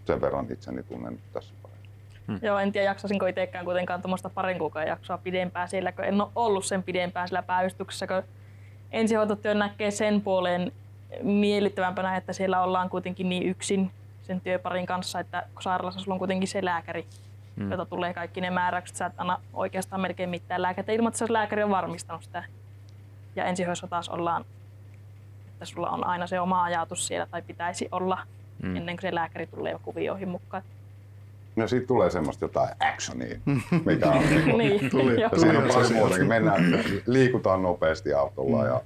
S4: Sen verran itseni tunnen tässä vaiheessa.
S3: Hmm. Joo, en tiedä jaksasinko itsekään kuitenkaan tuommoista parin kuukauden jaksoa pidempään siellä, kun en ole ollut sen pidempään sillä päivystyksessä, kun ensihoitotyö näkee sen puoleen miellyttävämpänä, että siellä ollaan kuitenkin niin yksin sen työparin kanssa, että kun sairaalassa sulla on kuitenkin se lääkäri, mm. jota tulee kaikki ne määräykset. Sä et anna oikeastaan melkein mitään lääkettä ilman, että se lääkäri on varmistanut sitä. Ja ensihoidossa taas ollaan, että sulla on aina se oma ajatus siellä tai pitäisi olla mm. ennen kuin se lääkäri tulee jo kuvioihin mukaan.
S4: No siitä tulee semmoista jotain actionia, mikä on <laughs>
S3: niin, niin.
S4: tuli, ja siinä on paljon muutakin. Mennään, liikutaan nopeasti autolla ja,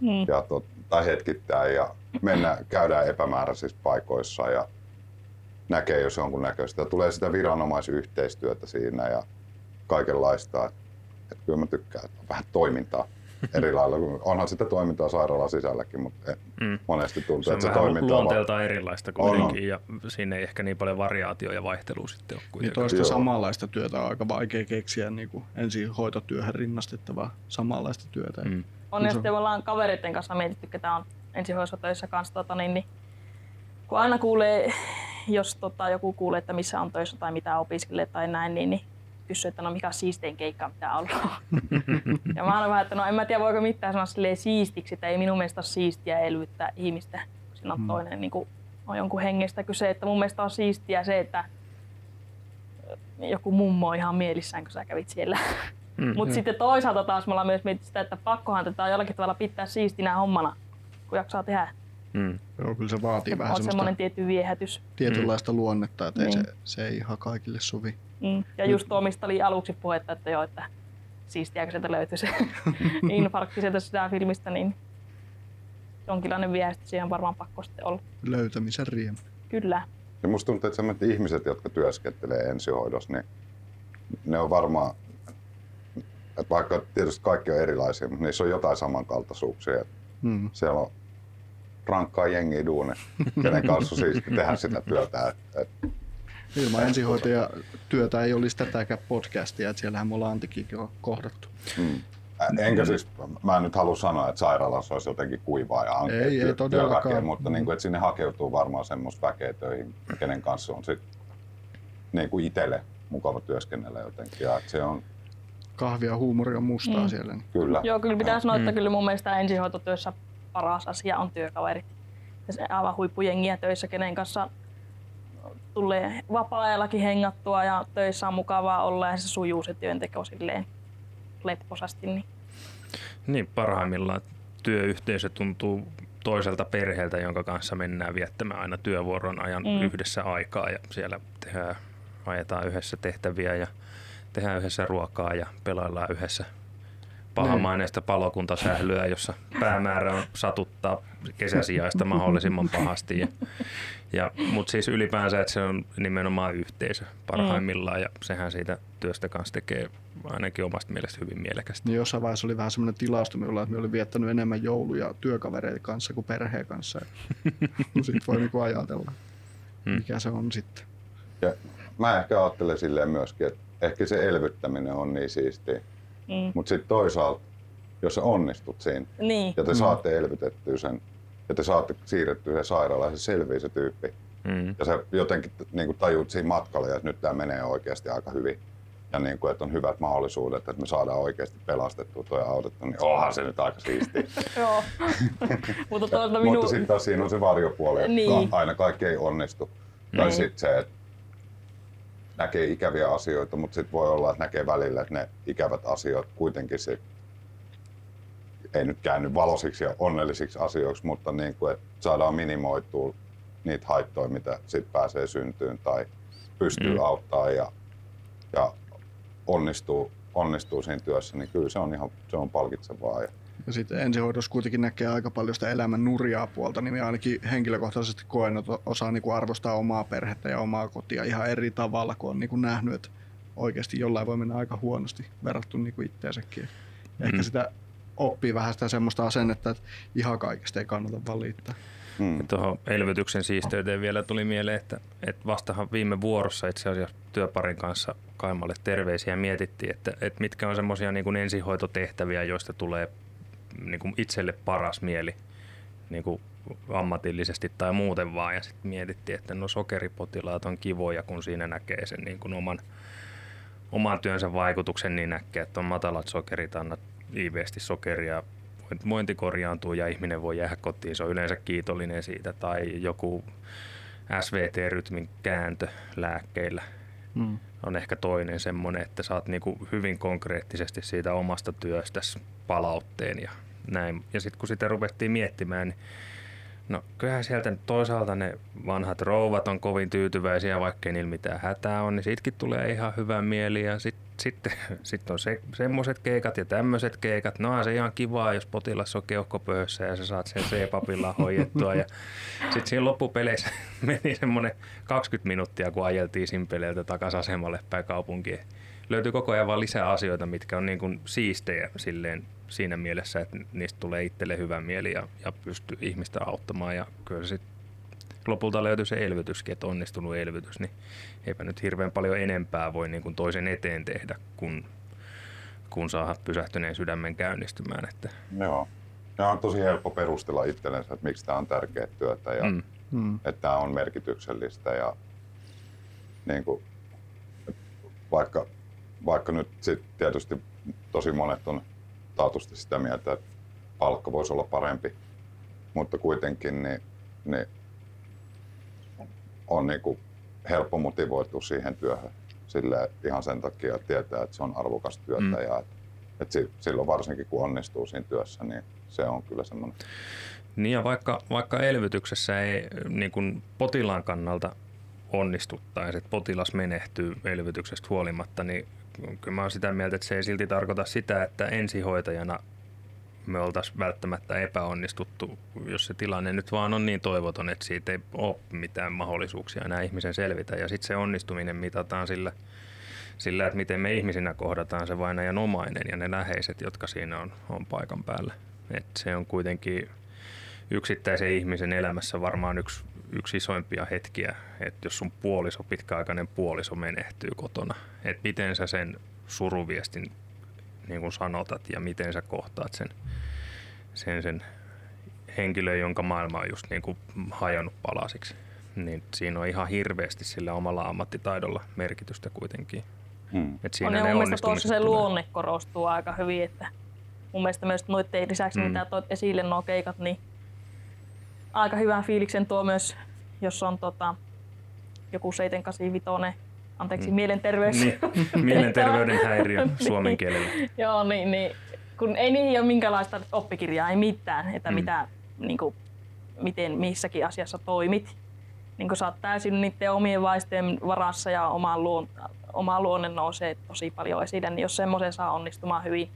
S4: mm. ja tot, tai hetkittäin ja mennään, käydään epämääräisissä paikoissa ja näkee jos jonkun näköistä. Tulee sitä viranomaisyhteistyötä siinä ja kaikenlaista. Että et kyllä mä tykkään, että on vähän toimintaa eri lailla. Onhan sitä toimintaa sairaalan sisälläkin, mutta mm. monesti tuntuu,
S1: se
S4: että
S1: se
S4: toiminta
S1: on luonteeltaan erilaista kuitenkin on. ja siinä ei ehkä niin paljon variaatio ja vaihtelua sitten ole
S2: kuitenkaan. Niin toista Joo. samanlaista työtä on aika vaikea keksiä niin kuin ensihoitotyöhön rinnastettavaa samanlaista työtä. Mm.
S3: On ja sitten me ollaan kavereiden kanssa mietitty, ketä on ensihoidossa töissä kanssa, tota, niin, niin, kun aina kuulee jos tota, joku kuulee, että missä on töissä tai mitä opiskelee tai näin, niin, niin kysyy, että no mikä on siistein keikka, mitä on ollut. ja mä olen vähän, että no en mä tiedä voiko mitään sanoa silleen siistiksi, että ei minun mielestä ole siistiä elvyttää ihmistä, kun siinä on mm. toinen niin kuin, on jonkun hengestä kyse, että mun mielestä on siistiä se, että joku mummo on ihan mielissään, kun sä kävit siellä. Mm, Mutta sitten toisaalta taas me ollaan myös miettinyt sitä, että pakkohan tätä jollakin tavalla pitää siistinä hommana, kun jaksaa tehdä.
S2: Mm. Joo, kyllä se vaatii
S3: se
S2: vähän
S3: semmoinen tietty viehätys.
S2: Tietynlaista mm. luonnetta, että niin. se, se ei ihan kaikille sovi.
S3: Mm. Ja just tuo, mistä oli aluksi puhetta, että joo, että siistiä, kun sieltä löytyy se <laughs> infarkti sieltä sitä filmistä, niin jonkinlainen viesti siihen on varmaan pakko sitten olla.
S2: Löytämisen riemu.
S3: Kyllä.
S4: Ja musta tuntuu, että sellaiset ihmiset, jotka työskentelee ensihoidossa, niin ne on varmaan, että vaikka tietysti kaikki on erilaisia, mutta niissä on jotain samankaltaisuuksia.
S2: Mm.
S4: Siellä on rankkaa jengiä duune, kenen kanssa siis tehdä sitä työtä. Et, et,
S2: Ilman ensihoitaja työtä ei olisi tätäkään podcastia, että siellähän me ollaan Antikin jo kohdattu.
S4: mm. Ä- Enkä siis, mä en nyt halua sanoa, että sairaalassa olisi jotenkin kuivaa ja ankea
S2: Ei, ei todellakaan.
S4: työväkeä, mutta niin kuin, että sinne hakeutuu varmaan semmoista väkeä töihin, kenen kanssa on sit, niin kuin itselle mukava työskennellä jotenkin. Ja että se on
S2: Kahvia ja huumori on mustaa
S3: Mm.
S2: siellä. Niin.
S4: kyllä.
S3: Joo, kyllä pitää sanoa, että
S1: Mm.
S3: kyllä mun mielestä ensihoitotyössä paras asia on työkaveri. Ja se aivan huippujengiä töissä, kenen kanssa tulee vapaa-ajallakin hengattua ja töissä on mukavaa olla ja se sujuu se työnteko silleen lepposasti. Niin.
S1: Niin, parhaimmillaan työyhteisö tuntuu toiselta perheeltä, jonka kanssa mennään viettämään aina työvuoron ajan
S3: Mm.
S1: mm. yhdessä aikaa ja siellä tehdään, ajetaan yhdessä tehtäviä ja tehdään yhdessä ruokaa ja pelaillaan yhdessä pahamaineista palokuntasählyä, jossa päämäärä on satuttaa kesäsijaista mahdollisimman pahasti. Ja, ja, Mutta siis ylipäänsä, että se on nimenomaan yhteisö parhaimmillaan ja sehän siitä työstä kanssa tekee ainakin omasta mielestä hyvin mielekästä.
S2: Niin jossain vaiheessa oli vähän semmoinen tilasto minulla, että me olin viettänyt enemmän jouluja työkavereiden kanssa kuin perheen kanssa. <laughs> sitten voi niinku ajatella,
S1: Hmm.
S2: mikä se on sitten.
S4: Ja mä ehkä ajattelen silleen myöskin, että ehkä se elvyttäminen on niin siistiä.
S3: Mm.
S4: Mutta sitten toisaalta, jos sä onnistut siinä
S3: Niin.
S4: ja te saatte elvytettyä sen ja te saatte siirrettyä sen sairaalaan, se selvii se tyyppi.
S1: Mm.
S4: Ja sä jotenkin niin kuin tajuut siinä matkalla, että nyt tämä menee oikeasti aika hyvin. Ja niin kuin, että on hyvät mahdollisuudet, että me saadaan oikeasti pelastettua tuo autettu, niin onhan se nyt aika siistiä. <laughs>
S3: Joo. <laughs> Mutta toisaalta
S4: Mutta
S3: minun...
S4: sitten taas siinä on se varjopuoli, että
S3: Niin.
S4: aina kaikki ei onnistu. Tai
S3: Niin.
S4: sitten se, että näkee ikäviä asioita, mutta sitten voi olla, että näkee välillä, että ne ikävät asiat kuitenkin se ei nyt käänny valoisiksi ja onnellisiksi asioiksi, mutta niin kuin, että saadaan minimoitua niitä haittoja, mitä sitten pääsee syntyyn tai pystyy
S1: Mm.
S4: auttaa ja, ja onnistuu, onnistuu siinä työssä, niin kyllä se on ihan se on palkitsevaa. Ja,
S2: Ja sitten ensihoidossa kuitenkin näkee aika paljon sitä elämän nurjaa puolta, niin minä ainakin henkilökohtaisesti koen, että osaa niinku arvostaa omaa perhettä ja omaa kotia ihan eri tavalla, kun on niinku nähnyt, että oikeasti jollain voi mennä aika huonosti verrattuna niinku itteensäkin. Ehkä
S1: Mm.
S2: sitä oppii vähän sitä semmoista asennetta, että ihan kaikesta ei kannata valittaa.
S4: mm.
S1: Tuohon elvytyksen siisteyteen vielä tuli mieleen, että, että vastahan viime vuorossa itse asiassa työparin kanssa Kaimalle terveisiä ja mietittiin, että, että mitkä on semmoisia niin kuin ensihoitotehtäviä, joista tulee niin kuin itselle paras mieli niin kuin ammatillisesti tai muuten vaan. Ja sitten mietittiin, että no sokeripotilaat on kivoja, kun siinä näkee sen niin kuin oman, oman työnsä vaikutuksen, niin näkee, että on matalat sokerit, annat iiveesti sokeria, vointi korjaantuu ja ihminen voi jäädä kotiin. Se on yleensä kiitollinen siitä. Tai joku SVT-rytmin kääntö lääkkeillä
S2: Mm.
S1: on ehkä toinen semmoinen, että saat niinku hyvin konkreettisesti siitä omasta työstäsi palautteen ja näin. Ja sitten kun sitä ruvettiin miettimään, niin no kyllähän sieltä nyt toisaalta ne vanhat rouvat on kovin tyytyväisiä, vaikkei niillä mitään hätää on, niin sitkin tulee ihan hyvä mieli ja sitten sitten <laughs> sit on se, semmoiset keikat ja tämmöiset keikat. No on se ihan kivaa, jos potilas on keuhkopöhössä ja sä saat sen C-papilla hoidettua. Ja <laughs> sitten siinä loppupeleissä <laughs> meni semmoinen 20 minuuttia, kun ajeltiin Simpeleiltä takaisin asemalle päin kaupunkiin. Löytyy koko ajan vaan lisää asioita, mitkä on niin kuin siistejä silleen siinä mielessä, että niistä tulee itselle hyvä mieli ja, ja pystyy ihmistä auttamaan. Ja kyllä se sitten lopulta löytyy se elvytyskin, että onnistunut elvytys, niin eipä nyt hirveän paljon enempää voi niin kuin toisen eteen tehdä, kun, kun saa pysähtyneen sydämen käynnistymään. Että,
S4: Joo. Ja on tosi helppo perustella itsellensä, että miksi tämä on tärkeää työtä ja
S1: mm,
S2: Mm.
S4: että tämä on merkityksellistä. Ja, niin kuin, vaikka, vaikka nyt sit tietysti tosi monet on taatusti sitä mieltä, että palkka voisi olla parempi, mutta kuitenkin niin, niin on niin kuin helppo motivoitua siihen työhön. Sille ihan sen takia, että tietää, että se on arvokas työtä
S1: Mm.
S4: ja että, että si- silloin varsinkin kun onnistuu siinä työssä, niin se on kyllä semmoinen.
S1: Niin ja vaikka, vaikka elvytyksessä ei niin kuin potilaan kannalta onnistuttaisi, että potilas menehtyy elvytyksestä huolimatta, niin kyllä mä oon sitä mieltä, että se ei silti tarkoita sitä, että ensihoitajana me oltaisiin välttämättä epäonnistuttu, jos se tilanne nyt vaan on niin toivoton, että siitä ei ole mitään mahdollisuuksia enää ihmisen selvitä. Ja sitten se onnistuminen mitataan sillä, sillä, että miten me ihmisinä kohdataan se vainajan omainen ja ne läheiset, jotka siinä on, on paikan päällä. Et se on kuitenkin yksittäisen ihmisen elämässä varmaan yksi, yksi isoimpia hetkiä, että jos sun puoliso, pitkäaikainen puoliso menehtyy kotona, että miten sä sen suruviestin niin kuin sanotat ja miten sä kohtaat sen, sen, sen henkilön, jonka maailma on just niin kuin hajonnut palasiksi. Niin siinä on ihan hirveästi sillä omalla ammattitaidolla merkitystä kuitenkin.
S4: Hmm.
S1: Et
S3: on
S1: ne
S3: mun mielestä tuossa se luonne korostuu aika hyvin, että mun mielestä myös noiden lisäksi,
S1: Mm.
S3: mm. mitä toit esille nuo keikat, niin aika hyvän fiiliksen tuo myös, jos on tota, joku 785, anteeksi,
S1: Mm.
S3: mielenterveys.
S1: Niin, mielenterveyden häiriö <laughs> suomen
S3: Niin.
S1: kielellä.
S3: Joo, niin, niin, kun ei niihin ole minkäänlaista oppikirjaa, ei mitään, että
S1: Mm.
S3: mm. mitä, niin kuin, miten missäkin asiassa toimit. Niin kun sä oot täysin niiden omien vaistojen varassa ja oma, luon, oma luonne nousee tosi paljon esille, niin jos semmoisen saa onnistumaan hyvin,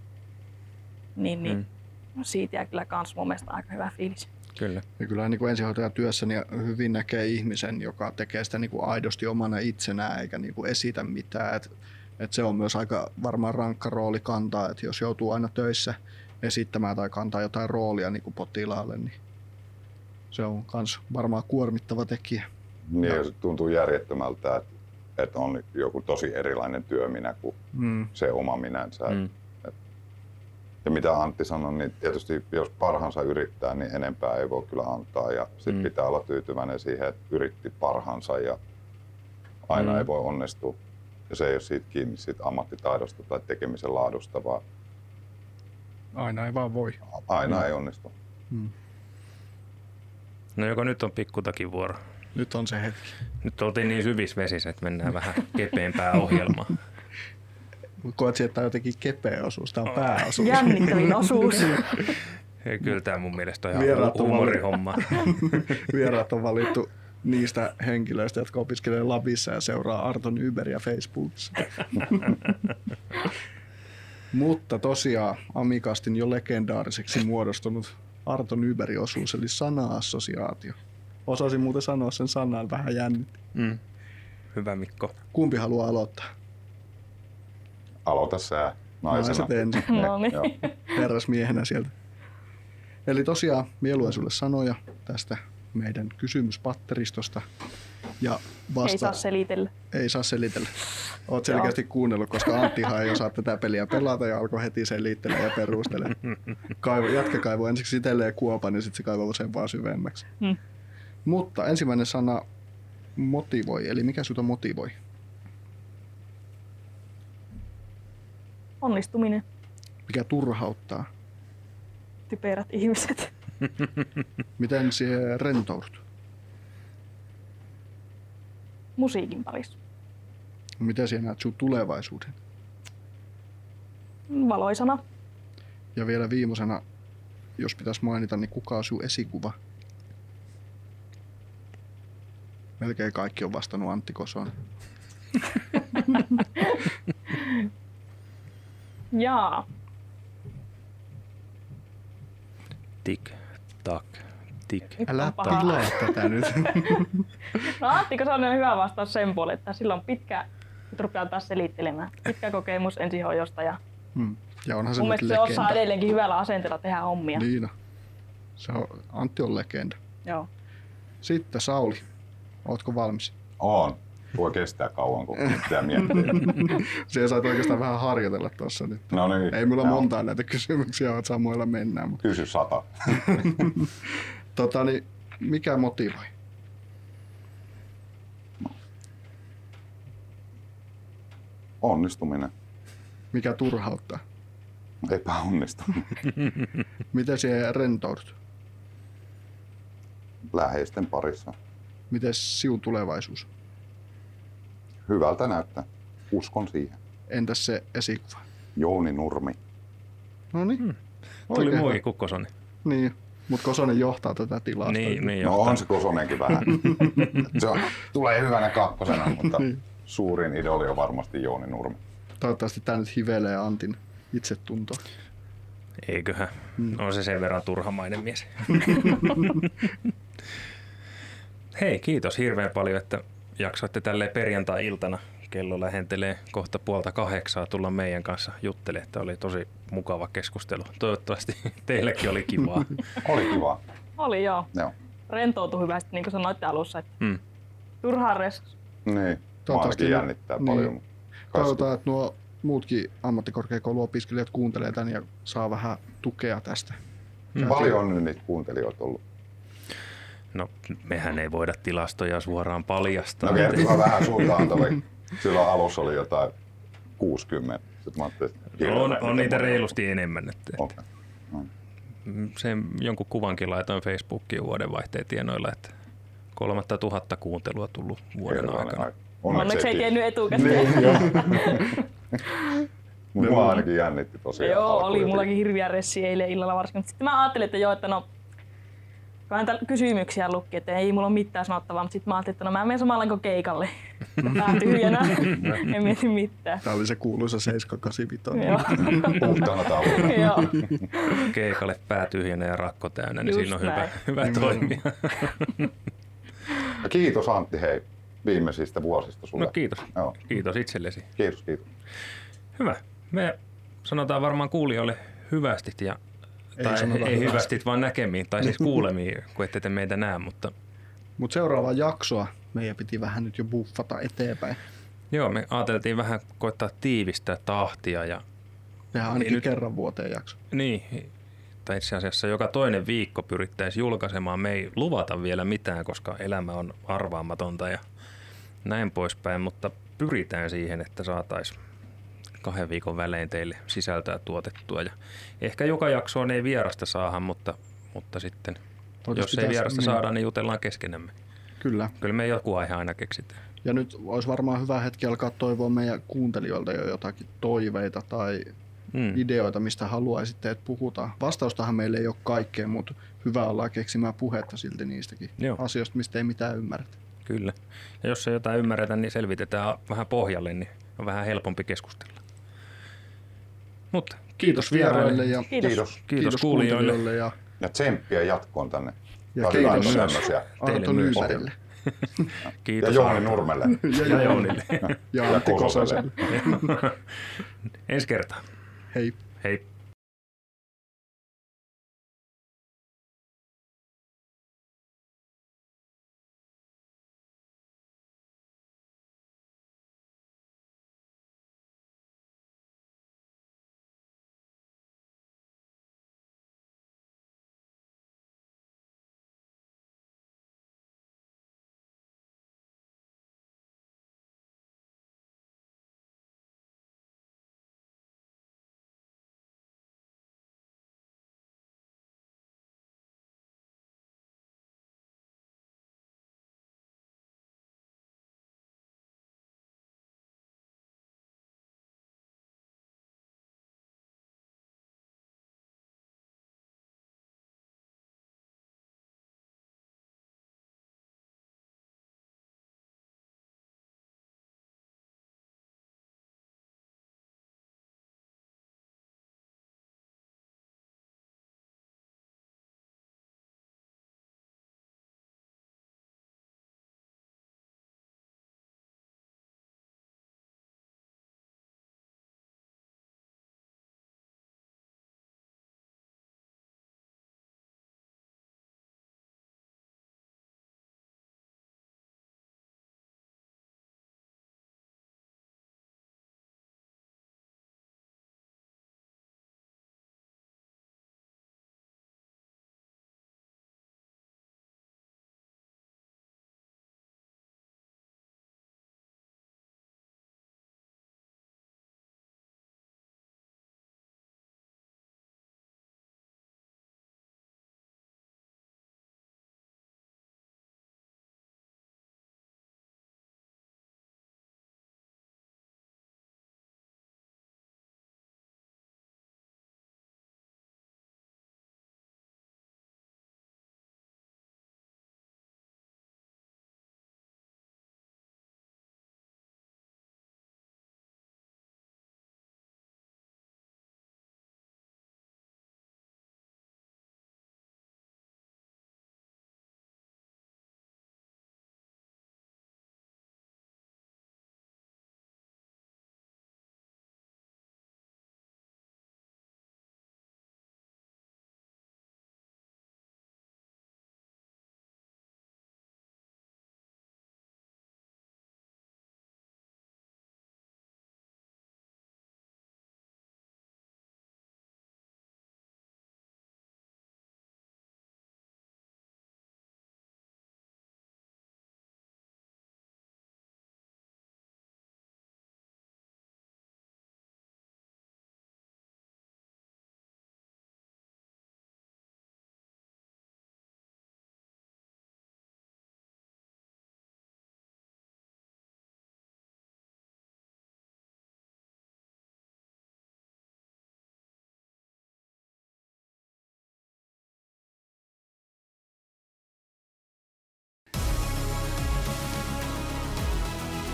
S3: niin, niin
S1: Mm.
S3: siitä jää kyllä kans mun mielestä aika hyvä fiilis.
S1: Kyllä.
S2: Ja kyllä niin kuin ensihoitajatyössä niin hyvin näkee ihmisen, joka tekee sitä niin kuin aidosti omana itsenään eikä niin kuin esitä mitään. Et, et se on myös aika varmaan rankka rooli kantaa, että jos joutuu aina töissä esittämään tai kantaa jotain roolia niin kuin potilaalle, niin se on myös varmaan kuormittava tekijä.
S4: Niin, ja se tuntuu järjettömältä, että, että on joku tosi erilainen työ minä kuin
S2: Mm.
S4: se oma minänsä.
S1: Mm.
S4: Ja mitä Antti sanoi, niin tietysti jos parhaansa yrittää, niin enempää ei voi kyllä antaa. Ja sitten
S1: Mm.
S4: pitää olla tyytyväinen siihen, että yritti parhaansa ja aina
S1: Mm.
S4: ei voi onnistua. Ja se ei ole siitä kiinni siitä ammattitaidosta tai tekemisen laadusta, vaan
S2: Aina ei vaan voi.
S4: aina
S1: Mm.
S4: mm. ei onnistu.
S2: Mm.
S1: No joko nyt on pikkutakin vuoro.
S2: Nyt on se hetki.
S1: Nyt oltiin niin syvissä vesissä, että mennään vähän kepeämpää ohjelmaa. <laughs>
S2: Koet että tämä on jotenkin kepeä osuus, tämä on pääosuus.
S3: Jännittävin <laughs> osuus.
S1: Ja kyllä tämä mun mielestä on ihan
S2: Vieraat on
S1: huumorihomma. <laughs>
S2: Vieraat on valittu niistä henkilöistä, jotka opiskelee Labissa ja seuraa Arto Nyberia Facebookissa. <laughs> Mutta tosiaan Amikastin jo legendaariseksi muodostunut Arto Nyberin osuus, eli sana-assosiaatio. Osasin muuten sanoa sen sanan vähän jännitti.
S1: Mm. Hyvä Mikko.
S2: Kumpi haluaa aloittaa?
S4: Aloita sä naisena.
S2: Naiset ensin. <laughs>
S3: No niin.
S2: Herrasmiehenä sieltä. Eli tosiaan mieluan sulle sanoja tästä meidän kysymyspatteristosta. Ja vasta...
S3: Ei saa selitellä.
S2: ei saa selitellä. Oot selkeästi kuunnellut, koska Anttihan ei osaa tätä peliä pelata ja alkoi heti selittelemään ja perustelemaan. Kaivo, jätkä kaivoi ensiksi itselleen kuopan ja sitten se kaivoi sen vaan syvemmäksi.
S3: Hmm.
S2: Mutta ensimmäinen sana motivoi, eli mikä sinua motivoi?
S3: Onnistuminen.
S2: Mikä turhauttaa?
S3: Typerät ihmiset. <laughs>
S2: Miten se rentoudut?
S3: Musiikin parissa.
S2: Miten sinä näet sun tulevaisuuden?
S3: Valoisana.
S2: Ja vielä viimeisenä, jos pitäisi mainita, niin kuka on sun esikuva? Melkein kaikki on vastannut Antti Kosonen. <laughs>
S3: Jaa.
S1: Tik, tak, tik.
S2: Älä pilaa tätä nyt. <laughs>
S3: No Antti Kosonen on hyvä vastaus sen puolelle, että sillä on pitkä, nyt rupeaa taas selittelemään, pitkä kokemus ensihoidosta ja
S2: Hmm. Ja onhan se
S3: mun mielestä se osaa edelleenkin hyvällä asenteella tehdä hommia.
S2: Niin on. Se on, Antti on legenda.
S3: Joo.
S2: Sitten Sauli, ootko valmis?
S4: On. Voi kestää kauan, kun pitää miettiä. <laughs>
S2: Siellä sait oikeastaan vähän harjoitella tuossa nyt.
S4: No niin.
S2: Ei mulla montaa näitä kysymyksiä, oot samoilla mennään. Mutta,
S4: Kysy sata. <laughs>
S2: tota, niin, mikä motivoi?
S4: Onnistuminen.
S2: Mikä turhauttaa?
S4: Epäonnistuminen. <laughs>
S2: Miten se rentoudut?
S4: Läheisten parissa.
S2: Miten siun tulevaisuus?
S4: Hyvältä näyttää. Uskon siihen.
S2: Entäs se esikuva?
S4: Jouni Nurmi.
S2: No niin.
S1: Tuli
S2: Oikein
S1: muikin
S2: hyvä.
S1: kukkosoni.
S2: Niin, mutta Kosonen johtaa tätä tilasta.
S1: Niin, niin
S4: No on se Kosonenkin vähän. <laughs> se on, tulee hyvänä kakkosena, <laughs> mutta
S2: Niin.
S4: suurin idoli on varmasti Jouni Nurmi.
S2: Toivottavasti tämä nyt hivelee Antin itsetuntoa.
S1: Eiköhän. On se sen verran turhamainen mies. <laughs> Hei, kiitos hirveän paljon, että jaksoitte tälle perjantai-iltana kello lähentelee kohta puolta kahdeksaa tulla meidän kanssa juttelemaan. Että oli tosi mukava keskustelu. Toivottavasti <laughs> teillekin oli kivaa. <laughs>
S4: Oli kiva.
S3: Oli joo.
S4: Joo.
S3: Rentoutui hyvästi, niin kuin sanoitte alussa, että
S1: Mm.
S3: turhaan res.
S4: Niin.
S2: Toivottavasti
S4: jännittää
S2: niin.
S4: paljon. mutta
S2: Toivotaan, että nuo muutkin ammattikorkeakouluopiskelijat kuuntelee tän ja saa vähän tukea tästä.
S4: Paljon on niitä kuuntelijoita ollut.
S1: No, mehän ei voida tilastoja suoraan paljastaa.
S4: No kertokaa vähän suuntaan. Silloin alussa oli jotain 60. Sitten mä
S1: No, on, on niitä reilusti enemmän. Että,
S4: Okei.
S1: sen jonkun kuvankin laitoin Facebookiin vuodenvaihteen tienoilla, että kolmatta tuhatta kuuntelua tullut vuoden
S4: Hirveän
S1: aikana.
S4: aika.
S3: Onneksi ei tiennyt etukäteen.
S4: Niin, <laughs> mua ainakin jännitti tosiaan.
S3: Joo, oli mullakin hirviä ressi eilen illalla varsinkin. Mutta sitten mä ajattelin, että joo, että no vähän tällä kysymyksiä lukki, että ei mulla ole mitään sanottavaa, mutta sitten mä ajattelin, että no mä menen samalla kuin keikalle. <laughs> Pää tyhjänä, en mieti mitään.
S2: Tämä oli se kuuluisa 785.
S3: Joo.
S4: Puhtaana
S3: joo.
S1: Keikalle pää tyhjänä ja rakko täynnä, niin
S3: Just
S1: siinä on hyvä,
S3: näin.
S1: hyvä toimia.
S4: Ja kiitos Antti hei viimeisistä vuosista sulle.
S1: No kiitos.
S4: Joo.
S1: Kiitos itsellesi.
S4: Kiitos, kiitos.
S1: Hyvä. Me sanotaan varmaan kuulijoille hyvästit ja tai ei
S2: hyvästit.
S1: hyvästit, vaan näkemiin, tai siis kuulemiin, kun ette te meitä näe, mutta
S2: Mutta seuraava jaksoa meidän piti vähän nyt jo buffata eteenpäin.
S1: joo, me ajateltiin vähän koittaa tiivistää tahtia ja
S2: Tehdään ainakin
S1: nyt-
S2: kerran vuoteen jakso.
S1: niin, tai itse asiassa joka toinen viikko pyrittäisiin julkaisemaan. Me ei luvata vielä mitään, koska elämä on arvaamatonta ja näin poispäin, mutta pyritään siihen, että saataisiin kahden viikon välein teille sisältöä tuotettua. Ja ehkä joka jaksoon ei vierasta saada, mutta, mutta sitten jos ei
S2: pitäisi-
S1: vierasta
S2: niin.
S1: saada, niin jutellaan keskenämme.
S2: Kyllä.
S1: Kyllä me joku aihe aina keksitään.
S2: Ja nyt olisi varmaan hyvä hetki alkaa toivoa meidän kuuntelijoilta jo jotakin toiveita tai
S1: Mm.
S2: ideoita, mistä haluaisitte, että puhutaan. Vastaustahan meillä ei ole kaikkeen, mutta hyvä olla keksimään puhetta silti niistäkin
S1: Joo.
S2: asioista, mistä ei mitään ymmärretä.
S1: Kyllä. Ja jos ei jotain ymmärretä, niin selvitetään vähän pohjalle, niin on vähän helpompi keskustella. Mutta kiitos vieraille.
S2: ja
S3: Kiitos.
S4: Kiitos.
S1: Kiitos kuulijoille.
S2: ja
S4: Ja tsemppiä jatkoon tänne.
S2: Ja kiitos.
S1: Teille
S2: Arto
S1: myös.
S2: Nyyberille <laughs>
S4: Ja
S1: Kiitos
S4: Jouni. Nurmelle. <laughs>
S1: Ja Jounille.
S2: ja
S4: Ja
S2: Antti. Kososelle. <laughs>
S1: Ensi kertaa.
S2: Hei.
S1: Hei.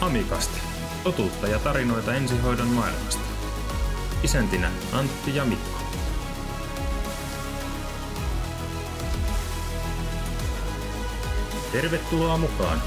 S1: Amikasti. Totuutta ja tarinoita ensihoidon maailmasta. Isäntinä Antti ja Mikko. Tervetuloa mukaan